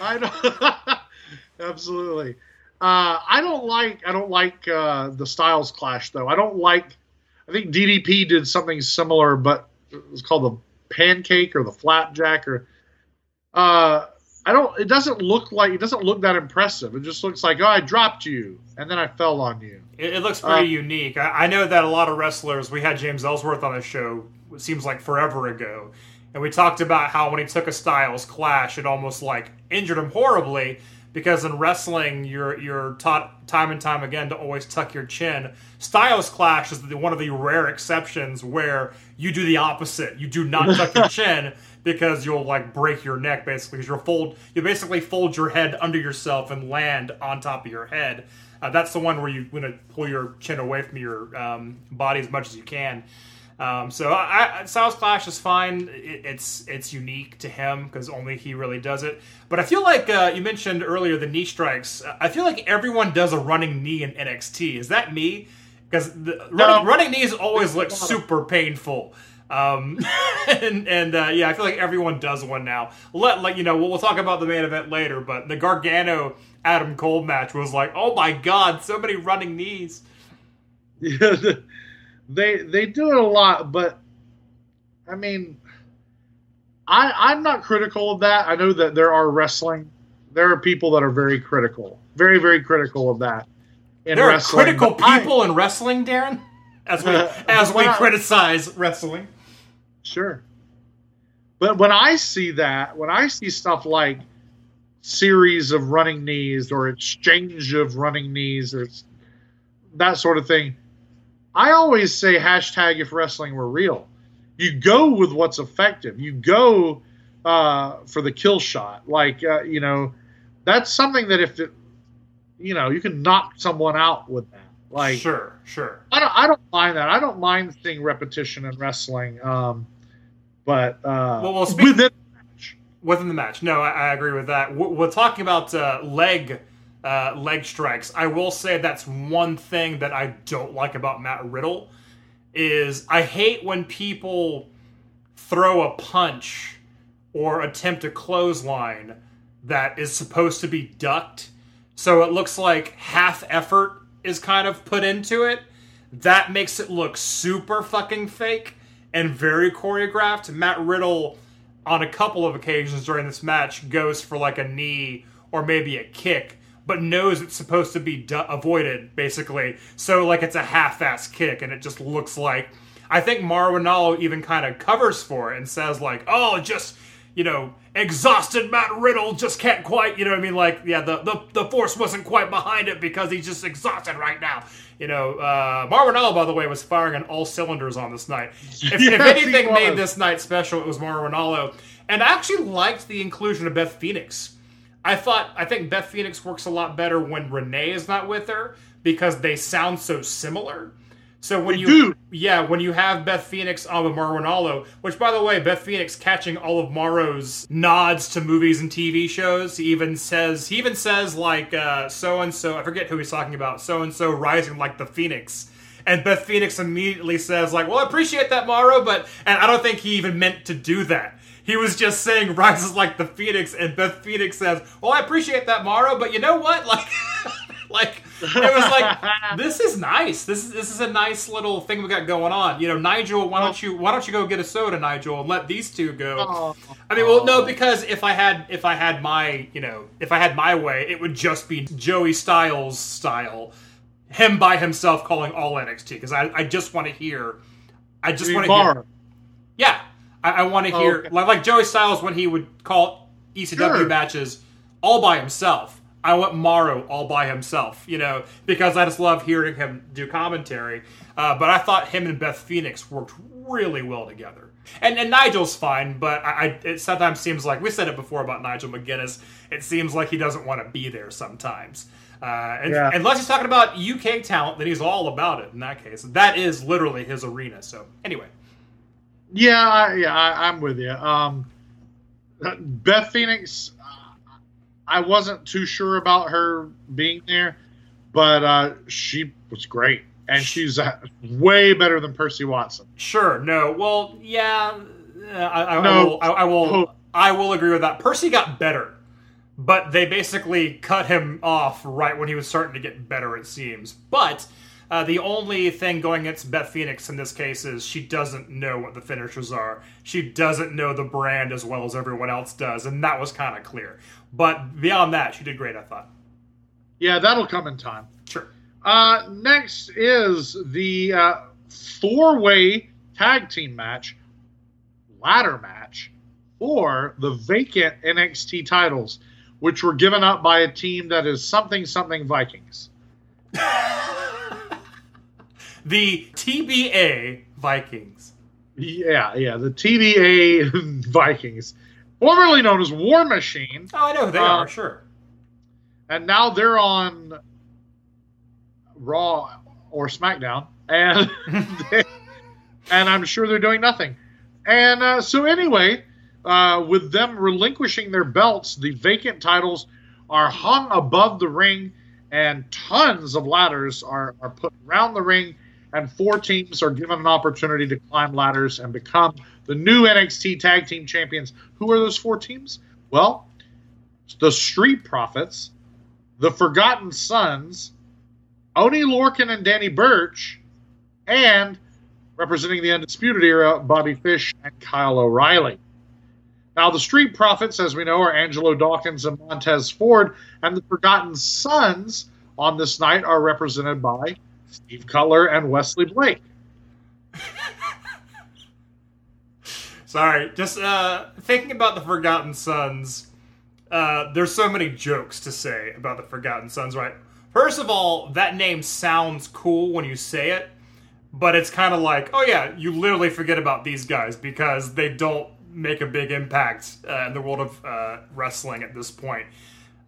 I know. Absolutely. Uh, I don't like I don't like uh, the Styles Clash though. I don't like. I think DDP did something similar, but it was called the pancake or the flapjack or. Uh, I don't. It doesn't look like it doesn't look that impressive. It just looks like oh, I dropped you and then I fell on you. It, it looks pretty Uh, unique. I, I know that a lot of wrestlers. We had James Ellsworth on the show. It seems like forever ago, and we talked about how when he took a Styles Clash, it almost like injured him horribly because in wrestling, you're you're taught time and time again to always tuck your chin. Styles Clash is the, one of the rare exceptions where you do the opposite. You do not tuck your chin because you'll like break your neck basically. Because you'll fold, you basically fold your head under yourself and land on top of your head. Uh, that's the one where you want to pull your chin away from your um, body as much as you can. Um, so I, I, Styles Clash is fine. It, it's it's unique to him because only he really does it. But I feel like uh, you mentioned earlier the knee strikes. I feel like everyone does a running knee in NXT. Is that me? Because the running, running knees always look super painful. Um, and and uh, yeah, I feel like everyone does one now. Let like you know, we'll, we'll talk about the main event later. But the Gargano Adam Cole match was like, oh my god, so many running knees. Yeah, they they do it a lot, but I mean, I I'm not critical of that. I know that there are wrestling, there are people that are very critical, very very critical of that. In There are critical but I- people in wrestling, Daryn. As we Uh, as we well- criticize wrestling. Sure. But when I see that, when I see stuff like series of running knees or exchange of running knees or that sort of thing, I always say hashtag if wrestling were real. You go with what's effective. You go uh, for the kill shot. Like, uh, you know, that's something that if it, you know, you can knock someone out with that. Like, sure, sure. I don't, I don't mind that. I don't mind seeing repetition in wrestling. Um, but uh, Well, well, speak- within Within the match, no, I, I agree with that. We're, we're talking about uh, leg uh, leg strikes. I will say that's one thing that I don't like about Matt Riddle is I hate when people throw a punch or attempt a clothesline that is supposed to be ducked. So it looks like half effort is kind of put into it. That makes it look super fucking fake and very choreographed. Matt Riddle, on a couple of occasions during this match, goes for like a knee or maybe a kick, but knows it's supposed to be du- avoided, basically. So, like, it's a half ass kick and it just looks like. I think Mauro Ranallo even kind of covers for it and says, like, oh, just you know, exhausted Matt Riddle just can't quite, you know what I mean? Like, yeah, the, the, the force wasn't quite behind it because he's just exhausted right now. You know, uh, Mauro Ranallo, by the way, was firing on all cylinders on this night. If, if Yes, he anything made this night special, it was Mauro Ranallo. And I actually liked the inclusion of Beth Phoenix. I thought, I think Beth Phoenix works a lot better when Renee is not with her because they sound so similar. So when They you do. yeah, when you have Beth Phoenix on with Mauro Ranallo, which by the way, Beth Phoenix catching all of Mauro's nods to movies and TV shows. He even says he even says like so and so. I forget who he's talking about. So and so rising like the phoenix. And Beth Phoenix immediately says like, "Well, I appreciate that, Mauro, but..." And I don't think he even meant to do that. He was just saying rises like the phoenix, and Beth Phoenix says, "Well, I appreciate that, Mauro, but you know what? Like, like it was like this is nice. This is this is a nice little thing we got going on. You know, Nigel, why don't you why don't you go get a soda, Nigel, and let these two go? Oh. I mean, well, no, because if I had if I had my you know if I had my way, it would just be Joey Styles style, him by himself calling all NXT because I I just want to hear, I just want to hear, yeah, I, I want to hear Okay. like like Joey Styles when he would call ECW Sure. matches all by himself. I want Mauro all by himself, you know, because I just love hearing him do commentary. Uh, but I thought him and Beth Phoenix worked really well together. And, and Nigel's fine, but I, I, it sometimes seems like we said it before about Nigel McGuinness. It seems like he doesn't want to be there sometimes. Uh, and, Yeah. Unless he's talking about UK talent, then he's all about it. In that case, that is literally his arena. So anyway, Yeah, I, yeah, I, I'm with you. Um, Beth Phoenix, uh, I wasn't too sure about her being there, but uh, she was great, and she's uh, way better than Percy Watson. Sure. No. Well, yeah. uh, I, I, No. I will. I, I will. Oh. I will agree with that. Percy got better, but they basically cut him off right when he was starting to get better. It seems. But uh, the only thing going against Beth Phoenix in this case is she doesn't know what the finishers are. She doesn't know the brand as well as everyone else does, and that was kind of clear. But beyond that, she did great. I thought. Yeah, that'll come in time. Sure. Uh, next is the uh, four-way tag team match, ladder match for the vacant NXT titles, which were given up by a team that is something something Vikings. The TBA Vikings. Yeah, yeah, the TBA Vikings, formerly known as War Machine, Oh, I know who they Uh, are. Sure. and now they're on Raw or SmackDown, and and I'm sure they're doing nothing. And uh, so anyway, uh, with them relinquishing their belts, the vacant titles are hung above the ring, and tons of ladders are are put around the ring, and four teams are given an opportunity to climb ladders and become the new NXT Tag Team Champions. Who are those four teams? Well, the Street Profits, the Forgotten Sons, Oni Lorcan and Danny Burch, and representing the Undisputed Era, Bobby Fish and Kyle O'Reilly. Now, the Street Profits, as we know, are Angelo Dawkins and Montez Ford, and the Forgotten Sons on this night are represented by Steve Cutler and Wesley Blake. Sorry, just uh, thinking about the Forgotten Sons. Uh, there's so many jokes to say about the Forgotten Sons, right? First of all, that name sounds cool when you say it, but it's kind of like, oh yeah, you literally forget about these guys because they don't make a big impact uh, in the world of uh, wrestling at this point.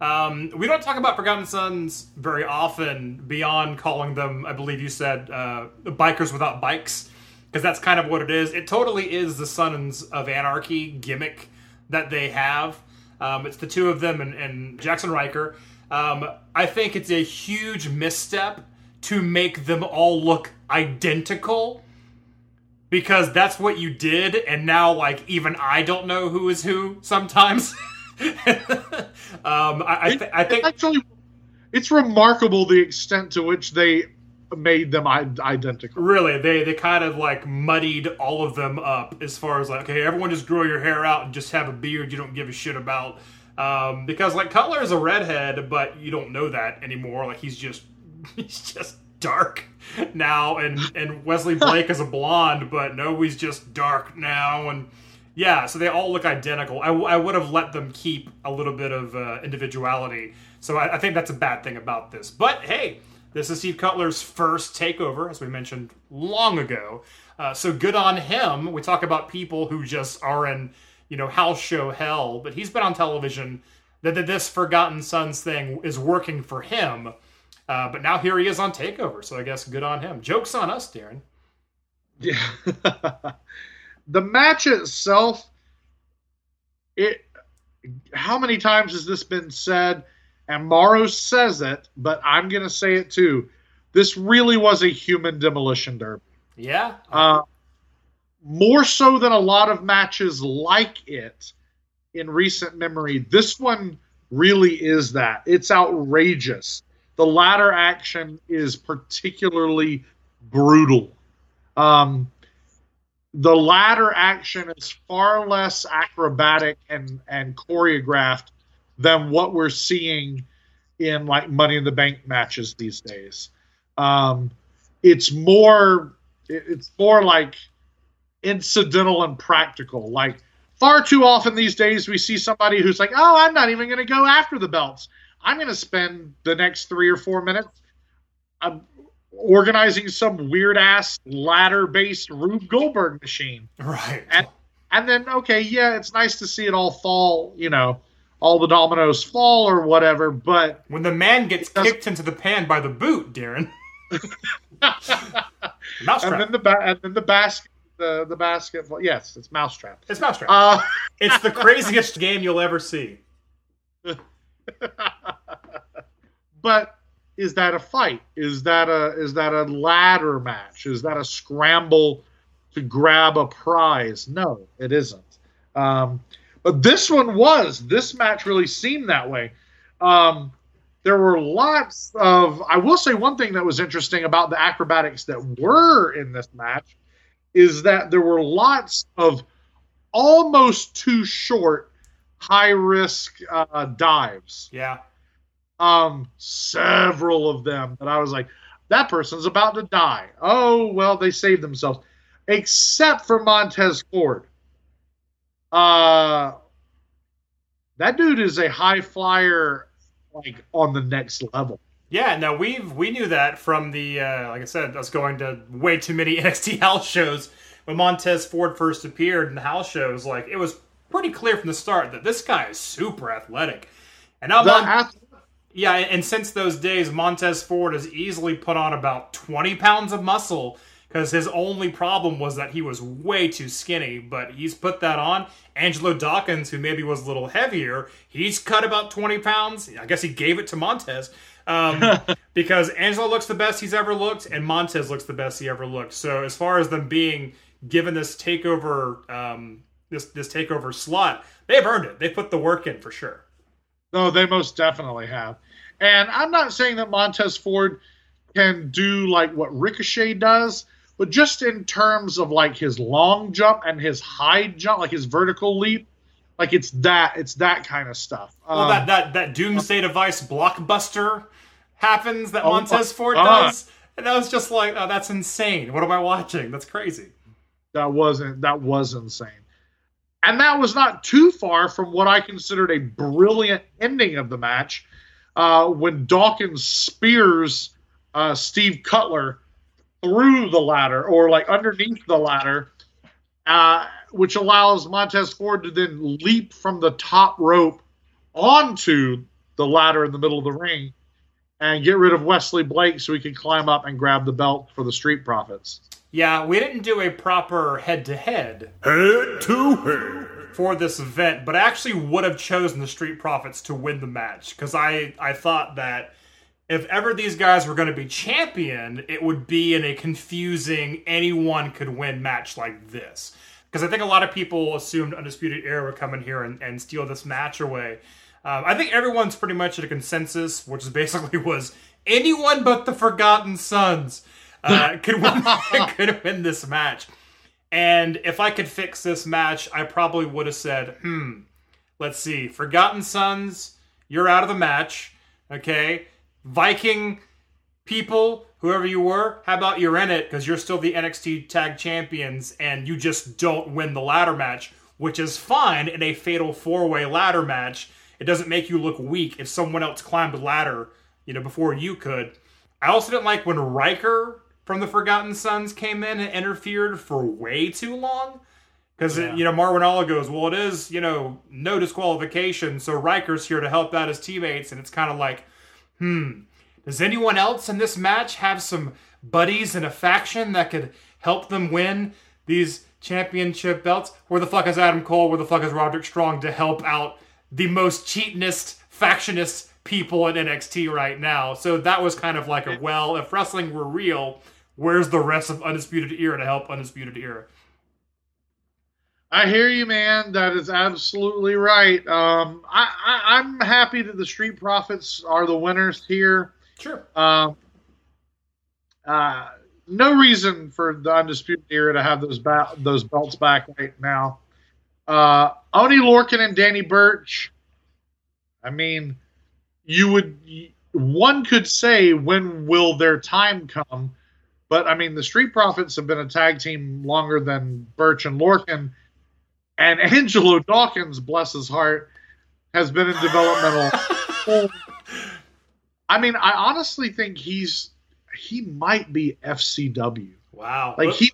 Um, we don't talk about Forgotten Sons very often beyond calling them, I believe you said, uh, bikers without bikes, because that's kind of what it is. It totally is the Sons of Anarchy gimmick that they have. Um, it's the two of them and, and Jackson Ryker. Um, I think it's a huge misstep to make them all look identical because that's what you did, and now like even I don't know who is who sometimes. um, I, I, th- I think Actually, it's remarkable the extent to which they made them identical. really they they kind of like muddied all of them up as far as like okay everyone just grow your hair out and just have a beard you don't give a shit about um, because like Cutler is a redhead but you don't know that anymore like he's just he's just dark now and and Wesley Blake is a blonde but no he's just dark now and yeah so they all look identical I, w- I would have let them keep a little bit of uh, individuality so I, I think that's a bad thing about this but hey this is Steve Cutler's first takeover, as we mentioned long ago. Uh, so good on him. We talk about people who just are in, you know, house show hell, but he's been on television. That that this Forgotten Sons thing is working for him, Uh, but now here he is on Takeover, so I guess good on him. Jokes on us, Daryn. Yeah. the match itself, it. How many times has this been said? And Mauro says it, but I'm going to say it too. This really was a human demolition derby. Yeah. Uh, more so than a lot of matches like it in recent memory. This one really is that. It's outrageous. The ladder action is particularly brutal. Um, the ladder action is far less acrobatic and, and choreographed than what we're seeing in like Money in the Bank matches these days. Um, it's more it's more like incidental and practical. Like far too often these days, we see somebody who's like, "Oh, I'm not even going to go after the belts. I'm going to spend the next three or four minutes um, organizing some weird ass ladder based Rube Goldberg machine." Right. And and then okay, yeah, it's nice to see it all fall. You know, all the dominoes fall or whatever. But when the man gets kicked into the pan by the boot, Daryn. Mousetrap. And then the ba- and then the basket the the basket. Yes, it's Mousetrap. It's Mousetrap. Uh, it's the craziest game you'll ever see. but is that a fight? Is that a is that a ladder match? Is that a scramble to grab a prize? No, it isn't. Um, but this one was. This match really seemed that way. Um, there were lots of. I will say one thing that was interesting about the acrobatics that were in this match is that there were lots of almost too short, high risk uh, dives. Yeah. Um, several of them that I was like, that person's about to die. Oh well, they saved themselves, except for Montez Ford. Uh, that dude is a high flyer like on the next level. Yeah, no, we've we knew that from the uh, like I said, us going to way too many NXT house shows when Montez Ford first appeared in the house shows. Like it was pretty clear from the start that this guy is super athletic. And now, Mon- ath- yeah, and since those days, Montez Ford has easily put on about twenty pounds of muscle because his only problem was that he was way too skinny. But he's put that on. Angelo Dawkins, who maybe was a little heavier, he's cut about 20 pounds. I guess he gave it to Montez um, because Angelo looks the best he's ever looked, and Montez looks the best he ever looked. So as far as them being given this takeover, um, this this takeover slot, they've earned it. They put the work in for sure. No, they most definitely have. And I'm not saying that Montez Ford can do like what Ricochet does, but just in terms of like his long jump and his high jump, like his vertical leap, like it's that it's that kind of stuff. Well, um, that that that Doomsday Device blockbuster happens that oh, Montez Ford uh, does, and I was just like, oh, that's insane. What am I watching? That's crazy. That wasn't that was insane, and that was not too far from what I considered a brilliant ending of the match, uh, when Dawkins spears uh, Steve Cutler through the ladder or like underneath the ladder, uh, which allows Montez Ford to then leap from the top rope onto the ladder in the middle of the ring and get rid of Wesley Blake so he can climb up and grab the belt for the Street Profits. Yeah, we didn't do a proper head to head. Head to head. For this event, but I actually would have chosen the Street Profits to win the match because I, I thought that if ever these guys were going to be champion, it would be in a confusing, anyone could win match like this. Because I think a lot of people assumed Undisputed Era would come in here and, and steal this match away. Um, I think everyone's pretty much at a consensus, which basically was anyone but the Forgotten Sons uh, could win could win this match. And if I could fix this match, I probably would have said, "Hmm, let's see, Forgotten Sons, you're out of the match, okay? Viking people, whoever you were, how about you're in it because you're still the NXT Tag Champions and you just don't win the ladder match, which is fine in a fatal four way ladder match. It doesn't make you look weak if someone else climbed the ladder, you know, before you could. I also didn't like when Ryker from the Forgotten Sons came in and interfered for way too long. Because, yeah. you know, Mauro Ranallo goes, well, it is, you know, no disqualification, so Ryker's here to help out his teammates. And it's kind of like, hmm, Does anyone else in this match have some buddies in a faction that could help them win these championship belts? Where the fuck is Adam Cole? Where the fuck is Roderick Strong to help out the most cheatinest, factionist people in NXT right now? So that was kind of like a well, if wrestling were real, where's the rest of Undisputed Era to help Undisputed Era? I hear you, man. That is absolutely right. Um, I, I, I'm happy that the Street Profits are the winners here. Sure. Um, uh, no reason for the Undisputed Era to have those ba- those belts back right now. Uh, Oni Lorcan and Danny Burch. I mean, you would one could say when will their time come, but I mean the Street Profits have been a tag team longer than Burch and Lorcan, and Angelo Dawkins, bless his heart, has been in developmental. I mean, I honestly think he's he might be FCW. Wow. Like he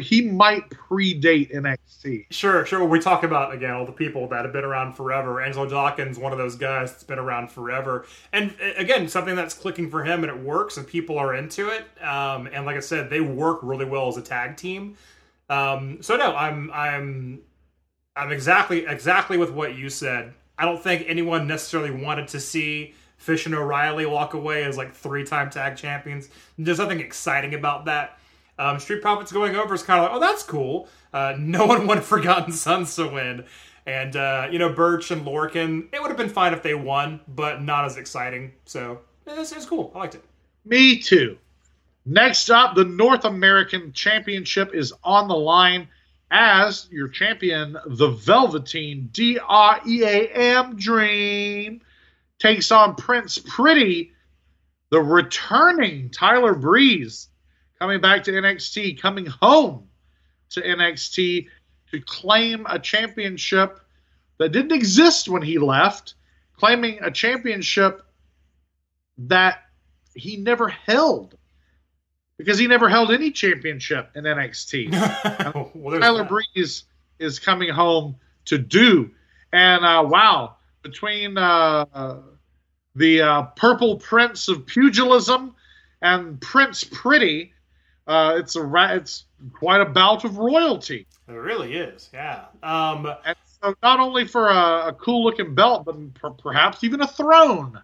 he might predate NXT. Sure, sure. We talk about again all the people that have been around forever. Angelo Dawkins, one of those guys that's been around forever, and again, something that's clicking for him and it works, and people are into it. Um, and like I said, they work really well as a tag team. Um, so no, I'm I'm I'm exactly exactly with what you said. I don't think anyone necessarily wanted to see Fish and O'Reilly walk away as like three-time tag champions. There's nothing exciting about that. Um, Street Profits going over is kind of like, oh, that's cool. Uh, no one wanted Forgotten Sons to win. And, uh, you know, Burch and Lorcan, it would have been fine if they won, but not as exciting. So it's, it's cool. I liked it. Me too. Next up, the North American Championship is on the line as your champion, the Velveteen D R E A M Dream, takes on Prince Pretty, the returning Tyler Breeze coming back to NXT, coming home to NXT to claim a championship that didn't exist when he left, claiming a championship that he never held because he never held any championship in NXT. well, Tyler that. Breeze is coming home to do. And uh, wow, between uh, the uh, Purple Prince of Pugilism and Prince Pretty, uh, it's a ra- it's quite a bout of royalty. It really is, yeah. Um, And so not only for a, a cool looking belt, but per- perhaps even a throne.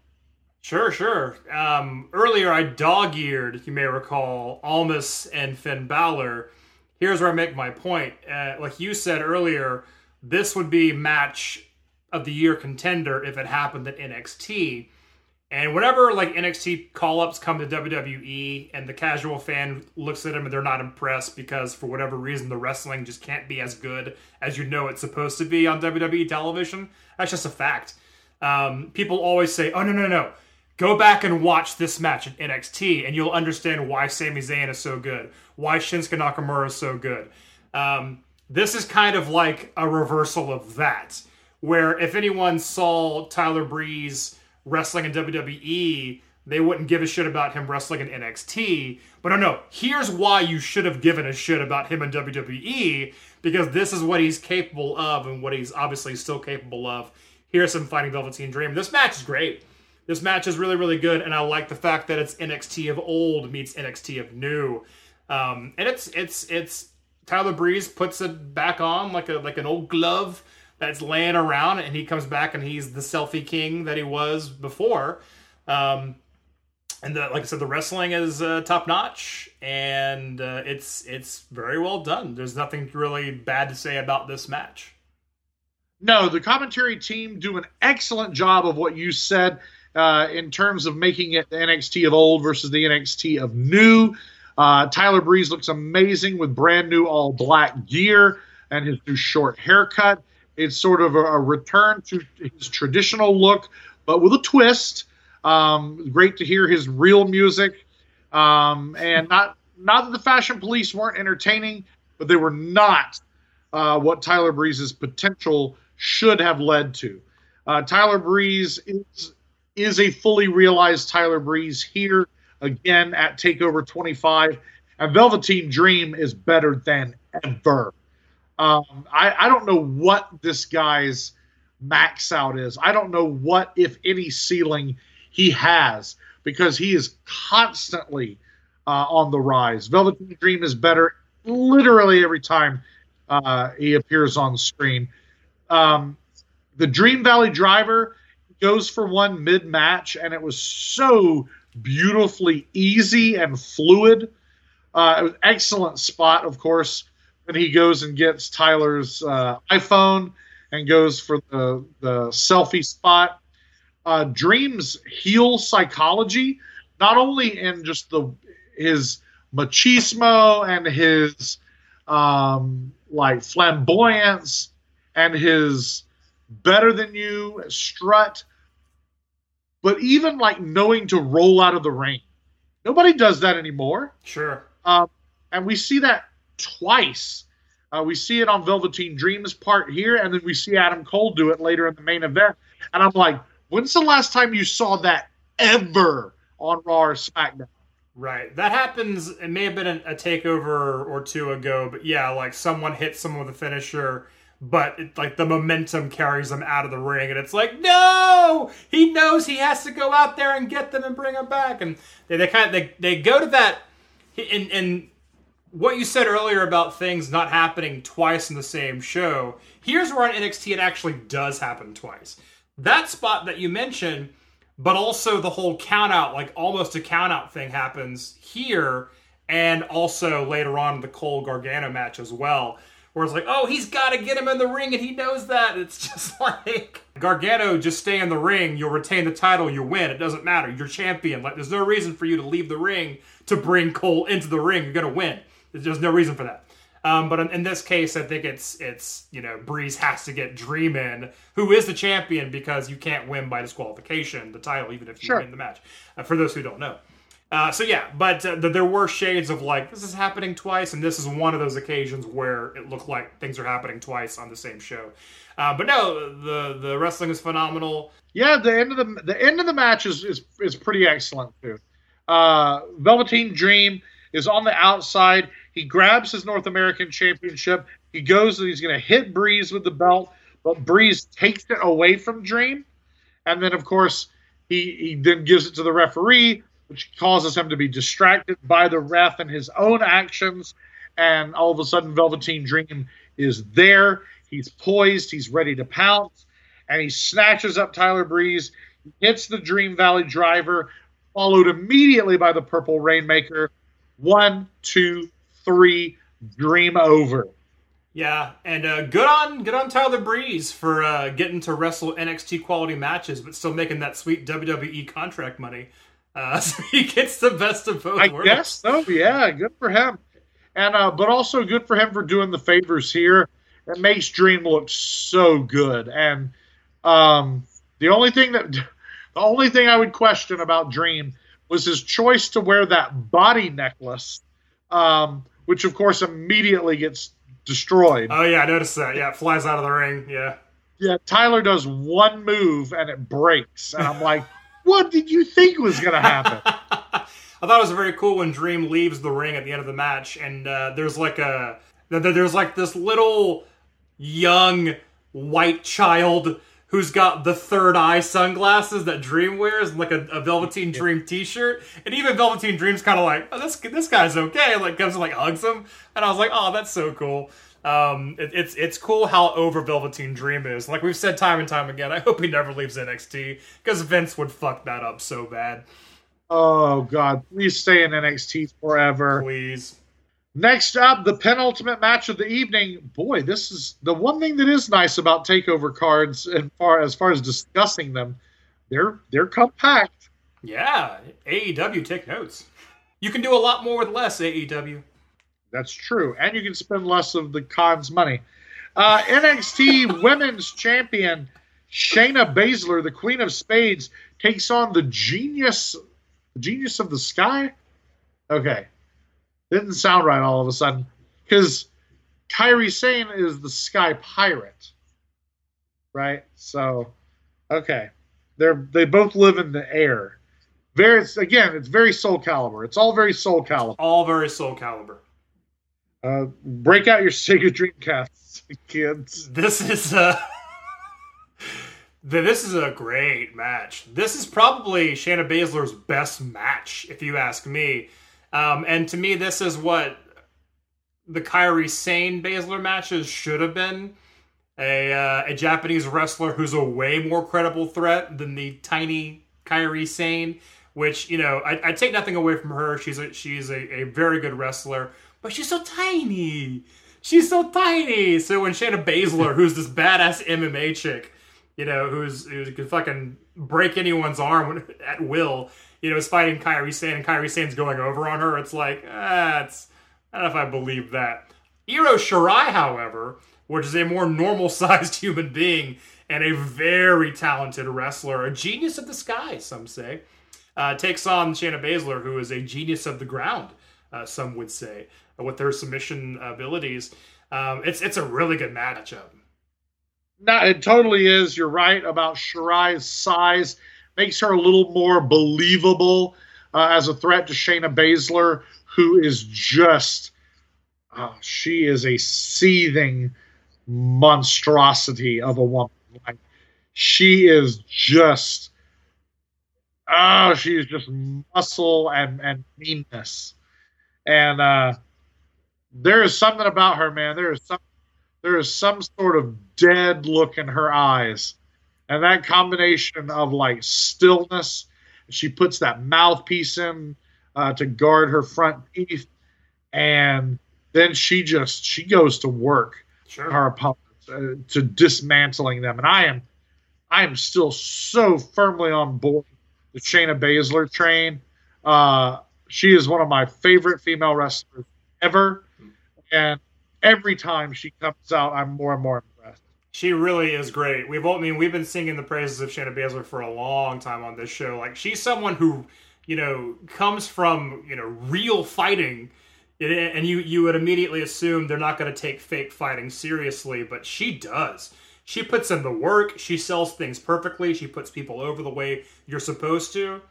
Sure, sure. Um, earlier, I dog eared, you may recall, Almas and Finn Balor. Here's where I make my point. Uh, like you said earlier, this would be match of the year contender if it happened at NXT. And whenever like NXT call ups come to WWE and the casual fan looks at them and they're not impressed because for whatever reason the wrestling just can't be as good as you know it's supposed to be on WWE television, that's just a fact. Um, people always say, oh, no, no, no. Go back and watch this match at NXT, and you'll understand why Sami Zayn is so good, why Shinsuke Nakamura is so good. Um, this is kind of like a reversal of that, where if anyone saw Tyler Breeze wrestling in WWE, they wouldn't give a shit about him wrestling in NXT. But no, no, here's why you should have given a shit about him in WWE, because this is what he's capable of and what he's obviously still capable of. Here's some fighting Velveteen Dream. This match is great. This match is really, really good, and I like the fact that it's NXT of old meets NXT of new. Um, and it's it's it's Tyler Breeze puts it back on like a like an old glove that's laying around, and he comes back and he's the selfie king that he was before. Um, and the, like I said, the wrestling is uh, top notch, and uh, it's it's very well done. There's nothing really bad to say about this match. No, the commentary team do an excellent job of what you said uh, in terms of making it the NXT of old versus the NXT of new. Uh, Tyler Breeze looks amazing with brand new all black gear and his new short haircut. It's sort of a, a return to his traditional look, but with a twist. Um, great to hear his real music, um, and not not that the Fashion Police weren't entertaining, but they were not uh, what Tyler Breeze's potential should have led to. Uh, Tyler Breeze is is a fully realized Tyler Breeze here again at Takeover 25, and Velveteen Dream is better than ever. Um, I, I don't know what this guy's max out is. I don't know what, if any, ceiling he has. because he is constantly uh, on the rise. Velveteen Dream is better literally every time uh, he appears on screen. Um, the Dream Valley Driver goes for one mid match, and it was so beautifully easy and fluid. Uh, it was excellent spot, of course, when he goes and gets Tyler's uh, iPhone and goes for the the selfie spot. Uh, Dream's heel psychology, not only in just the his machismo and his um, like flamboyance and his better than you strut, but even like knowing to roll out of the ring. Nobody does that anymore. Sure. Um, and we see that twice. Uh, we see it on Velveteen Dreams part here, and then we see Adam Cole do it later in the main event. And I'm like, when's the last time you saw that ever on Raw or SmackDown? Right. That happens. It may have been a, a takeover or two ago, but yeah, like someone hits someone with a finisher, but it, like the momentum carries them out of the ring, and it's like, no, he knows he has to go out there and get them and bring them back, and they, they kind of they, they go to that. And, and what you said earlier about things not happening twice in the same show, here's where on NXT it actually does happen twice. That spot that you mentioned but also the whole count out, like almost a count out thing happens here, and also later on the Cole Gargano match as well, where it's like, oh, he's got to get him in the ring, and he knows that. It's just like Gargano, just stay in the ring, you'll retain the title, you win. It doesn't matter, you're champion. Like, there's no reason for you to leave the ring to bring Cole into the ring. You're gonna win. There's no reason for that. Um, but in, in, this case, I think it's it's you know Breeze has to get Dream in, who is the champion because you can't win by disqualification the title even if you sure. win the match. Uh, for those who don't know. Uh, so yeah, but uh, there were shades of like this is happening twice, and this is one of those occasions where it looked like things are happening twice on the same show. Uh, but no, the the wrestling is phenomenal. Yeah, the end of the the end of the match is is, is pretty excellent too. Uh, Velveteen Dream is on the outside. He grabs his North American Championship. He goes and he's going to hit Breeze with the belt, but Breeze takes it away from Dream. And then, of course, he, he then gives it to the referee, which causes him to be distracted by the ref and his own actions. And all of a sudden, Velveteen Dream is there. He's poised. He's ready to pounce. And he snatches up Tyler Breeze, hits the Dream Valley driver, followed immediately by the Purple Rainmaker. One, two, three, dream over. Yeah, and uh, good on good on Tyler Breeze for uh, getting to wrestle NXT quality matches, but still making that sweet WWE contract money. Uh, so he gets the best of both I worlds. guess so. Yeah, good for him. And uh, but also good for him for doing the favors here. It makes Dream look so good. And um, the only thing that the only thing I would question about Dream was his choice to wear that body necklace. Um, which of course immediately gets destroyed. Oh yeah, I noticed that. Yeah, it flies out of the ring. Yeah. Yeah, Tyler does one move and it breaks, and I'm like, what did you think was going to happen? I thought it was very cool when Dream leaves the ring at the end of the match, and uh, there's like a there's like this little young white child who's got the third eye sunglasses that Dream wears, and like a, a Velveteen Dream T-shirt, and even Velveteen Dream's kind of like, oh, this this guy's okay, like comes and like hugs him, and I was like, oh, that's so cool. Um, it, it's it's cool how over Velveteen Dream is. Like we've said time and time again, I hope he never leaves NXT because Vince would fuck that up so bad. Oh God, please stay in NXT forever, please. Next up, the penultimate match of the evening. Boy, this is the one thing that is nice about takeover cards, and far as far as discussing them, they're they're compact. Yeah, AEW take notes. You can do a lot more with less AEW. That's true, and you can spend less of the Khan's money. Uh, NXT Women's Champion Shayna Baszler, the Queen of Spades, takes on the genius, the genius of the sky. Okay, didn't sound right all of a sudden because Kairi Sane is the Sky Pirate, right? So, okay, they're they both live in the air. Very it's, again, it's very Soul Calibur. It's all very Soul Calibur. All very Soul Calibur. Uh, break out your Sega Dreamcast, kids. This is a This is a great match. This is probably Shayna Baszler's best match, if you ask me. Um, and to me, this is what the Kairi Sane Baszler matches should have been. A, uh, a Japanese wrestler who's a way more credible threat than the tiny Kairi Sane, which, you know, I, I take nothing away from her. She's a, she's a, a very good wrestler, but she's so tiny. She's so tiny. So when Shayna Baszler, who's this badass MMA chick, you know, who's who can fucking break anyone's arm at will, you know, is fighting Kairi Sane, and Kairi Sane's going over on her. It's like, it's I don't know if I believe that. Io Shirai, however, which is a more normal sized human being and a very talented wrestler, a genius of the sky, some say, uh, takes on Shayna Baszler, who is a genius of the ground, uh, some would say, with her submission abilities. Um, it's it's a really good matchup. No, it totally is. You're right about Shirai's size. Makes her a little more believable uh, as a threat to Shayna Baszler, who is just, uh, she is a seething monstrosity of a woman. Like, she is just, oh, she is just muscle and, and meanness. And uh, there is something about her, man. There is some there is some sort of dead look in her eyes. And that combination of like stillness, she puts that mouthpiece in uh, to guard her front teeth, and then she just she goes to work Sure. her opponents uh, to dismantling them. And I am I am still so firmly on board the Shayna Baszler train. Uh, she is one of my favorite female wrestlers ever, and every time she comes out, I'm more and more impressed. She really is great. We've all, I mean, we've been singing the praises of Shayna Baszler for a long time on this show. Like, she's someone who, you know, comes from, you know, real fighting. And you, you would immediately assume they're not going to take fake fighting seriously, but she does. She puts in the work. She sells things perfectly. She puts people over the way you're supposed to.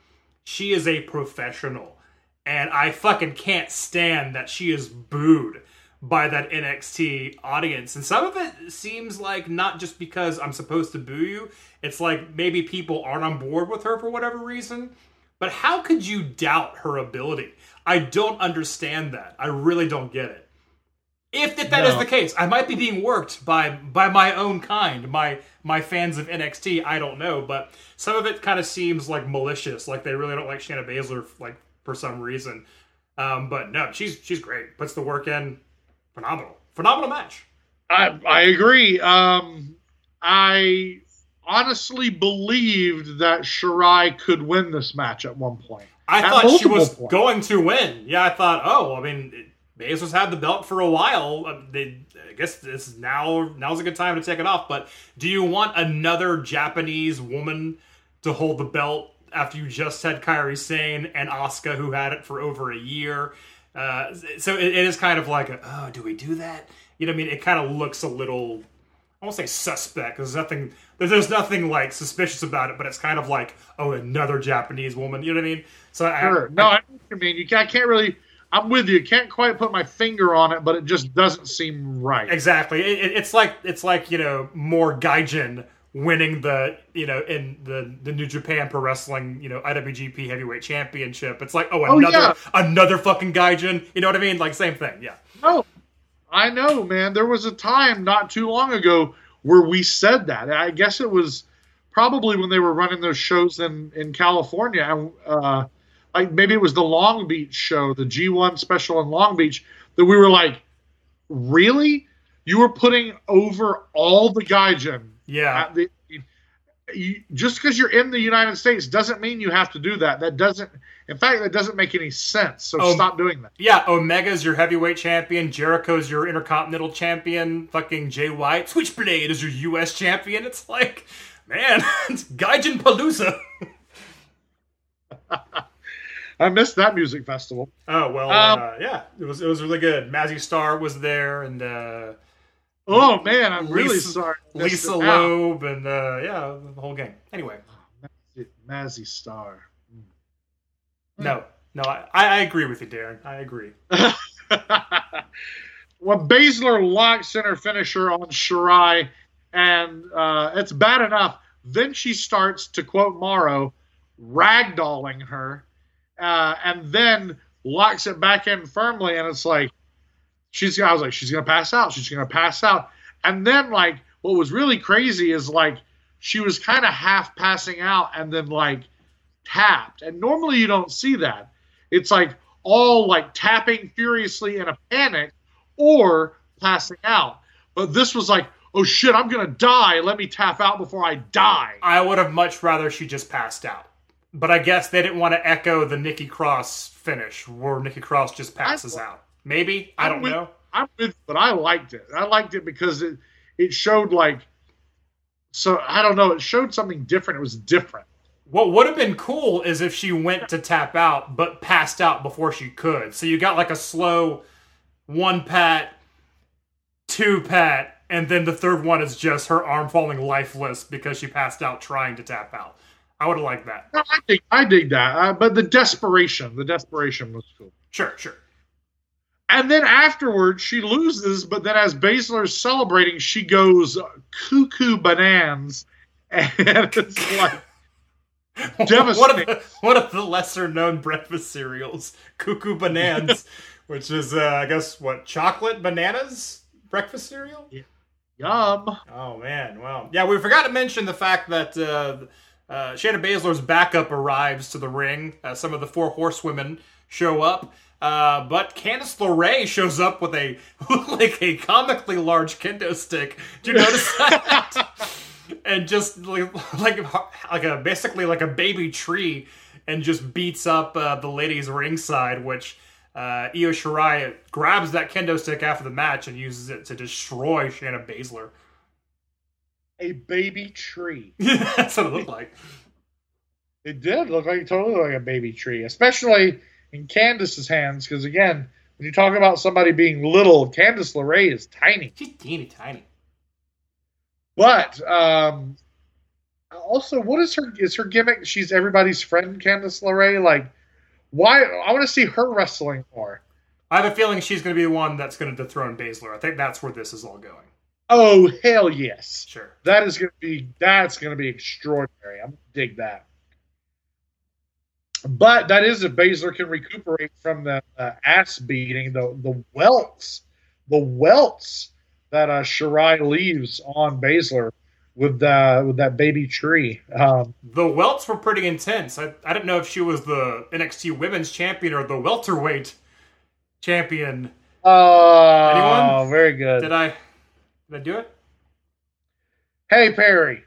She is a professional. And I fucking can't stand that she is booed by that NXT audience. And some of it seems like not just because I'm supposed to boo you, it's like maybe people aren't on board with her for whatever reason. But how could you doubt her ability? I don't understand that. I really don't get it. If, that is No. the case, I might be being worked by by my own kind, my my fans of NXT. I don't know, but some of it kind of seems like malicious, like they really don't like Shayna Baszler, like for some reason. Um, but no, she's she's great. Puts the work in. Phenomenal, phenomenal match. I I agree. Um, I honestly believed that Shirai could win this match at one point. I At thought she was points. going to win. Yeah, I thought, oh, I mean, Baszler's had the belt for a while. Uh, They, I guess this is now now's a good time to take it off. But do you want another Japanese woman to hold the belt after you just had Kairi Sane and Asuka, who had it for over a year? Uh, so it, it is kind of like, a, oh, do we do that? You know, what I mean, it kind of looks a little I won't say suspect. There's nothing. There's, there's nothing like suspicious about it, but it's kind of like, oh, another Japanese woman. You know what I mean? So I, no, I you mean. You can't, I can't really. I'm with you. Can't quite put my finger on it, but it just doesn't seem right. exactly. It, it- it's like it's like you know more Gaijin winning the you know in the the New Japan Pro Wrestling you know IWGP Heavyweight Championship. It's like oh Oh, another yeah. another fucking Gaijin. You know what I mean? Like same thing. Yeah. No, I know, man. There was a time not too long ago where we said that. I guess it was probably when they were running those shows in in California, and uh, like maybe it was the Long Beach show, the G1 special in Long Beach, that we were like, really? You were putting over all the Gaijin Yeah. the, you, just because you're in the United States doesn't mean you have to do that. That doesn't, in fact, that doesn't make any sense. So Oh, stop doing that. Yeah, Omega's your heavyweight champion. Jericho's your intercontinental champion. Fucking Jay White. Switchblade is your U.S. champion. It's like, man, it's Gaijin Palooza. I missed that music festival. Oh well, Um, uh, yeah, it was it was really good. Mazzy Star was there, and uh, Oh man, I'm really sorry. Lisa it. Loeb, and uh, yeah, the whole gang. Anyway, Mazzy Star. no, no, I, I agree with you, Daryn. I agree. well, Baszler locks in her finisher on Shirai, and uh, it's bad enough Then she starts, to quote Mauro, ragdolling her, uh, and then locks it back in firmly. And it's like, she's, I was like, she's going to pass out. She's going to pass out. And then, like, what was really crazy is, like, she was kind of half passing out and then, like, tapped. And normally you don't see that. It's like all like tapping furiously in a panic or passing out. But this was like, oh shit, I'm gonna die. Let me tap out before I die. I would have much rather she just passed out. But I guess they didn't want to echo the Nikki Cross finish where Nikki Cross just passes I- out. Maybe I don't with- know. I'm with, but I liked it. I liked it because it it showed like, so I don't know. It showed something different. It was different. What would have been cool is if she went to tap out but passed out before she could. So you got like a slow one pat, two pat, and then the third one is just her arm falling lifeless because she passed out trying to tap out. I would have liked that. No, I dig, I dig that. Uh, but the desperation, the desperation was cool. Sure, sure. And then afterwards, she loses, but then as Baszler's celebrating, she goes cuckoo bananas. And it's like, One Devastating. of the one of the lesser known breakfast cereals, Cuckoo Bananas, which is uh, I guess what chocolate bananas breakfast cereal. yum. Oh man, well, yeah, we forgot to mention the fact that uh, uh, Shayna Baszler's backup arrives to the ring. Uh, some of the four horsewomen show up, uh, but Candice LeRae shows up with a like a comically large kendo stick. Do you notice that? and just like like like a basically like a baby tree, and just beats up uh, the ladies ringside, which. Uh, Io Shirai grabs that kendo stick after the match and uses it to destroy Shayna Baszler. A baby tree. That's what it looked like. It did look like totally like a baby tree, especially in Candice's hands. Because again, when you talk about somebody being little, Candice LeRae is tiny. She's teeny tiny. But um, also, what is her is her gimmick? She's everybody's friend, Candice LeRae. Like, why? I want to see her wrestling more. I have a feeling she's going to be the one that's going to dethrone Baszler. I think that's where this is all going. Oh hell yes! Sure. That is going to be that's going to be extraordinary. I'm gonna dig that. But that is if Baszler can recuperate from the uh, ass beating, the the welts, the welts that uh, Shirai leaves on Baszler with uh, with that baby tree. Um, The welts were pretty intense. I, I didn't know if she was the NXT Women's Champion or the welterweight champion. oh, Anyone? very good. Did I? Did I do it? Hey Perry,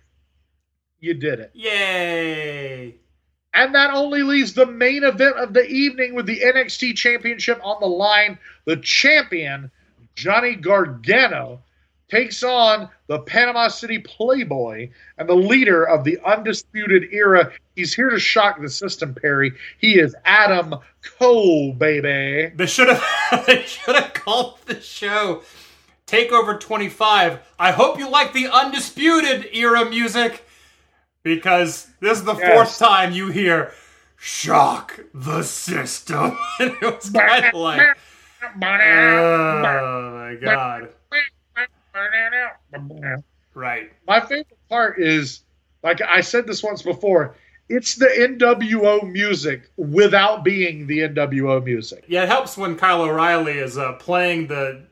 you did it. Yay! And that only leaves the main event of the evening with the NXT Championship on the line. The champion, Johnny Gargano, takes on the Panama City Playboy and the leader of the Undisputed Era. He's here to shock the system, Perry. He is Adam Cole, baby. They should have. They should have called the show Takeover 25. I hope you like the Undisputed Era music because this is the Yes. fourth time you hear "Shock the System," and it was kind of like, oh my god, right? My favorite part is, like I said this once before, it's the NWO music without being the NWO music. Yeah, it helps when Kyle O'Reilly is uh, playing the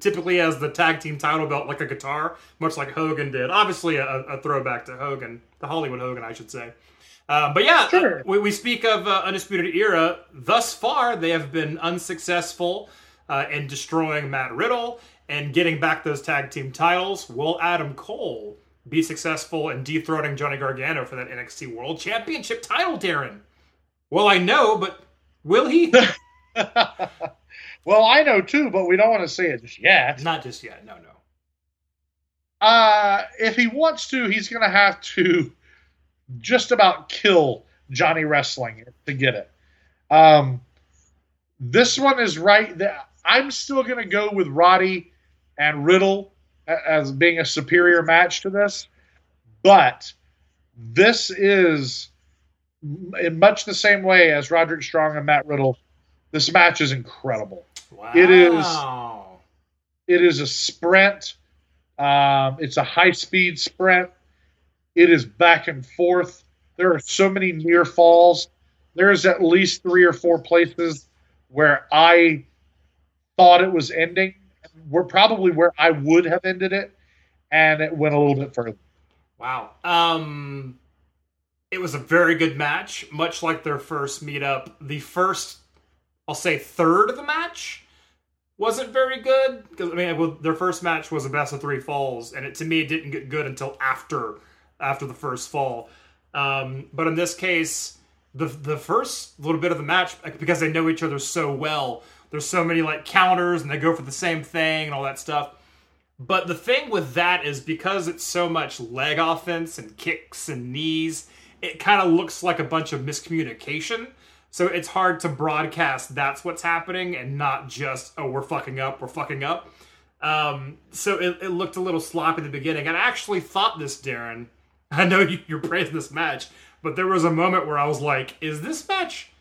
typically as the tag team title belt like a guitar, much like Hogan did. Obviously, a, a throwback to Hogan, the Hollywood Hogan, I should say. Uh, but yeah, Sure. uh, we, we speak of uh, Undisputed Era. Thus far, they have been unsuccessful uh, in destroying Matt Riddle and getting back those tag team titles. Will Adam Cole be successful in dethroning Johnny Gargano for that NXT World Championship title, Daryn? Well, I know, but will he? well, I know too, but we don't want to say it just yet. Not just yet. No, no. Uh, if he wants to, he's going to have to just about kill Johnny Wrestling to get it. Um, this one is right. That I'm still going to go with Roddy and Riddle as being a superior match to this, but this is in much the same way as Roderick Strong and Matt Riddle. This match is incredible. Wow. It is- It is a sprint. Um, it's a high speed sprint. It is back and forth. There are so many near falls. There's at least three or four places where I thought it was ending. We're probably where I would have ended it, and it went a little bit further. Wow. Um, it was a very good match, much like their first meetup. The first, I'll say, third of the match wasn't very good because I mean, well, their first match was a best of three falls, and it to me it didn't get good until after after the first fall. Um, but in this case, the the first little bit of the match because they know each other so well. There's so many like counters, and they go for the same thing and all that stuff. But the thing with that is because it's so much leg offense and kicks and knees, it kind of looks like a bunch of miscommunication. So it's hard to broadcast that's what's happening and not just, oh, we're fucking up, we're fucking up. Um, so it, it looked a little sloppy in the beginning. And I actually thought this, Daryn. I know you, you're praising this match, but there was a moment where I was like, is this match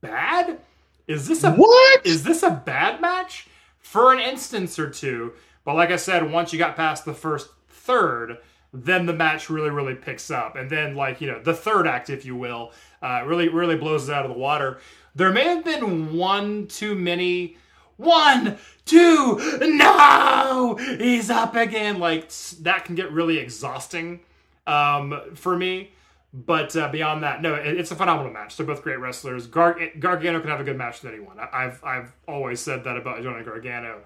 bad? Is this a What? is this a bad match? For an instance or two. But like I said, once you got past the first third, then the match really, really picks up. And then, like, you know, the third act, if you will, uh, really, really blows it out of the water. There may have been one too many. One, two, no! He's up again. Like, that can get really exhausting um, for me. But uh, beyond that, no, it, it's a phenomenal match. They're both great wrestlers. Gar- Gargano can have a good match with anyone. I- I've I've always said that about Johnny Gargano.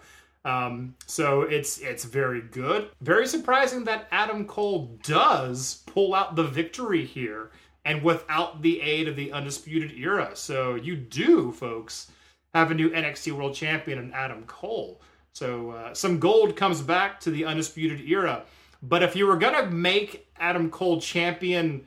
Um, so it's it's very good. Very surprising that Adam Cole does pull out the victory here, and without the aid of the Undisputed Era. So you do, folks, have a new NXT World Champion in Adam Cole. So uh, some gold comes back to the Undisputed Era. But if you were gonna make Adam Cole champion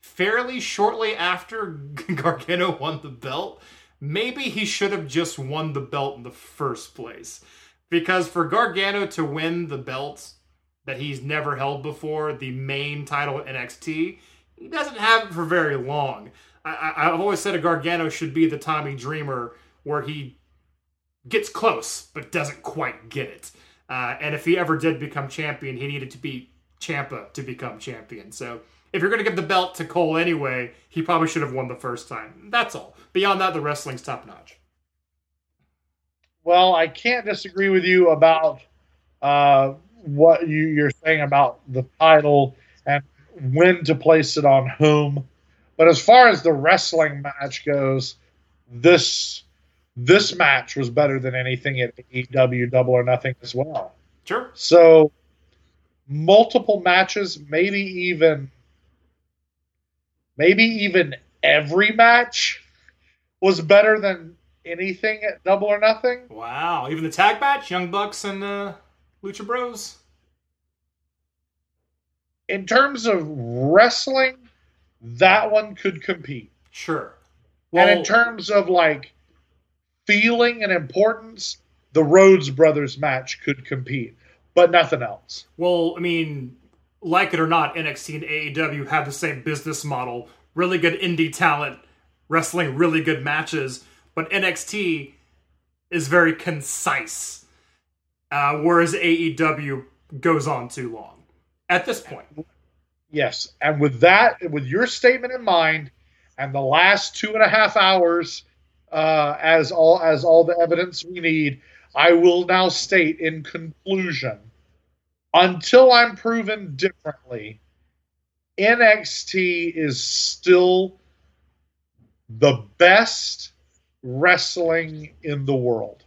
fairly shortly after Gargano won the belt, maybe he should have just won the belt in the first place. Because for Gargano to win the belt that he's never held before, the main title at NXT, he doesn't have it for very long. I, I've always said a Gargano should be the Tommy Dreamer, where he gets close but doesn't quite get it. Uh, and if he ever did become champion, he needed to be Champa to become champion. So if you're going to give the belt to Cole anyway, he probably should have won the first time. That's all. Beyond that, the wrestling's top notch. Well, I can't disagree with you about uh, what you, you're saying about the title and when to place it on whom. But as far as the wrestling match goes, this this match was better than anything at AEW Double or Nothing as well. Sure. So multiple matches, maybe even maybe even every match was better than anything at Double or Nothing. Wow. Even the tag match, Young Bucks and uh, Lucha Bros. In terms of wrestling, that one could compete. Sure. and in terms of like feeling and importance, the Rhodes Brothers match could compete, but nothing else. Well, I mean, like it or not, NXT and AEW have the same business model. Really good indie talent, wrestling really good matches, but NXT is very concise, uh, whereas AEW goes on too long. At this point, Yes, and with that, with your statement in mind, and the last two and a half hours uh, as all as all the evidence we need, I will now state in conclusion, until I'm proven differently, NXT is still the best wrestling in the world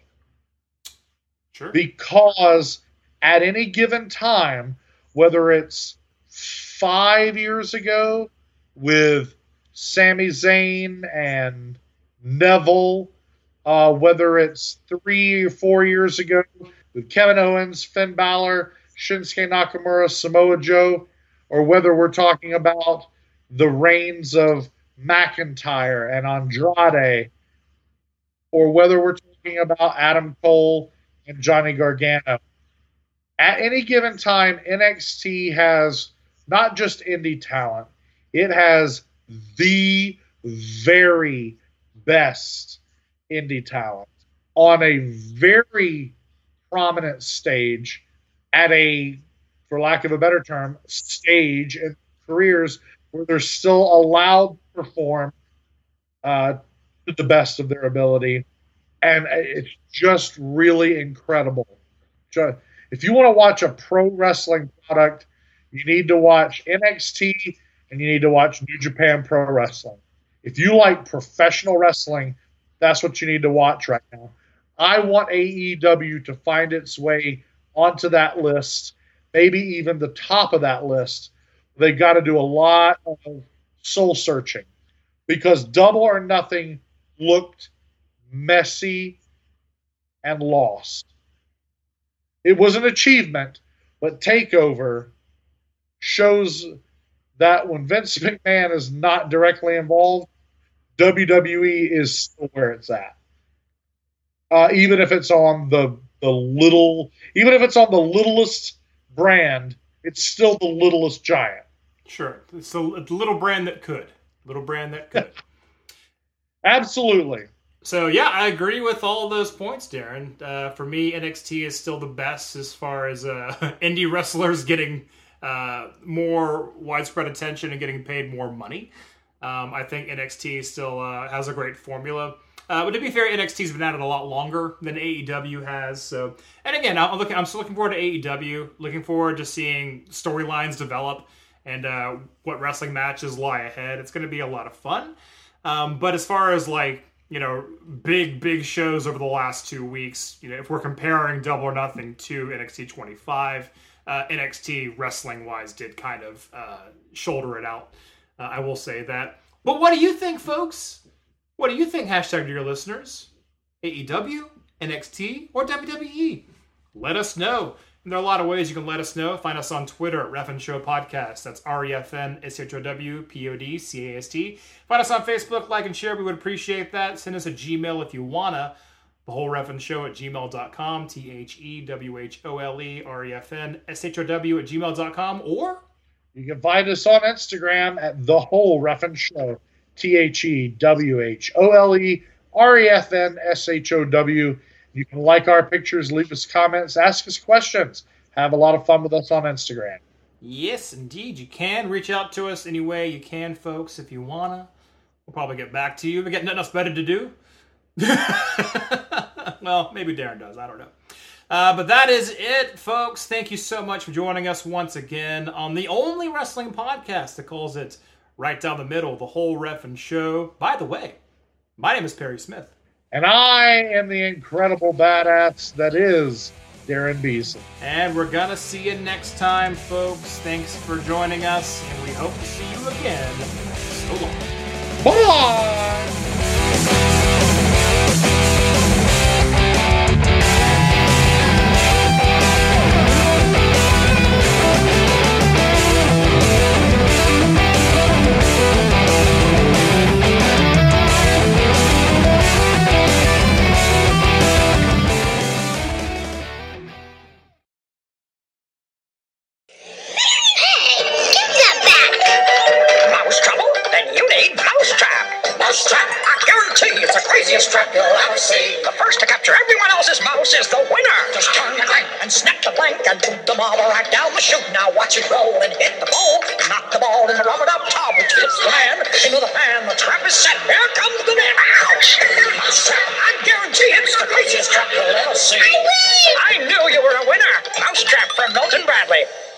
sure. because at any given time, whether it's five years ago with Sami Zayn and Neville, uh, whether it's three or four years ago with Kevin Owens, Finn Balor, Shinsuke Nakamura, Samoa Joe, or whether we're talking about the reigns of McIntyre and Andrade, or whether we're talking about Adam Cole and Johnny Gargano. At any given time, NXT has not just indie talent, it has the very best indie talent on a very prominent stage at a, for lack of a better term, stage in careers where they're still allowed to perform uh, to the best of their ability. And it's just really incredible. Ju- If you want to watch a pro wrestling product, you need to watch NXT and you need to watch New Japan Pro Wrestling. If you like professional wrestling, that's what you need to watch right now. I want AEW to find its way onto that list, maybe even the top of that list. They've got to do a lot of soul searching because Double or Nothing looked messy and lost. It was an achievement, but Takeover shows that when Vince McMahon is not directly involved, WWE is still where it's at. Uh, even if it's on the the little, even if it's on the littlest brand, it's still the littlest giant. Sure. It's the the little brand that could. Little brand that could. Absolutely. So yeah, I agree with all those points, Daryn. Uh, for me, NXT is still the best as far as uh, indie wrestlers getting uh, more widespread attention and getting paid more money. Um, I think NXT still uh, has a great formula. Uh, but to be fair, NXT's been at it a lot longer than AEW has. So, and again, I'm looking. I'm still looking forward to AEW. Looking forward to seeing storylines develop and uh, what wrestling matches lie ahead. It's going to be a lot of fun. Um, but as far as like you know, big big shows over the last two weeks, you know, if we're comparing Double or Nothing to NXT 25, uh, NXT wrestling wise did kind of uh, shoulder it out. Uh, I will say that. But what do you think, folks? What do you think, hashtag to your listeners? AEW, NXT, or WWE? Let us know. And there are a lot of ways you can let us know. Find us on Twitter at Refn Show Podcast. That's R E F N S H O W P O D C A S T. Find us on Facebook, like and share. We would appreciate that. Send us a Gmail if you wanna. The whole Refn Show at gmail.com. T H E W H O L E R E F N S H O W at gmail.com. Or You can find us on Instagram at the whole Refn Show. T H E W H O L E R E F N S H O W. You can like our pictures, leave us comments, ask us questions. Have a lot of fun with us on Instagram. Yes, indeed, you can reach out to us any way you can, folks, if you wanna. We'll probably get back to you. We got nothing else better to do. well, maybe Daryn does. I don't know. Uh, but that is it, folks. Thank you so much for joining us once again on the only wrestling podcast that calls it right down the middle, the whole Ref'n show. By the way, my name is Perry Smith. And I am the incredible badass that is Daryn Beasley. And we're gonna see you next time, folks. Thanks for joining us, and we hope to see you again. So long. Bye! Is the winner. Just turn the crank and snap the blank and put the marble right down the chute. Now watch it roll and hit the ball. Knock the ball in the rubbered up tub, which fits the man into the pan. The trap is set. Here comes the net. Ouch! I guarantee it's the craziest trap you'll ever see. I knew you were a winner. Mousetrap from Milton Bradley.